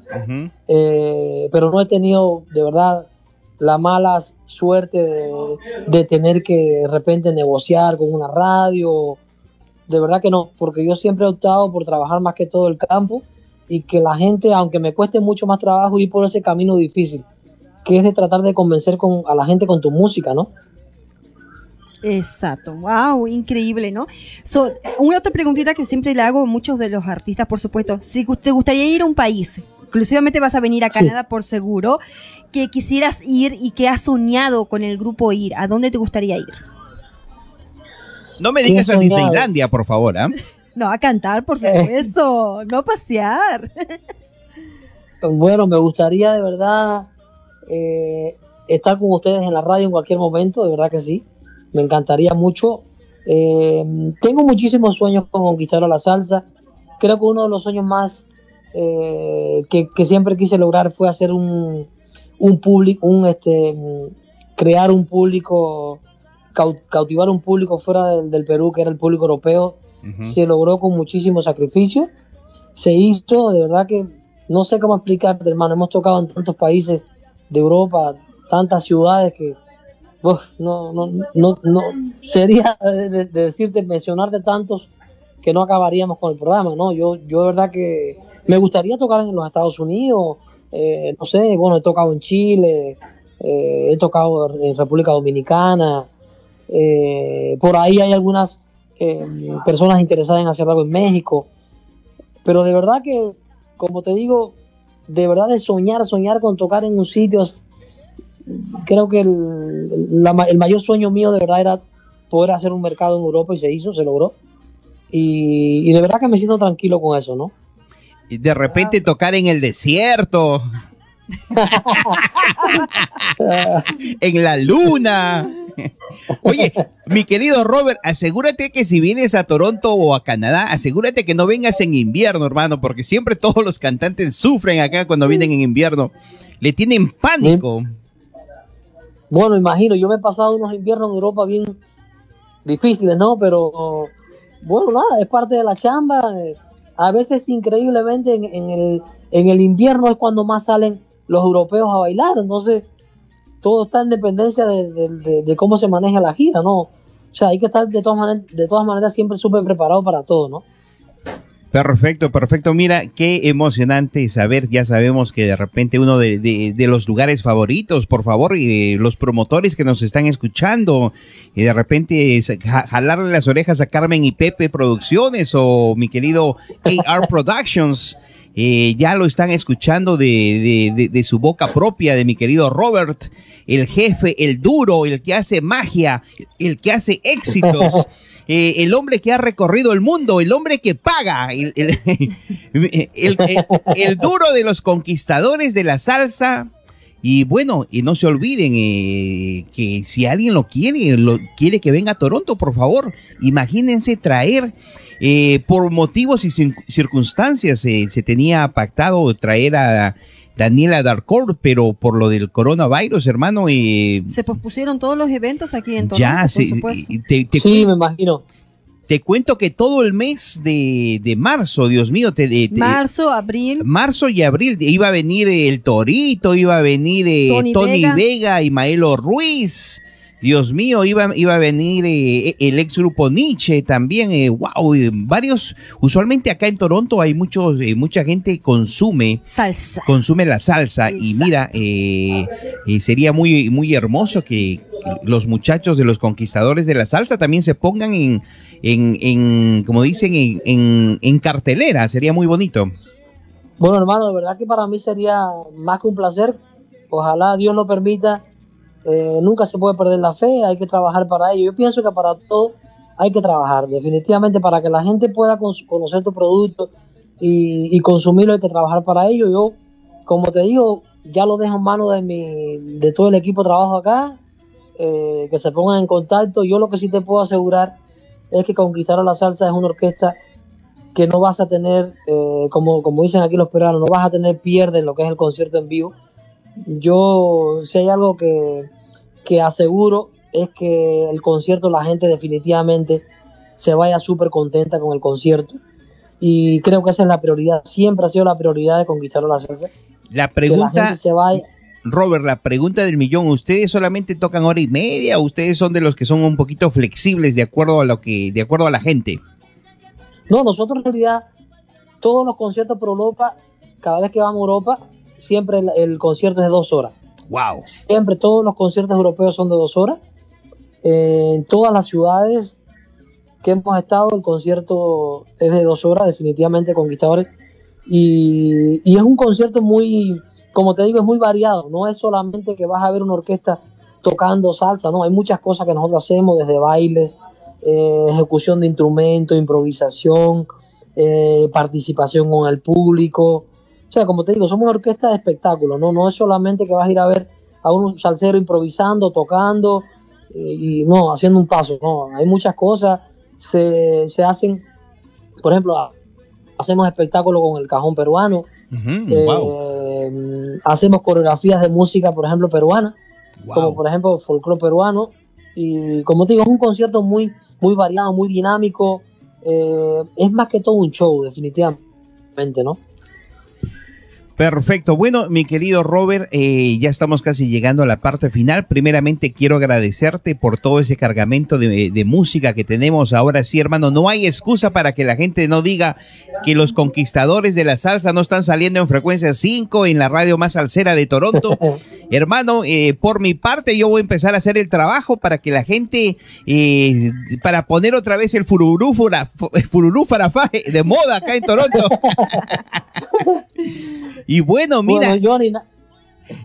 Eh, pero no he tenido de verdad la mala suerte de, de tener que de repente negociar con una radio. De verdad que no, porque yo siempre he optado por trabajar más que todo el campo y que la gente, aunque me cueste mucho más trabajo ir por ese camino difícil, que es de tratar de convencer con, a la gente con tu música, ¿no? Exacto, wow, increíble, ¿no? So, una otra preguntita que siempre le hago a muchos de los artistas, por supuesto, si te gustaría ir a un país, exclusivamente vas a venir a Sí. Canadá por seguro, que quisieras ir y que has soñado con el grupo ir, ¿a dónde te gustaría ir? No me digas a. Disneylandia, por favor, ¿ah? No, a cantar, por supuesto, no a pasear. Bueno, me gustaría de verdad eh, estar con ustedes en la radio en cualquier momento, de verdad que sí. Me encantaría mucho. Eh, tengo muchísimos sueños con conquistar a la salsa. Creo que uno de los sueños más eh, que, que siempre quise lograr fue hacer un, un público, un este, mm, crear un público, cautivar un público fuera del, del Perú, que era el público europeo, se logró con muchísimo sacrificio. Se hizo, de verdad que no sé cómo explicarte, hermano. Hemos tocado en tantos países de Europa, tantas ciudades que uf, no, no, no, no sería de, de- de decirte, mencionarte tantos que no acabaríamos con el programa, ¿no? Yo, yo de verdad que me gustaría tocar en los Estados Unidos, eh, no sé, bueno, he tocado en Chile, eh, he tocado en República Dominicana, eh, por ahí hay algunas eh, personas interesadas en hacer algo en México, pero de verdad que, como te digo, de verdad de soñar, soñar con tocar en un sitio, creo que el, el mayor sueño mío de verdad era poder hacer un mercado en Europa y se hizo, se logró. Y, y de verdad que me siento tranquilo con eso, ¿no? Y De repente tocar en el desierto, en la luna. Oye, mi querido Robert, asegúrate que si vienes a Toronto o a Canadá, asegúrate que no vengas en invierno, hermano, porque siempre todos los cantantes sufren acá cuando vienen en invierno. Le tienen pánico. Bueno, imagino, yo me he pasado unos inviernos en Europa bien difíciles, ¿no? Pero bueno, nada, es parte de la chamba. A veces increíblemente en, en el, en el invierno es cuando más salen los europeos a bailar, entonces todo está en dependencia de, de- cómo se maneja la gira, ¿no? O sea, hay que estar de todas maneras, de todas maneras siempre súper preparado para todo, ¿no? Perfecto, perfecto. Mira, qué emocionante saber. Ya sabemos que de repente uno de, de- los lugares favoritos, por favor, y los promotores que nos están escuchando, y de repente ja- jalarle las orejas a Carmen y Pepe Producciones o mi querido AR Productions. Eh, ya lo están escuchando de, de- de- de su boca propia, de mi querido Robert, el jefe, el duro, el que hace magia, el que hace éxitos. eh, el hombre que ha recorrido el mundo, el hombre que paga, el, el- el- el- el duro de los conquistadores de la salsa. Y bueno, y no se olviden eh, que si alguien lo quiere, lo, quiere que venga a Toronto, por favor, imagínense traer, eh, por motivos y circunstancias, eh, se tenía pactado traer a Daniela Darcourt, pero por lo del coronavirus, hermano, eh, Se pospusieron todos los eventos aquí en Toronto, ya, por se- supuesto. te, te Sí, me imagino. Te cuento que todo el mes de, de marzo, Dios mío, te, Marzo, abril. marzo y abril iba a venir el Torito, iba a venir eh, Tony Tony, Vega. Vega. y Maelo Ruiz. Dios mío, iba, iba a venir eh, el ex grupo Nietzsche también. eh, wow, eh, varios. Usualmente acá en Toronto hay muchos, eh, mucha gente consume Salsa. consume la salsa y mira, eh, eh, sería muy, muy hermoso que, que los muchachos de los conquistadores de la salsa también se pongan en, en, en como dicen, en, en, en cartelera, sería muy bonito. Bueno, hermano, de verdad que para mí sería más que un placer. Ojalá Dios lo permita. Eh, nunca se puede perder la fe, hay que trabajar para ello. Yo pienso que para todo hay que trabajar. Definitivamente para que la gente pueda con- conocer tu producto y, y consumirlo hay que trabajar para ello. Yo, como te digo, ya lo dejo en manos de, mi, de todo el equipo de trabajo acá, eh, que se pongan en contacto. Yo lo que sí te puedo asegurar es que Conquistar a la Salsa es una orquesta que no vas a tener, eh, como, como dicen aquí los peruanos, no vas a tener pierde en lo que es el concierto en vivo. Yo, si hay algo que, que aseguro, es que el concierto la gente definitivamente se vaya súper contenta con el concierto. Y creo que esa es la prioridad, siempre ha sido la prioridad de conquistar la salsa. La Que la pregunta, gente se vaya. Robert, la pregunta del millón, ¿ustedes solamente tocan hora y media o ustedes son de los que son un poquito flexibles de acuerdo a lo que, de acuerdo a la gente? No, nosotros en realidad, todos los conciertos por Europa, cada vez que vamos a Europa, siempre el, el concierto es de dos horas. Wow. Siempre todos los conciertos europeos son de dos horas. Eh, en todas las ciudades que hemos estado, el concierto es de dos horas, definitivamente Conquistadores. Y, y es un concierto muy, como te digo, es muy variado. No es solamente que vas a ver una orquesta tocando salsa, no, hay muchas cosas que nosotros hacemos, desde bailes, eh, ejecución de instrumentos, improvisación, eh, participación con el público. O sea, como te digo, somos una orquesta de espectáculo, ¿no? No es solamente que vas a ir a ver a un salsero improvisando, tocando eh, y no, haciendo un paso, no. Hay muchas cosas, se, se hacen, por ejemplo, hacemos espectáculo con el cajón peruano, eh, wow. Eh, hacemos coreografías de música, por ejemplo, peruana, como por ejemplo folclore peruano. Y como te digo, es un concierto muy, muy variado, muy dinámico. Eh, es más que todo un show, definitivamente, ¿no? Perfecto. Bueno, mi querido Robert, eh, ya estamos casi llegando a la parte final. Primeramente quiero agradecerte por todo ese cargamento de, de música que tenemos ahora sí, hermano. No hay excusa para que la gente no diga que los conquistadores de la salsa no están saliendo en frecuencia 5 en la radio más salsera de Toronto. hermano, eh, por mi parte yo voy a empezar a hacer el trabajo para que la gente, eh, para poner otra vez el fururú, fura- fururú farafá de moda acá en Toronto. Y bueno, mira. Bueno,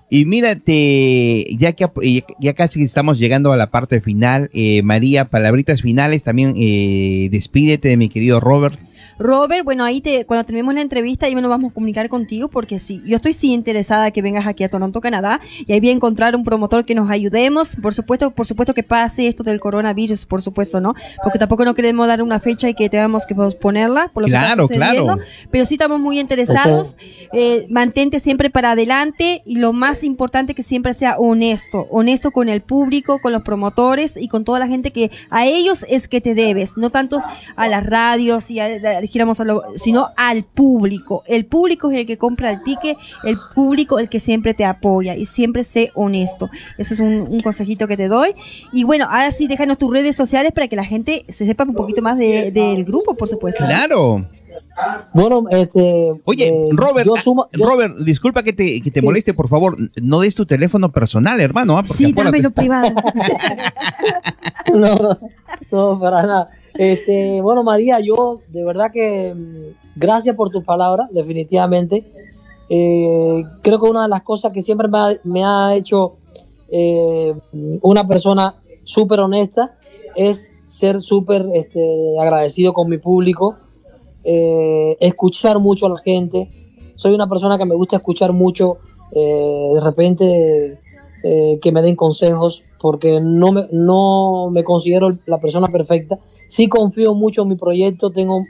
Y mírate, ya que ya- ya casi estamos llegando a la parte final, eh, María, palabritas finales, también eh, despídete de mi querido Robert. Robert, bueno, ahí te, cuando terminemos la entrevista, ahí nos vamos a comunicar contigo, porque sí, yo estoy sí interesada que vengas aquí a Toronto, Canadá, y ahí voy a encontrar un promotor que nos ayudemos. Por supuesto, por supuesto que pase esto del coronavirus, por supuesto, ¿no? Porque tampoco no queremos dar una fecha y que tengamos que posponerla, por lo que Claro, está sucediendo. claro. Pero sí estamos muy interesados. Eh, mantente siempre para adelante y lo más importante que siempre sea honesto, honesto con el público, con los promotores y con toda la gente que a ellos es que te debes, no tanto a las radios y a, a- dijéramos a lo- sino al público. El público es el que compra el ticket, el público el que siempre te apoya y siempre sé honesto. Eso es un, un consejito que te doy. Y bueno, ahora sí déjanos tus redes sociales para que la gente se sepa un poquito más de- del grupo, por supuesto. Claro. Bueno, este. Oye, Robert, yo sumo- ah, Robert, disculpa que te, que te moleste, por favor, no des tu teléfono personal, hermano. ah, porque Sí, dámelo privado. no, no, para nada. Este, bueno, María, yo de verdad que mm, gracias por tus palabras, definitivamente. Eh, creo que una de las cosas que siempre me ha, hecho eh, una persona súper honesta es ser súper este, agradecido con mi público, eh, escuchar mucho a la gente. Soy una persona que me gusta escuchar mucho, eh, de repente que me den consejos, porque no me, no me considero la persona perfecta. Sí confío mucho en mi proyecto, tengo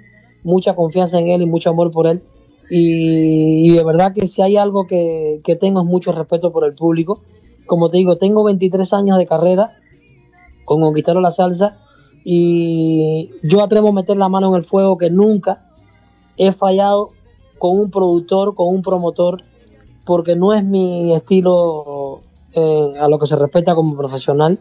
mucha confianza en él y mucho amor por él. Y, de verdad que si hay algo que, que tengo es mucho respeto por el público. Como te digo, tengo 23 años de carrera con Conquistaron la Salsa y yo atrevo a meter la mano en el fuego que nunca he fallado con un productor, con un promotor, porque no es mi estilo eh, a lo que se respeta como profesional.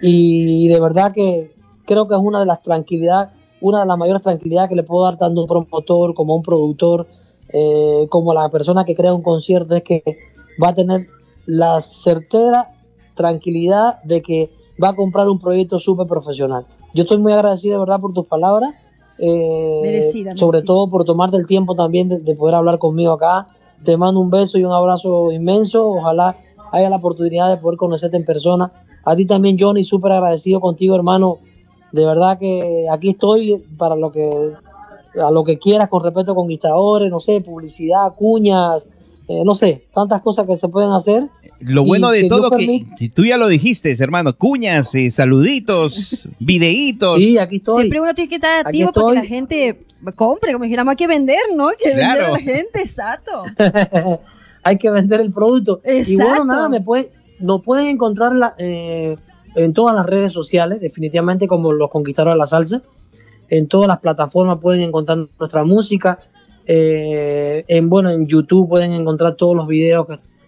Y de verdad que creo que es una de las tranquilidades, una de las mayores tranquilidades que le puedo dar tanto a un promotor como a un productor, eh, como a la persona que crea un concierto, es que va a tener la certera tranquilidad de que va a comprar un proyecto súper profesional. Yo estoy muy agradecido de verdad por tus palabras, eh, Merecida, sobre merecida. todo por tomarte el tiempo también de, de poder hablar conmigo acá. Te mando un beso y un abrazo inmenso. Ojalá haya la oportunidad de poder conocerte en persona. A ti también, Johnny, súper agradecido contigo, hermano. De verdad que aquí estoy para lo que a lo que quieras con respecto a conquistadores, no sé, publicidad, cuñas, eh, no sé, tantas cosas que se pueden hacer. Lo bueno de que todo que tú ya lo dijiste, hermano, cuñas, eh, saluditos, videitos. Sí, aquí estoy. Siempre uno tiene que estar activo para que la gente compre, como dijéramos, hay que vender, ¿no? Hay que vender a Claro. la gente, exacto. hay que vender el producto. Y bueno, nada, me puede, nos pueden encontrar la- eh, en todas las redes sociales, definitivamente como los conquistadores de la salsa. En todas las plataformas pueden encontrar nuestra música. Eh, en bueno, en YouTube pueden encontrar todos los videos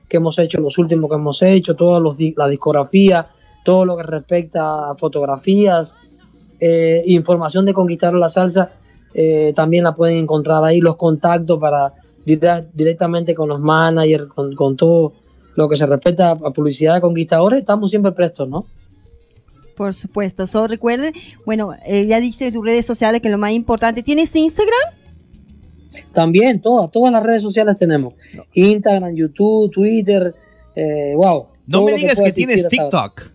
que, hemos hecho, los últimos que hemos hecho, todos los la discografía, todo lo que respecta a fotografías, eh, información de conquistar la salsa, eh, también la pueden encontrar ahí, los contactos para dire- directamente con los managers, con, con todo lo que se respecta a publicidad de conquistadores, estamos siempre prestos, ¿no? Por supuesto. So, recuerden, bueno, eh, ya diste tus redes sociales que es lo más importante. ¿Tienes Instagram? También, todas, todas las redes sociales tenemos. Instagram, YouTube, Twitter, eh, wow. No me digas pueda que tienes. TikTok.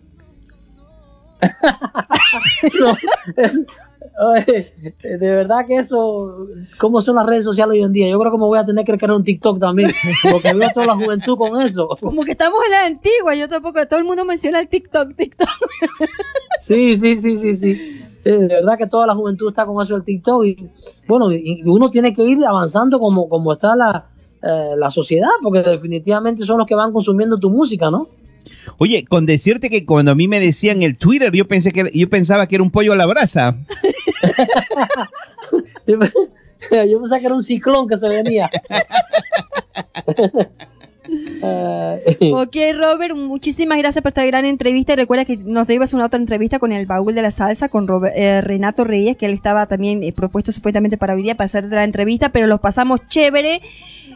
Oye, de verdad que eso, ¿cómo son las redes sociales hoy en día? Yo creo que me voy a tener que crear un TikTok también, porque veo a toda la juventud con eso. Como que estamos en la antigua, yo tampoco, todo el mundo menciona el TikTok, TikTok. Sí, sí, sí, sí, sí. De verdad que toda la juventud está con eso del TikTok y bueno, y uno tiene que ir avanzando como, como está la, eh, la sociedad, porque definitivamente son los que van consumiendo tu música, ¿no? Oye, con decirte que cuando a mí me decían el Twitter, yo pensé que yo pensaba que era un pollo a la brasa. Yo pensaba que era un ciclón que se venía. Ok, Robert, muchísimas gracias por esta gran entrevista. Y recuerda que nos debes una otra entrevista con el baúl de la salsa, con Robert- eh, Renato Reyes, que él estaba también eh, propuesto supuestamente para hoy día para hacer la entrevista, pero los pasamos chévere.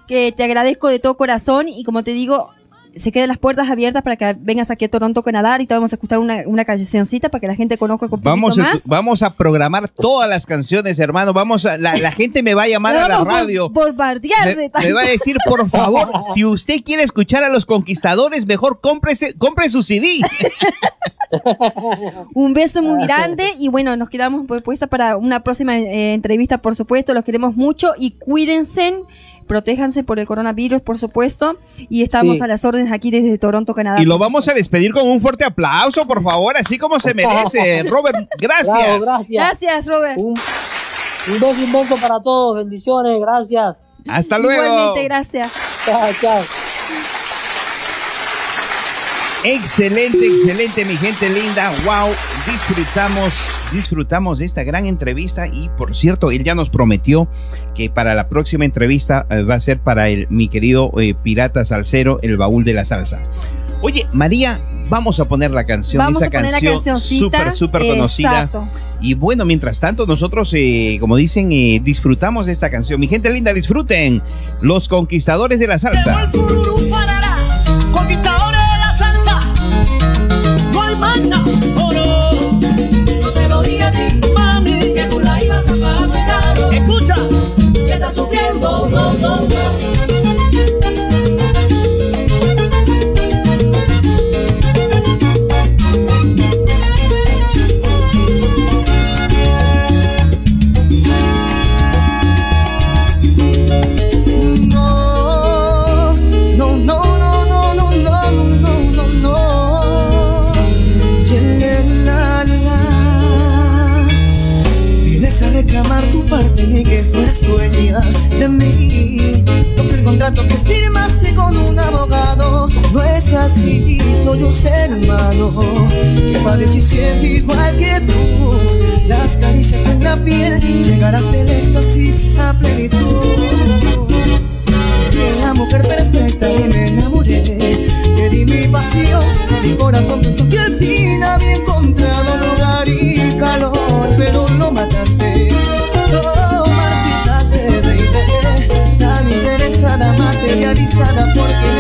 Que te agradezco de todo corazón. Y como te digo, se quedan las puertas abiertas para que vengas aquí a Toronto, Canadá. Y te vamos a escuchar una, una cancioncita para que la gente conozca un Vamos a, vamos a programar todas las canciones, hermano. Vamos a, la, la gente me va a llamar a la radio. Bombardear Me, de me va a decir, por favor, si usted quiere escuchar a los conquistadores, mejor cómprese, compre su CD. Un beso muy grande y bueno, nos quedamos propuesta para una próxima eh, entrevista, por supuesto. Los queremos mucho y cuídense, protéjanse por el coronavirus, por supuesto. Y estamos Sí. a las órdenes aquí desde Toronto, Canadá. Y lo vamos a despedir con un fuerte aplauso, por favor, así como se merece. Robert, gracias. Bravo, gracias. Gracias, Robert. Un, un beso y un beso para todos. Bendiciones, gracias. Hasta luego. Igualmente, gracias. Chao, chao. Excelente, excelente, mi gente linda. Wow, disfrutamos, disfrutamos de esta gran entrevista y por cierto, él ya nos prometió que para la próxima entrevista eh, va a ser para el mi querido eh, pirata salsero, el baúl de la salsa. Oye, María, vamos a poner la canción, Vamos esa a poner la canción súper, súper conocida. Exacto. Y bueno, mientras tanto, nosotros, eh, como dicen, eh, disfrutamos de esta canción. Mi gente linda, disfruten. Los conquistadores de la salsa. Así, soy un ser humano que padece y siente igual que tú. Las caricias en la piel, llegarás del éxtasis a plenitud. Y la mujer perfecta y me enamoré Te di mi pasión, mi corazón pensó que al fin había encontrado lugar y calor Pero lo mataste, marchitaste, Tan interesada, materializada porque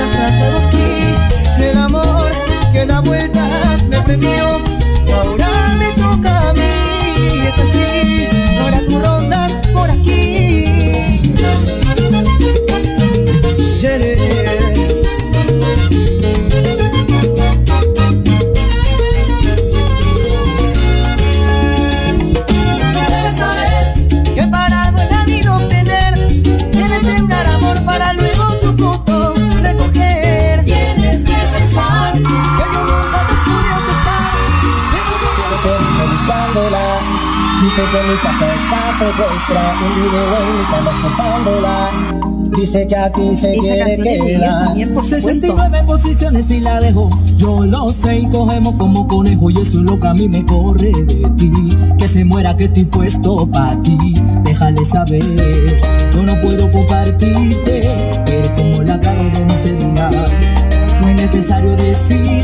Dice que mi casa está secuestra. Un video en mi cama esposándola. Dice que aquí se quiere quedar. 69 posiciones y la dejo. Yo lo sé y cogemos como conejo. Y eso es lo que a mí me corre de ti. Que se muera que estoy puesto pa' ti. Déjale saber. Yo no puedo compartirte. Eres como la clave de mi celular. No es necesario decirte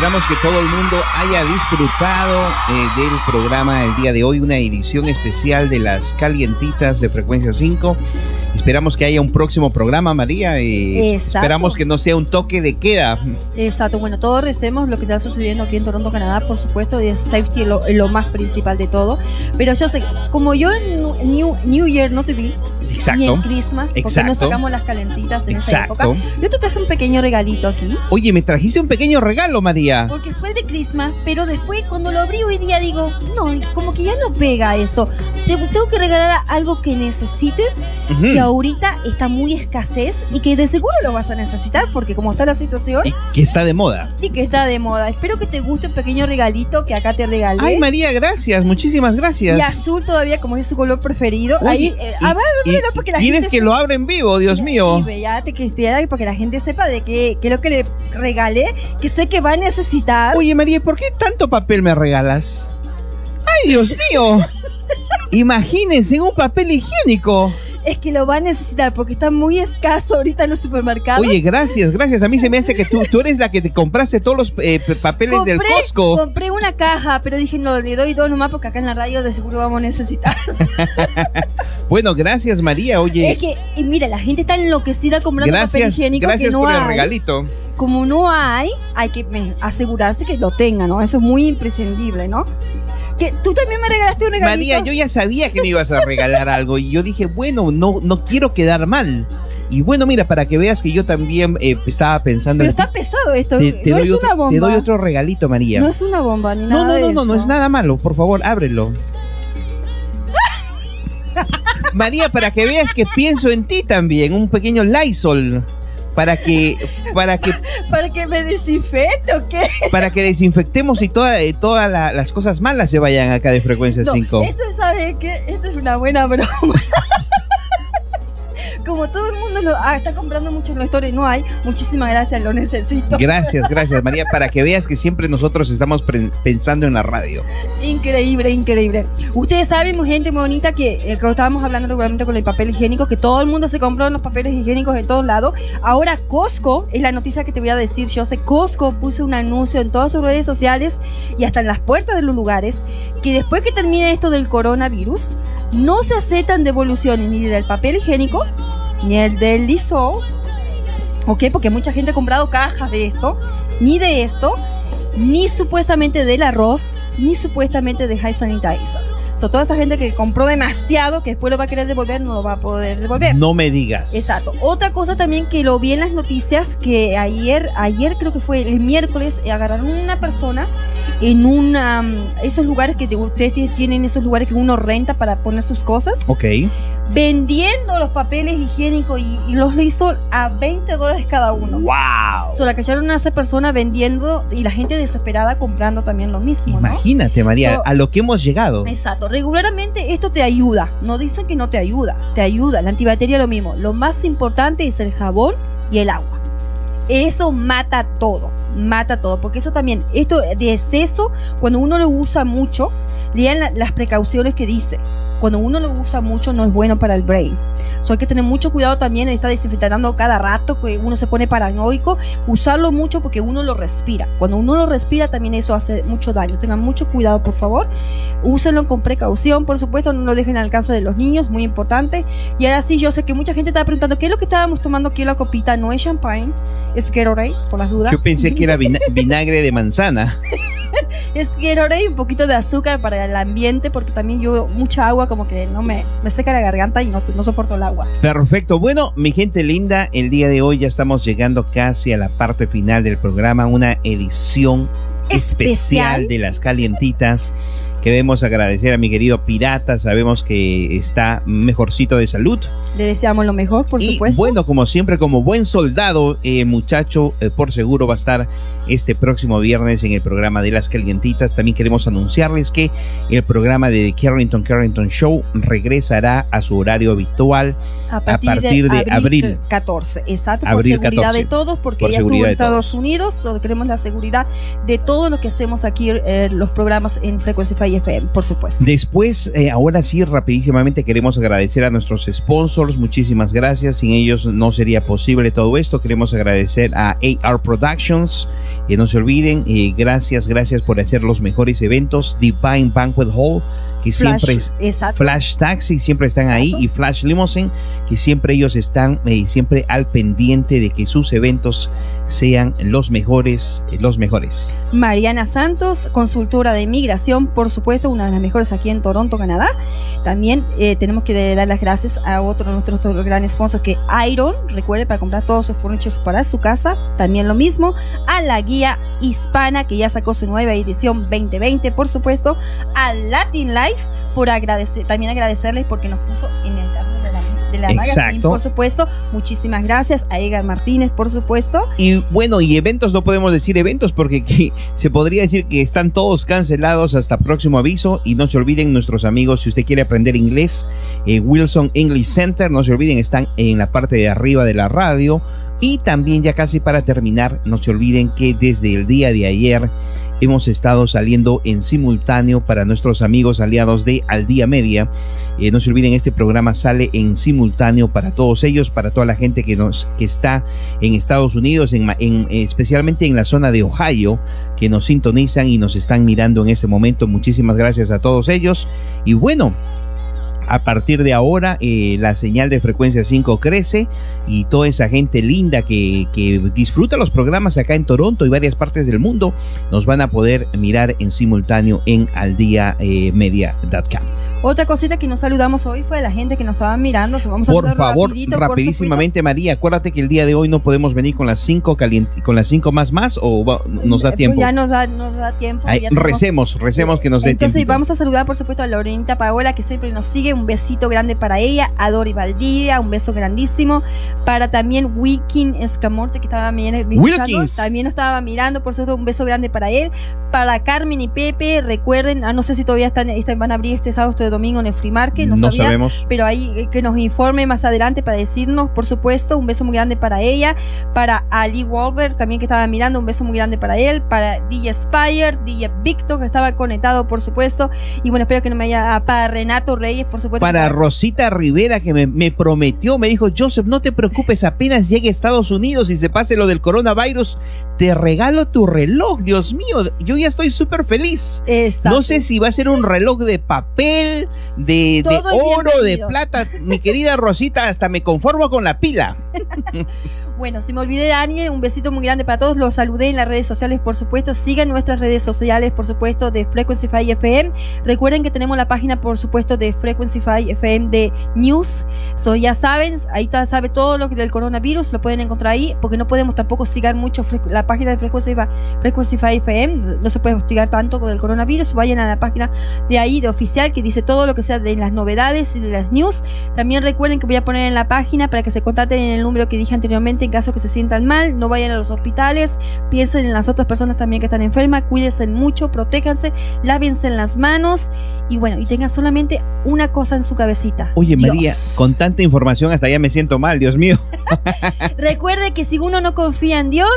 esperamos que todo el mundo haya disfrutado eh, del programa el día de hoy, una edición especial de las calientitas de frecuencia 5. Esperamos que haya un próximo programa, María. y Exacto. esperamos que no sea un toque de queda. Exacto, bueno, todos recemos lo que está sucediendo aquí en Toronto, Canadá, por supuesto, y es safety lo, lo más principal de todo. Pero yo sé, como yo en New, New Year no te vi, Exacto. ni en Christmas, porque Exacto. no sacamos las calentitas en esa Exacto. época, yo te traje un pequeño regalito aquí. Oye, me trajiste un pequeño regalo, María. Porque fue de Christmas, pero después cuando lo abrí hoy día digo, no, como que ya no pega eso. Te tengo que regalar algo que necesites, Ujú. que ahorita está muy escasez y que de seguro lo vas a necesitar porque como está la situación Que está de moda. y que está de moda. Espero que te guste un pequeño regalito que acá te regalé. Ay, María, gracias. Muchísimas gracias. Y azul todavía como es su color preferido. Oye, Ahí, eh, y- ah, y- porque la ¿Quieres gente que lo abra en vivo, Dios mío? Ya te que para que la gente sepa de qué qué es lo que le regalé, que sé que va a necesitar. Oye, María, ¿por qué tanto papel me regalas? ¡Ay, Dios mío! Imagínense un papel higiénico. Es que lo va a necesitar porque está muy escaso ahorita en los supermercados. Oye, gracias, gracias. A mí se me hace que tú, tú eres la que te compraste todos los eh, papeles del Costco. compré una caja, pero dije, no, le doy dos nomás porque acá en la radio de seguro vamos a necesitar. Bueno, gracias, María. Oye, Es que, y mira, la gente está enloquecida comprando papel gracias, higiénico gracias que no por el hay. regalito. Como no hay, hay que me- asegurarse que lo tenga, ¿no? Eso es muy imprescindible, ¿no? Que tú también me regalaste un regalito. María, yo ya sabía que me ibas a regalar algo y yo dije, bueno, no, no quiero quedar mal. Y bueno, mira, para que veas que yo también eh, estaba pensando Pero en está pesado esto. te, te no doy es otro, una bomba. te doy otro regalito, María. No es una bomba ni No, nada no, de no, no, no eso. es nada malo. Por favor, ábrelo. María, para que veas que pienso en ti también, un pequeño Lysol. Para que, para que, ¿Para que me desinfecte o qué? para que desinfectemos y toda- eh, todas la- las cosas malas se vayan acá de frecuencia No, 5. Esto, ¿sabes qué? Esto es una buena broma. Como todo el mundo lo, ah, está comprando mucho en la historia y no hay, muchísimas gracias, lo necesito. Gracias, gracias María, para que veas que siempre nosotros estamos pensando en la radio. Increíble, increíble. Ustedes saben, gente muy bonita, que eh, como estábamos hablando regularmente con el papel higiénico, que todo el mundo se compró los papeles higiénicos de todos lados. Ahora Costco, es la noticia que te voy a decir, yo sé, Costco puso un anuncio en todas sus redes sociales y hasta en las puertas de los lugares, que después que termine esto del coronavirus, no se aceptan devoluciones ni del papel higiénico, ni el del Lysol, ¿ok? Porque mucha gente ha comprado cajas de esto, ni de esto, ni supuestamente del arroz, ni supuestamente de high sanitizer. So, toda esa gente que compró demasiado, que después lo va a querer devolver, no lo va a poder devolver. No me digas. Exacto. Otra cosa también que lo vi en las noticias, que ayer, ayer creo que fue el miércoles, eh, agarraron una persona en una, esos lugares que te- ustedes tienen, esos lugares que uno renta para poner sus cosas, Ok. vendiendo los papeles higiénicos y, y los Lysol a 20 dólares cada uno. ¡Wow! So, la cacharon a esa persona vendiendo y la gente desesperada comprando también lo mismo, ¿no? Imagínate, María, So- a lo que hemos llegado. Exacto, regularmente esto te ayuda, no dicen que no te ayuda, te ayuda, la antibacteria lo mismo, lo más importante es el jabón y el agua. Eso mata todo, mata todo, porque eso también, esto de exceso, cuando uno lo usa mucho, lean la- las precauciones que dice, cuando uno lo usa mucho no es bueno para el brain. So, hay que tener mucho cuidado también de estar desinfectando cada rato, que uno se pone paranoico, usarlo mucho porque uno lo respira. Cuando uno lo respira también eso hace mucho daño. Tengan mucho cuidado, por favor. Úsenlo con precaución, por supuesto, no lo dejen al alcance de los niños, muy importante. Y ahora sí, yo sé que mucha gente está preguntando, ¿qué es lo que estábamos tomando aquí en la copita? No es champagne, es Gatorade, por las dudas. Yo pensé que era vina- vinagre de manzana. Es Gatorade y un poquito de azúcar para el ambiente, porque también yo mucha agua como que no me, me seca la garganta y no, no soporto el agua. Perfecto. Bueno, mi gente linda, el día de hoy ya estamos llegando casi a la parte final del programa, una edición especial, Especial. de las calientitas. Queremos agradecer a mi querido Pirata, sabemos que está mejorcito de salud. Le deseamos lo mejor, por y supuesto. bueno, como siempre, como buen soldado, eh, muchacho, eh, por seguro va a estar este próximo viernes en el programa de las calientitas. También queremos anunciarles que el programa de The Carrington Carrington Show regresará a su horario habitual a partir, de, abril, 14. Exacto, Abril por seguridad 14. de todos, porque Por ya estuvo en de Estados Unidos, so queremos la seguridad de todo lo que hacemos aquí, eh, los programas en Frequency FM, por supuesto. Después, eh, ahora sí, rapidísimamente queremos agradecer a nuestros sponsors. Muchísimas gracias. Sin ellos no sería posible todo esto. Queremos agradecer a AR Productions. Y no se olviden, eh, gracias, gracias por hacer los mejores eventos. Divine Banquet Hall, que Flash, siempre es exacto. Flash Taxi, siempre están ahí. Y Flash Limousine, que siempre ellos están eh, siempre al pendiente de que sus eventos sean los mejores, eh, los mejores. Mariana Santos, consultora de migración, por supuesto, una de las mejores aquí en Toronto, Canadá. También eh, tenemos que dar las gracias a otro de nuestros otros grandes sponsors que Iron, recuerde para comprar todos sus furniture para su casa, también lo mismo. A la guía hispana que ya sacó su nueva edición 2020, por supuesto. A Latin Life por agradecer, también agradecerles porque nos puso en el carro de la, de la magazine, Exacto. por supuesto. Muchísimas gracias a Edgar Martínez, por supuesto. Y bueno, y eventos no podemos decir eventos porque que- se podría decir que están todos cancelados hasta próximo aviso. Y no se olviden nuestros amigos, si usted quiere aprender inglés, eh, Wilson English Center, no se olviden, están en la parte de arriba de la radio. Y también ya casi para terminar, no se olviden que desde el día de ayer hemos estado saliendo en simultáneo para nuestros amigos aliados de Al Día Media. Eh, no se olviden, este programa sale en simultáneo para todos ellos, para toda la gente que, nos, que está en Estados Unidos, en, especialmente en la zona de Ohio, que nos sintonizan y nos están mirando en este momento. Muchísimas gracias a todos ellos. Y bueno, a partir de ahora eh, la señal de frecuencia 5 crece y toda esa gente linda que, que disfruta los programas acá en Toronto y varias partes del mundo nos van a poder mirar en simultáneo en aldiamedia.com. Otra cosita que nos saludamos hoy fue la gente que nos estaba mirando. Vamos a Por favor, rapidito, por rapidísimamente María, acuérdate que el día de hoy no podemos venir con las 5 con las cinco más más o va- nos da tiempo. Pues ya nos da, nos da tiempo. Ay, ya tenemos- recemos, recemos que nos dé Entonces tiempo. vamos a saludar por supuesto a Lorenita Paola que siempre nos sigue, un besito grande para ella, a Dori Valdivia, un beso grandísimo, para también Wilkin Escamorte que estaba mirando, Wilkins. también nos estaba mirando, por supuesto un beso grande para él, para Carmen y Pepe, recuerden, ah, no sé si todavía están, están- van a abrir este sábado, domingo en el Free Market, no, No sabía, sabemos. pero ahí eh, que nos informe más adelante para decirnos, por supuesto, un beso muy grande para ella, para Ali Wolver también que estaba mirando, un beso muy grande para él, para DJ Spire, DJ Victor que estaba conectado, por supuesto, y bueno, espero que no me haya, ah, para Renato Reyes, por supuesto. Para Rosita Rivera que me, me prometió, me dijo, Joseph, no te preocupes, apenas llegue a Estados Unidos y se pase lo del coronavirus, te regalo tu reloj, Dios mío, yo ya estoy súper feliz. No sé si va a ser un reloj de papel, de, de oro, de plata. Mi querida Rosita, hasta me conformo con la pila. Bueno, si me olvidé de alguien, un besito muy grande para todos. Los saludé en las redes sociales, por supuesto. Sigan nuestras redes sociales, por supuesto, de Frequency 5 FM. Recuerden que tenemos la página, por supuesto, de Frequency 5 FM de News. So, ya saben, ahí está, sabe todo lo que del coronavirus. Lo pueden encontrar ahí, porque no podemos tampoco sigar mucho la página de Frequency 5, Frequency 5 FM. No se puede hostigar tanto con el coronavirus. Vayan a la página de ahí, de oficial, que dice todo lo que sea de las novedades y de las news. También recuerden que voy a poner en la página para que se contacten en el número que dije anteriormente en caso que se sientan mal, no vayan a los hospitales, piensen en las otras personas también que están enfermas, cuídense mucho, protéjanse, lávense en las manos y bueno, y tengan solamente una cosa en su cabecita. Oye, Dios. María, con tanta información hasta ya me siento mal, Dios mío. Recuerde que si uno no confía en Dios,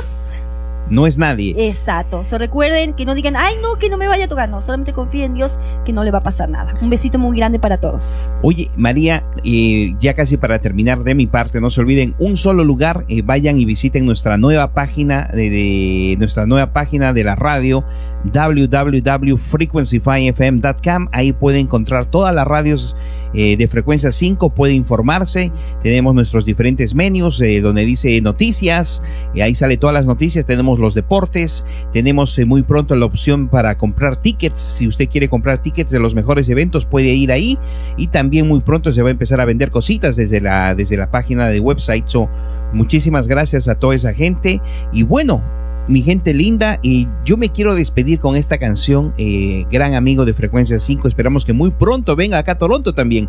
No es nadie. exacto. So, recuerden que no digan, ay no, que no me vaya a tocar. No, solamente confía en Dios que no le va a pasar nada. Un besito muy grande para todos. Oye, María, eh, ya casi para terminar de mi parte, no se olviden, un solo lugar, eh, vayan y visiten nuestra nueva página de, de- nuestra nueva página de la radio www.frequency5fm.com. Ahí puede encontrar todas las radios eh, de frecuencia 5, puede informarse. Tenemos nuestros diferentes menús eh, donde dice noticias, ahí sale todas las noticias. Tenemos los deportes, tenemos eh, muy pronto la opción para comprar tickets. Si usted quiere comprar tickets de los mejores eventos, puede ir ahí. Y también muy pronto se va a empezar a vender cositas desde la, desde la página de website. So, muchísimas gracias a toda esa gente. Y bueno, mi gente linda, y yo me quiero despedir con esta canción, eh, gran amigo de Frecuencia 5. Esperamos que muy pronto venga acá a Toronto también.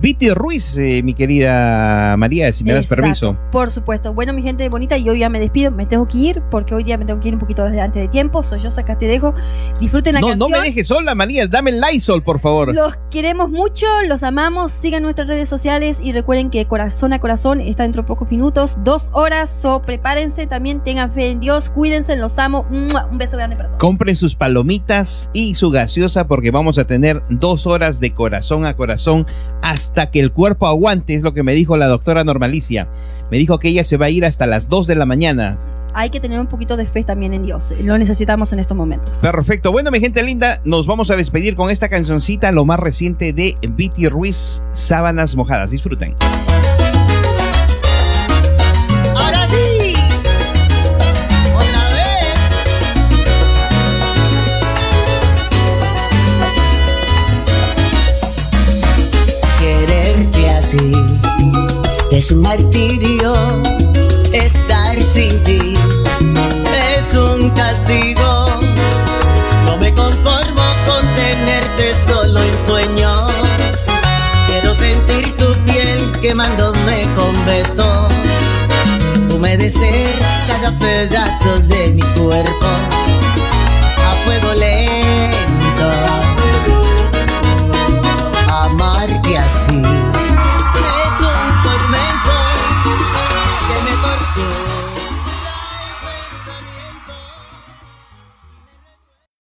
Viti Ruiz, eh, mi querida María, si me das Exacto, permiso. Por supuesto. Bueno, mi gente bonita, yo ya me despido. Me tengo que ir porque hoy día me tengo que ir un poquito desde antes de tiempo. Soy yo, acá te dejo. Disfruten la No, canción. no me dejes sola, María. Dame el Lysol, por favor. Los queremos mucho, los amamos. Sigan nuestras redes sociales y recuerden que corazón a corazón está dentro de pocos minutos, dos horas. So prepárense, también tengan fe en Dios, cuídense. Cuídense, los amo. Un beso grande para todos. Compren sus palomitas y su gaseosa porque vamos a tener dos horas de corazón a corazón hasta que el cuerpo aguante, es lo que me dijo la doctora Normalicia. Me dijo que ella se va a ir hasta las 2 de la mañana. Hay que tener un poquito de fe también en Dios. Lo necesitamos en estos momentos. Perfecto. Bueno, mi gente linda, nos vamos a despedir con esta cancioncita, lo más reciente de Viti Ruiz, Sábanas Mojadas. Disfruten. Es un martirio. Estar sin ti es un castigo. No me conformo con tenerte solo en sueños. Quiero sentir tu piel quemándome con besos. Humedecer cada pedazo de mi cuerpo.